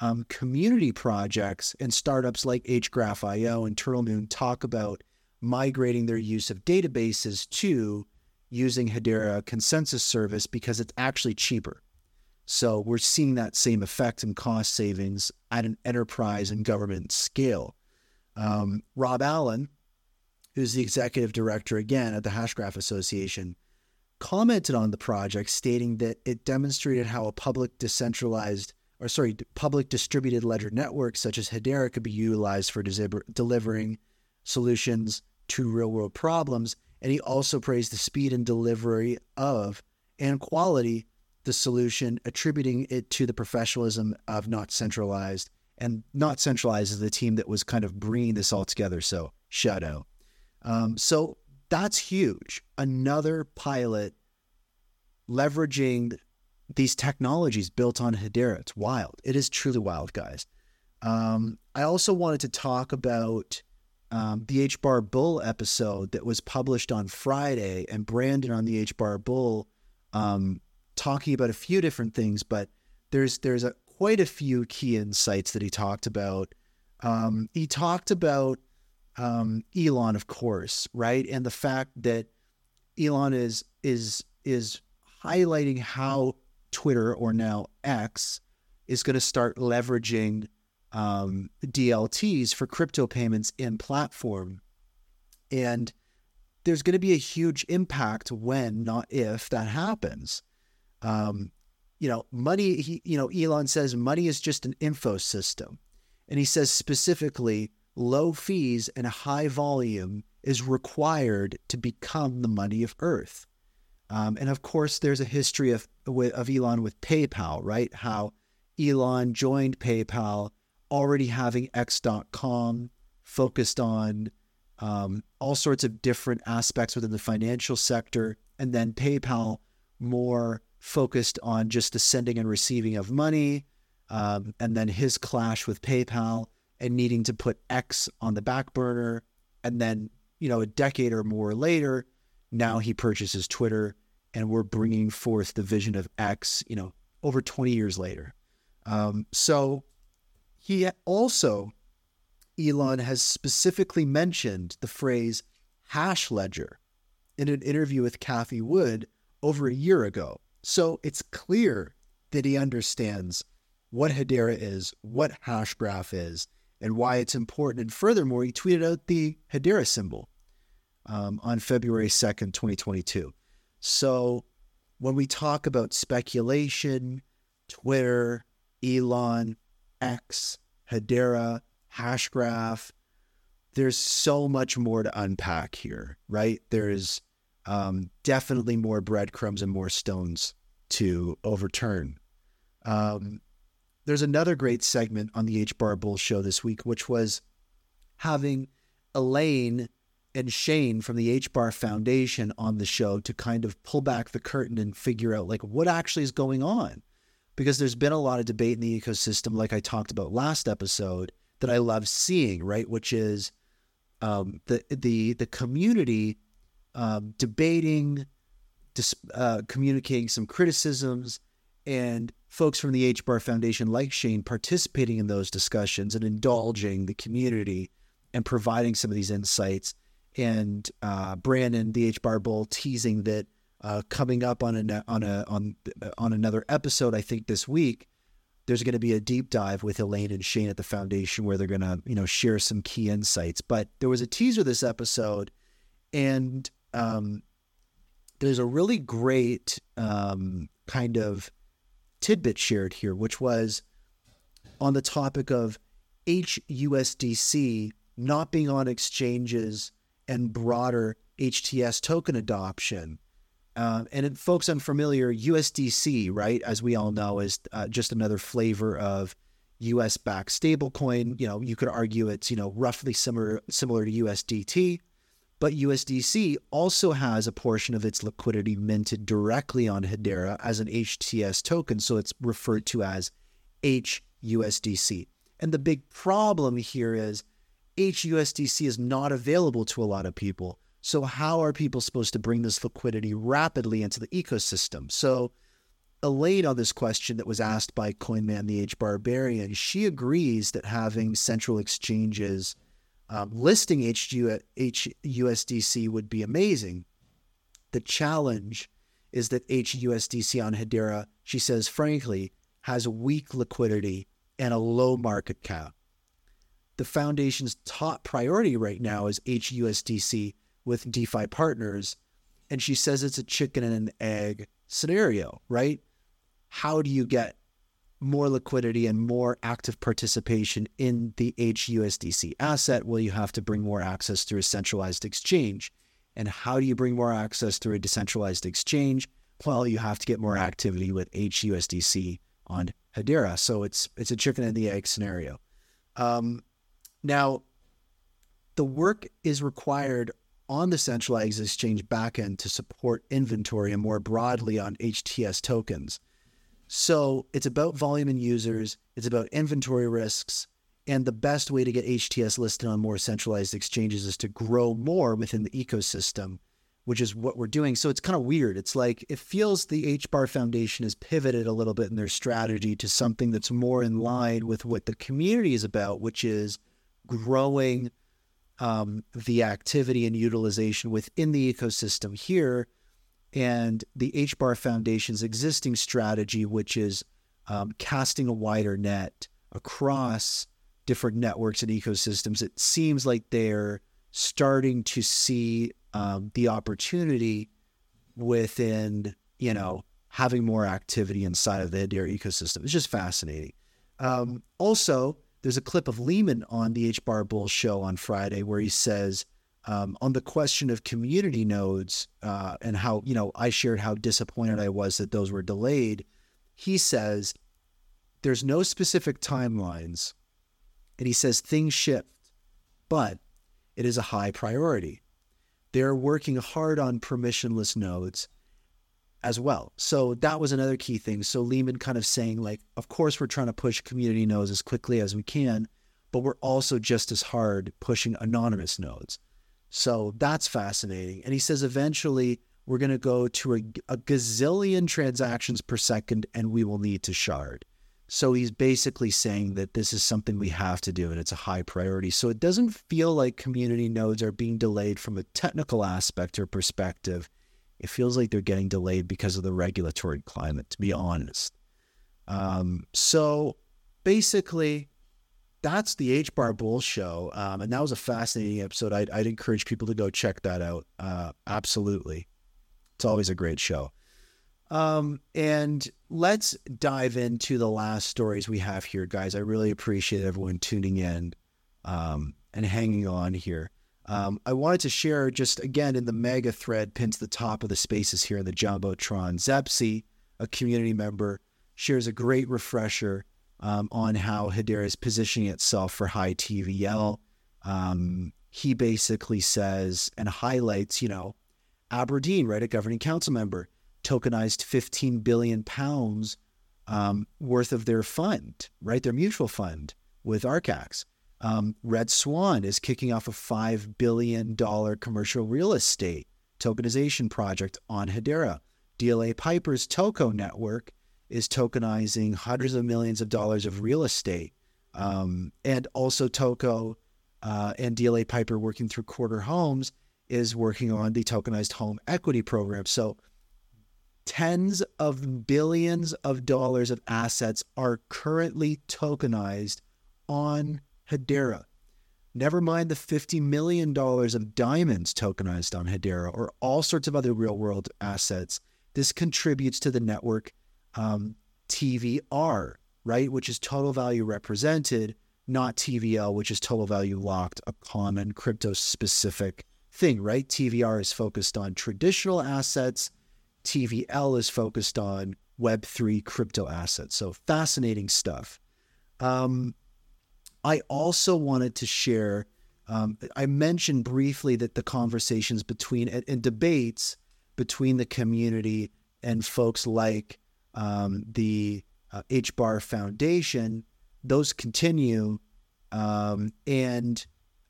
um, community projects and startups like HGraph.io and Turtlemoon talk about migrating their use of databases to using Hedera consensus service because it's actually cheaper. So we're seeing that same effect in cost savings at an enterprise and government scale. Um, Rob Allen, who's the executive director again at the Hashgraph Association, commented on the project, stating that it demonstrated how a public decentralized or sorry, public distributed ledger network such as Hedera could be utilized for delivering solutions to real world problems. And he also praised the speed and delivery of and quality the solution, attributing it to the professionalism of Notcentralised. And Notcentralised is the team that was kind of bringing this all together. So, Shadow. Um, so, that's huge. Another pilot leveraging these technologies built on Hedera. It's wild. It is truly wild, guys. Um, I also wanted to talk about um, the H Bar Bull episode that was published on Friday, and Brandon on the H Bar Bull um, talking about a few different things, but there's there's a quite a few key insights that he talked about. Um, he talked about um, Elon, of course, right, and the fact that Elon is is is highlighting how Twitter or now X is going to start leveraging um, DLTs for crypto payments in platform, and there's going to be a huge impact when, not if, that happens. Um, you know, money, he, you know, Elon says money is just an info system. And he says specifically, low fees and high volume is required to become the money of Earth. Um, and of course, there's a history of, of Elon with PayPal, right? How Elon joined PayPal already having X.com focused on um, all sorts of different aspects within the financial sector. And then PayPal more focused on just the sending and receiving of money, um, and then his clash with PayPal and needing to put X on the back burner. And then, you know, a decade or more later, now he purchases Twitter, and we're bringing forth the vision of X, you know, over 20 years later. Um, so he also, Elon has specifically mentioned the phrase hash ledger in an interview with Cathie Wood over a year ago. So it's clear that he understands what Hedera is, what Hashgraph is, and why it's important. And furthermore, he tweeted out the Hedera symbol um, on February 2nd, 2022. So when we talk about speculation, Twitter, Elon, X, Hedera, Hashgraph, there's so much more to unpack here, right? There's um, definitely more breadcrumbs and more stones to overturn. Um, there's another great segment on the H Bar Bull show this week, which was having Elaine and Shayne from the H Bar Foundation on the show to kind of pull back the curtain and figure out like what actually is going on. Because there's been a lot of debate in the ecosystem, like I talked about last episode, that I love seeing, right? Which is um, the the the community um, debating, dis- uh, communicating some criticisms, and folks from the H Bar Foundation, like Shayne, participating in those discussions and indulging the community and providing some of these insights and uh, Brandon, the H Bar Bull, teasing that uh, coming up on a on a on on another episode, I think this week, there's going to be a deep dive with Elaine and Shayne at the foundation where they're going to you know share some key insights. But there was a teaser this episode, and um, there's a really great um, kind of tidbit shared here, which was on the topic of HUSDC not being on exchanges and broader HTS token adoption. Uh, and folks unfamiliar, USDC, right, as we all know, is uh, just another flavor of US backed stablecoin. You know, you could argue it's, you know, roughly similar similar to USDT, but USDC also has a portion of its liquidity minted directly on Hedera as an HTS token. So it's referred to as HUSDC. And the big problem here is HUSDC is not available to a lot of people. So, how are people supposed to bring this liquidity rapidly into the ecosystem? So, Elaine on this question that was asked by Coinman the H Barbarian, she agrees that having central exchanges um, listing HU, HUSDC would be amazing. The challenge is that HUSDC on Hedera, she says, frankly, has weak liquidity and a low market cap the foundation's top priority right now is HUSDC with DeFi partners. And she says it's a chicken and an egg scenario, right? How do you get more liquidity and more active participation in the HUSDC asset? Well, you have to bring more access through a centralized exchange. And how do you bring more access through a decentralized exchange? Well, you have to get more activity with HUSDC on Hedera. So it's it's a chicken and the egg scenario. Um, now, the work is required on the centralized exchange backend to support inventory and more broadly on HTS tokens. So it's about volume and users, it's about inventory risks, and the best way to get HTS listed on more centralized exchanges is to grow more within the ecosystem, which is what we're doing. So it's kind of weird. It's like it feels the H Bar Foundation has pivoted a little bit in their strategy to something that's more in line with what the community is about, which is growing um, the activity and utilization within the ecosystem here. And the HBAR Foundation's existing strategy, which is um, casting a wider net across different networks and ecosystems, it seems like they're starting to see um, the opportunity within, you know, having more activity inside of the Hedera ecosystem. It's just fascinating. Um, also, there's a clip of Leemon on the H Bar Bull show on Friday where he says, um, on the question of community nodes uh, and how, you know, I shared how disappointed I was that those were delayed. He says, there's no specific timelines. And he says things shift, but it is a high priority. They're working hard on permissionless nodes as well. So that was another key thing. So Leemon kind of saying, like, of course, we're trying to push community nodes as quickly as we can, but we're also just as hard pushing anonymous nodes. So that's fascinating. And he says eventually we're going to go to a, a gazillion transactions per second and we will need to shard. So he's basically saying that this is something we have to do and it's a high priority. So it doesn't feel like community nodes are being delayed from a technical aspect or perspective. It feels like they're getting delayed because of the regulatory climate, to be honest. Um, so basically, that's the H Bar Bull show. Um, and that was a fascinating episode. I'd, I'd, encourage people to go check that out. Uh, absolutely. It's always a great show. Um, and let's dive into the last stories we have here, guys. I really appreciate everyone tuning in um, and hanging on here. Um, I wanted to share just again in the mega thread pinned to the top of the spaces here in the Jumbotron. Zepsi, a community member, shares a great refresher um, on how Hedera is positioning itself for high TVL. Um, he basically says and highlights, you know, Aberdeen, right, a governing council member, tokenized 15 billion pounds um, worth of their fund, right, their mutual fund with Archax. Um, Red Swan is kicking off a $5 billion commercial real estate tokenization project on Hedera. DLA Piper's Toko network is tokenizing hundreds of millions of dollars of real estate. Um, and also, Toko uh, and DLA Piper, working through Quarter Homes, is working on the tokenized home equity program. So, tens of billions of dollars of assets are currently tokenized on Hedera. Never mind the $50 million of diamonds tokenized on Hedera or all sorts of other real world assets. This contributes to the network um, TVR, right? Which is total value represented, not TVL, which is total value locked, a common crypto specific thing, right? TVR is focused on traditional assets, TVL is focused on Web3 crypto assets. So fascinating stuff. Um, I also wanted to share. Um, I mentioned briefly that the conversations between and, and debates between the community and folks like um, the uh, HBAR Foundation, those continue. Um, and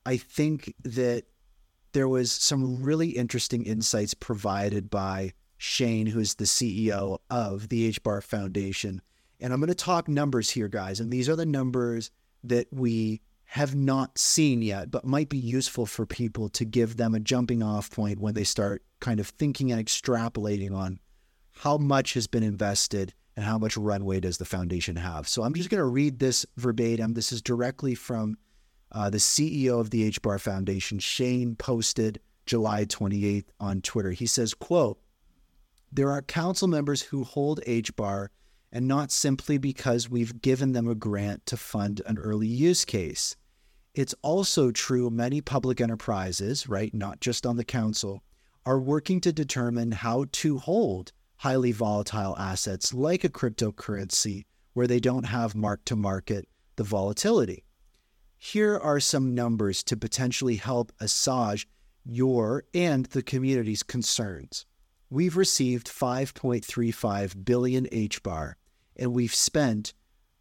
I think that there was some really interesting insights provided by Shayne, who is the CEO of the HBAR Foundation. And I'm going to talk numbers here, guys. And these are the numbers that we have not seen yet, but might be useful for people to give them a jumping off point when they start kind of thinking and extrapolating on how much has been invested and how much runway does the foundation have. So I'm just going to read this verbatim. This is directly from uh, the CEO of the HBAR Foundation, Shayne, posted July 28th on Twitter. He says, quote, there are council members who hold HBAR and not simply because we've given them a grant to fund an early use case. It's also true many public enterprises, right, not just on the council, are working to determine how to hold highly volatile assets like a cryptocurrency where they don't have mark to market the volatility. Here are some numbers to potentially help assuage your and the community's concerns. We've received 5.35 billion HBAR and we've spent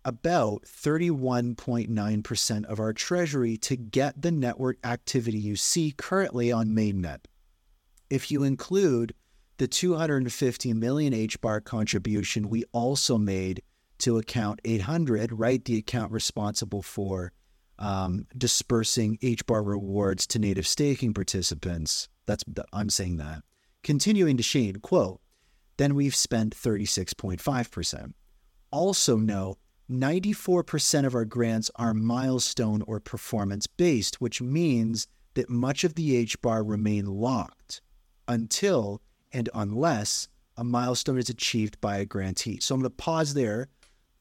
about 31.9% of our treasury to get the network activity you see currently on mainnet. If you include the 250 million HBAR contribution we also made to account 800, right? The account responsible for um, dispersing HBAR rewards to native staking participants. That's I'm saying that. Continuing to Shayne, quote, then we've spent 36.5%. Also know 94% of our grants are milestone or performance based, which means that much of the H bar remain locked until and unless a milestone is achieved by a grantee. So I'm going to pause there.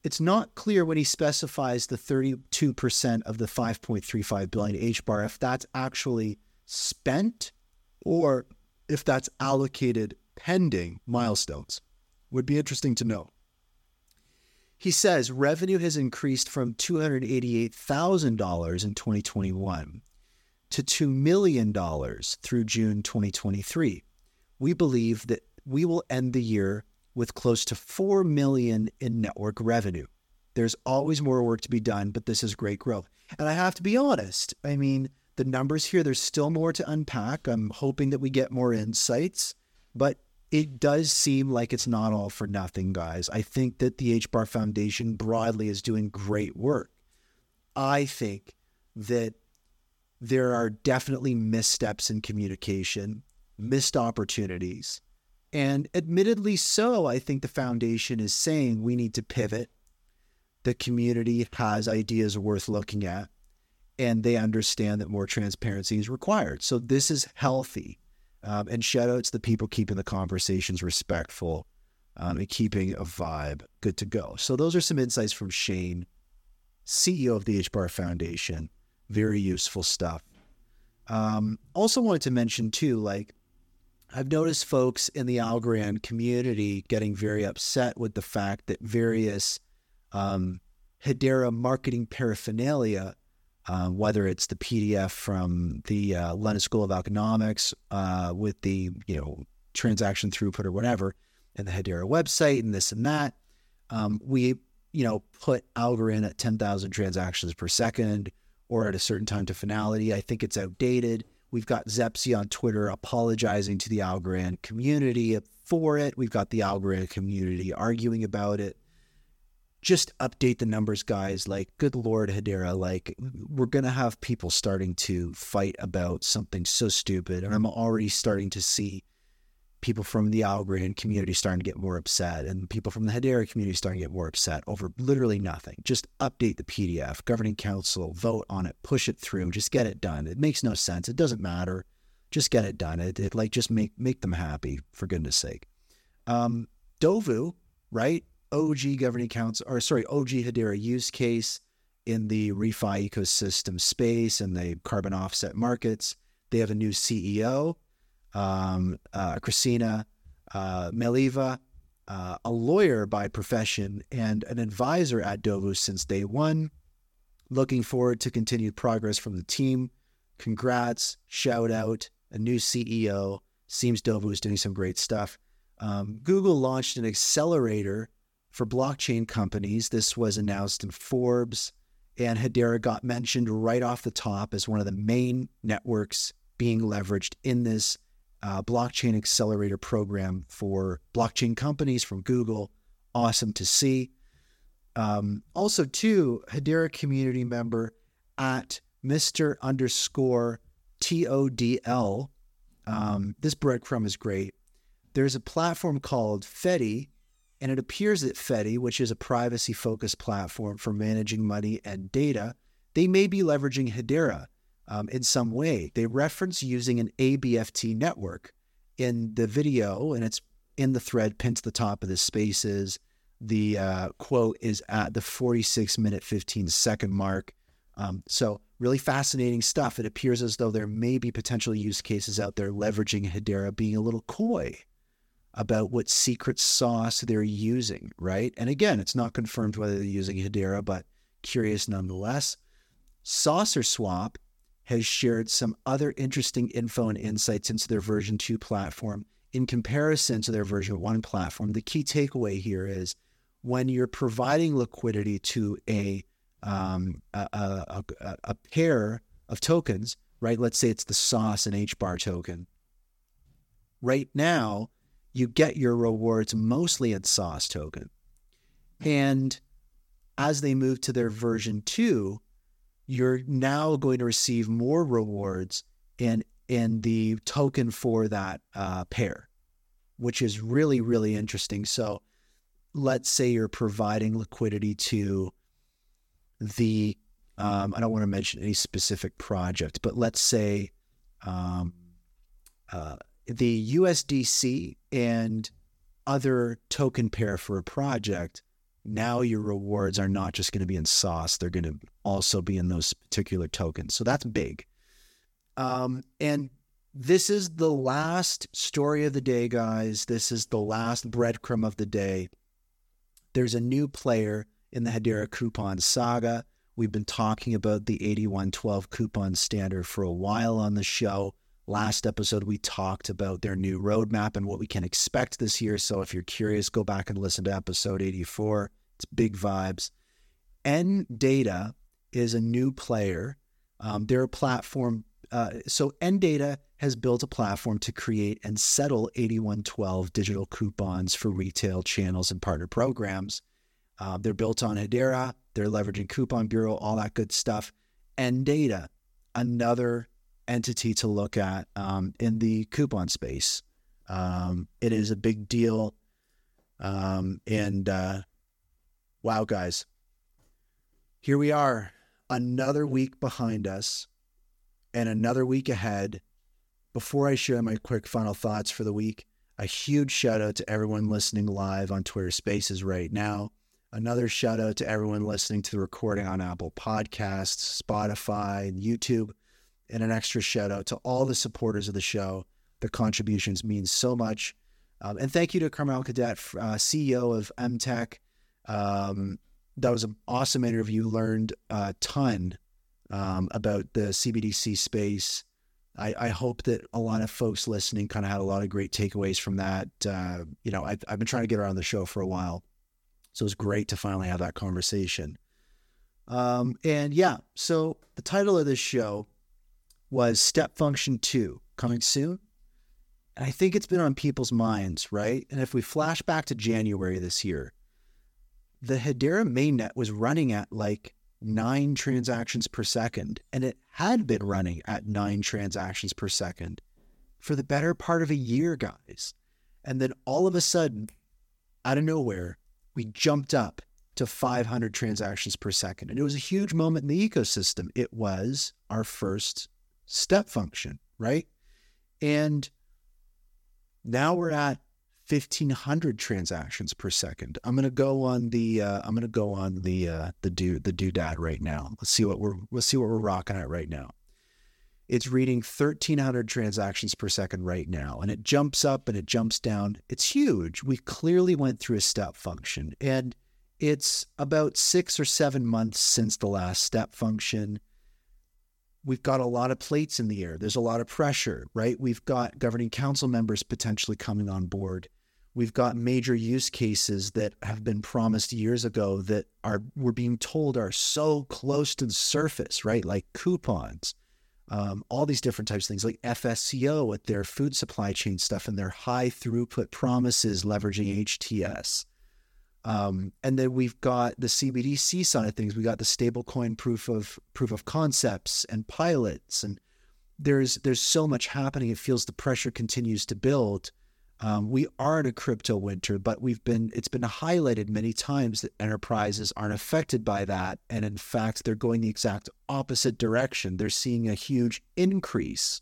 It's not clear when he specifies the 32% of the 5.35 billion H bar if that's actually spent or if that's allocated pending milestones. Would be interesting to know. He says revenue has increased from $288,000 in 2021 to $2 million through June 2023 we believe that we will end the year with close to 4 million in network revenue. There's always more work to be done, but this is great growth. And I have to be honest. I mean, the numbers here, there's still more to unpack. I'm hoping that we get more insights. But it does seem like it's not all for nothing, guys. I think that the HBAR Foundation broadly is doing great work. I think that there are definitely missteps in communication, missed opportunities. And admittedly so, I think the foundation is saying we need to pivot. The community has ideas worth looking at, and they understand that more transparency is required. So this is healthy. Um, and shout outs to the people keeping the conversations respectful um, and keeping a vibe good to go. So those are some insights from Shayne, CEO of the HBAR Foundation. Very useful stuff. Um, also wanted to mention too, like I've noticed folks in the Algorand community getting very upset with the fact that various um, Hedera marketing paraphernalia uh, whether it's the PDF from the uh, London School of Economics uh, with the you know transaction throughput or whatever, and the Hedera website and this and that. Um, we you know put Algorand at ten thousand transactions per second or at a certain time to finality. I think it's outdated. We've got Zepsi on Twitter apologizing to the Algorand community for it. We've got the Algorand community arguing about it just update the numbers, guys. Like, good Lord, Hedera, like, we're going to have people starting to fight about something so stupid. And I'm already starting to see people from the Algorand community starting to get more upset and people from the Hedera community starting to get more upset over literally nothing. Just update the PDF, governing council, vote on it, push it through, just get it done. It makes no sense. It doesn't matter. Just get it done. It, it like, just make, make them happy, for goodness sake. Um, Dovu, right? OG governing council, or sorry, OG Hedera use case in the refi ecosystem space and the carbon offset markets. They have a new CEO, um, uh, Christina uh, Meliva, uh, a lawyer by profession and an advisor at Dovu since day one. Looking forward to continued progress from the team. Congrats, shout out, a new CEO. Seems Dovu is doing some great stuff. Um, Google launched an accelerator for blockchain companies. This was announced in Forbes, and Hedera got mentioned right off the top as one of the main networks being leveraged in this uh, blockchain accelerator program for blockchain companies from Google. Awesome to see. Um, also, too, Hedera community member at Mr. underscore TODL. Um, this breadcrumb is great. There's a platform called Fedi and it appears that Fedi, which is a privacy focused platform for managing money and data, they may be leveraging Hedera um, in some way. They reference using an ABFT network in the video, and it's in the thread pinned to the top of the spaces. The uh, quote is at the 46 minute, 15 second mark. Um, so, really fascinating stuff. It appears as though there may be potential use cases out there leveraging Hedera being a little coy about what secret sauce they're using, right? And again, it's not confirmed whether they're using Hedera, but curious nonetheless. Saucer Swap has shared some other interesting info and insights into their version 2 platform in comparison to their version 1 platform. The key takeaway here is when you're providing liquidity to a um, a, a, a, a pair of tokens, right? Let's say it's the sauce and HBAR token. Right now, you get your rewards mostly in Sauce token. And as they move to their version two, you're now going to receive more rewards in in the token for that uh, pair, which is really really interesting. So, let's say you're providing liquidity to the um, I don't want to mention any specific project, but let's say um, uh, the USDC and other token pair for a project, now your rewards are not just going to be in sauce, they're going to also be in those particular tokens. So that's big. Um, and this is the last story of the day, guys. This is the last breadcrumb of the day. There's a new player in the Hedera coupon saga. We've been talking about the 8112 coupon standard for a while on the show. Last episode, we talked about their new roadmap and what we can expect this year. So if you're curious, go back and listen to episode 84. It's big vibes. N Data is a new player. Um, they're a platform Uh, so Data has built a platform to create and settle 8112 digital coupons for retail channels and partner programs. Uh, they're built on Hedera. They're leveraging Coupon Bureau, all that good stuff. N Data, another entity to look at um, in the coupon space. Um, it is a big deal. Um, and uh, wow, guys, here we are, another week behind us and another week ahead. Before I share my quick final thoughts for the week, a huge shout out to everyone listening live on Twitter Spaces right now. Another shout out to everyone listening to the recording on Apple Podcasts, Spotify, and YouTube, and an extra shout out to all the supporters of the show. Their contributions mean so much. Um, and thank you to Carmelle Cadet, uh, CEO of EMTECH. Um, that was an awesome interview. Learned a ton um, about the CBDC space. I, I, hope that a lot of folks listening kind of had a lot of great takeaways from that. Uh, you know, I've, I've, been trying to get her on the show for a while, so it's great to finally have that conversation. Um, and yeah, so the title of this show was Step Function Two, coming soon. And I think it's been on people's minds, right? And if we flash back to January this year, the Hedera mainnet was running at like nine transactions per second, and it had been running at nine transactions per second for the better part of a year, guys. And then all of a sudden, out of nowhere, we jumped up to 500 transactions per second. And it was a huge moment in the ecosystem. It was our first step function, right? And now we're at 1500 transactions per second. I'm going to go on the uh, I'm going to go on the uh, the do the doodad right now. Let's see what we're let's see what we're rocking at right now. It's reading 1300 transactions per second right now and it jumps up and it jumps down. It's huge. We clearly went through a step function and it's about 6 or 7 months since the last step function we've got a lot of plates in the air. There's a lot of pressure, right? We've got governing council members potentially coming on board. We've got major use cases that have been promised years ago that are we're being told are so close to the surface, right? Like coupons, um, all these different types of things, like FSCO with their food supply chain stuff and their high throughput promises leveraging HTS. Um, and then we've got the CBDC side of things. We got the stablecoin proof of proof of concepts and pilots, and there's there's so much happening. It feels the pressure continues to build. Um, we are in a crypto winter, but we've been it's been highlighted many times that enterprises aren't affected by that, and in fact, they're going the exact opposite direction. They're seeing a huge increase.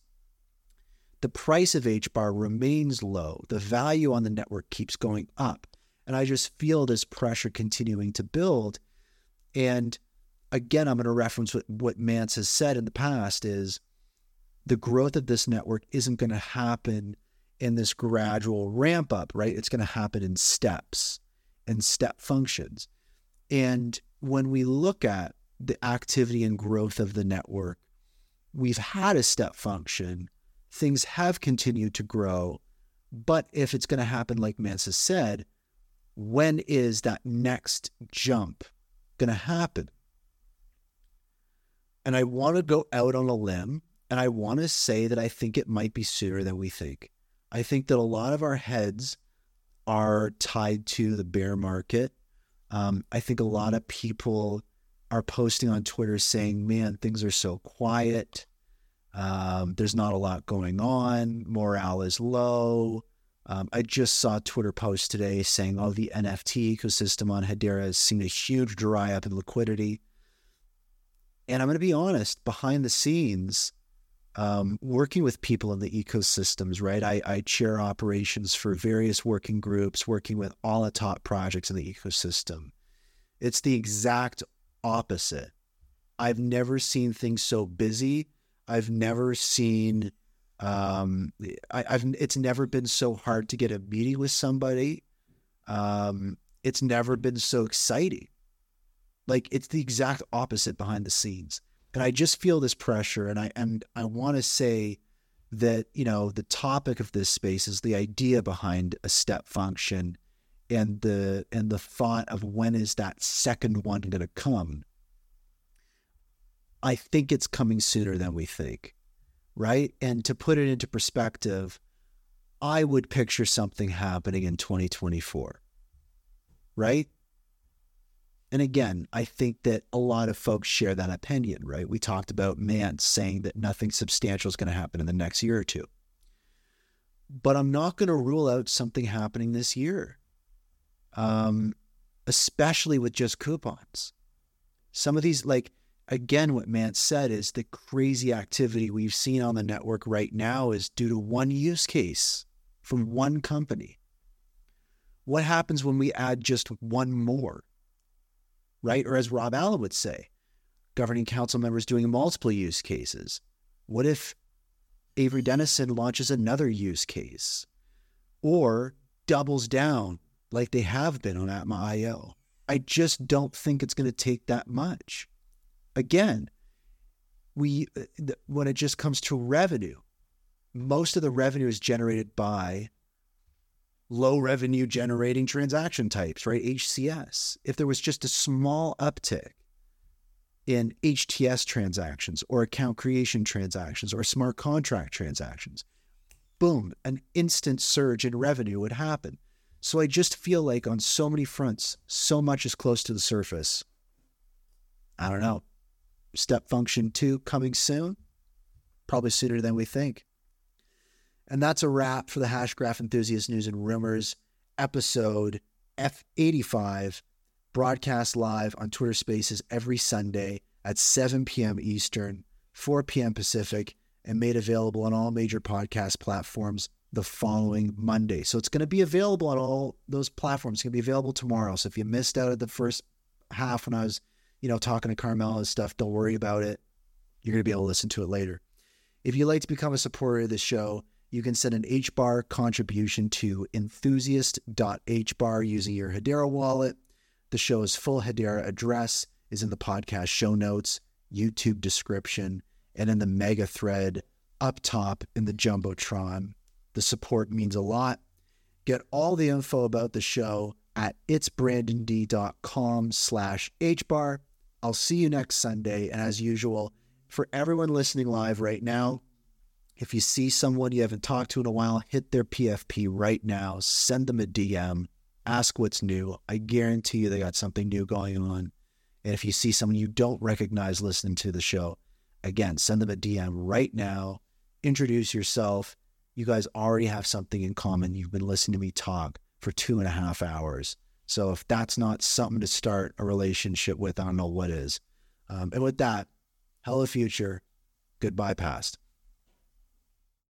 The price of HBAR remains low. The value on the network keeps going up. And I just feel this pressure continuing to build. And again, I'm going to reference what, what Mance has said in the past is the growth of this network isn't going to happen in this gradual ramp up, right? It's going to happen in steps and step functions. And when we look at the activity and growth of the network, we've had a step function. Things have continued to grow. But if it's going to happen, like Mance has said, when is that next jump going to happen? And I want to go out on a limb and I want to say that I think it might be sooner than we think. I think that a lot of our heads are tied to the bear market. Um, I think a lot of people are posting on Twitter saying, man, things are so quiet. Um, there's not a lot going on. Morale is low. Um, I just saw a Twitter post today saying, oh, the NFT ecosystem on Hedera has seen a huge dry up in liquidity. And I'm going to be honest, behind the scenes, um, working with people in the ecosystems, right? I, I chair operations for various working groups, working with all the top projects in the ecosystem. It's the exact opposite. I've never seen things so busy. I've never seen um, I, have it's never been so hard to get a meeting with somebody. Um, it's never been so exciting. Like it's the exact opposite behind the scenes, and I just feel this pressure, and I and I want to say that you know the topic of this space is the idea behind a step function, and the and the thought of when is that second one going to come. I think it's coming sooner than we think. Right? And to put it into perspective, I would picture something happening in 2024, right? And again, I think that a lot of folks share that opinion, right? We talked about Mance saying that nothing substantial is going to happen in the next year or two. But I'm not going to rule out something happening this year, um, especially with just coupons. Some of these, like, again, what Mance said is the crazy activity we've seen on the network right now is due to one use case from one company. What happens when we add just one more? right? Or as Rob Allen would say, governing council members doing multiple use cases. What if Avery Dennison launches another use case or doubles down like they have been on Atma IO? I just don't think it's going to take that much. Again, we when it just comes to revenue, most of the revenue is generated by low revenue generating transaction types, right? HCS. If there was just a small uptick in HTS transactions or account creation transactions or smart contract transactions, boom, an instant surge in revenue would happen. So I just feel like on so many fronts, so much is close to the surface. I don't know. Step function two coming soon, probably sooner than we think. And that's a wrap for the Hashgraph Enthusiast News and Rumors episode F85, broadcast live on Twitter Spaces every Sunday at 7 p.m. Eastern, 4 p.m. Pacific, and made available on all major podcast platforms the following Monday. So it's going to be available on all those platforms. It's going to be available tomorrow. So if you missed out at the first half when I was, you know, talking to Carmelle and stuff, don't worry about it. You're going to be able to listen to it later. If you'd like to become a supporter of the show, you can send an HBAR contribution to enthusiast.hbar using your Hedera wallet. The show's full Hedera address is in the podcast show notes, YouTube description, and in the mega thread up top in the Jumbotron. The support means a lot. Get all the info about the show at itsbrandond.com slash hbar. I'll see you next Sunday. And as usual, for everyone listening live right now, if you see someone you haven't talked to in a while, hit their PFP right now, send them a DM, ask what's new. I guarantee you they got something new going on. And if you see someone you don't recognize listening to the show, again, send them a DM right now, introduce yourself. You guys already have something in common. You've been listening to me talk for two and a half hours. So if that's not something to start a relationship with, I don't know what is. Um, and with that, hello future, goodbye past.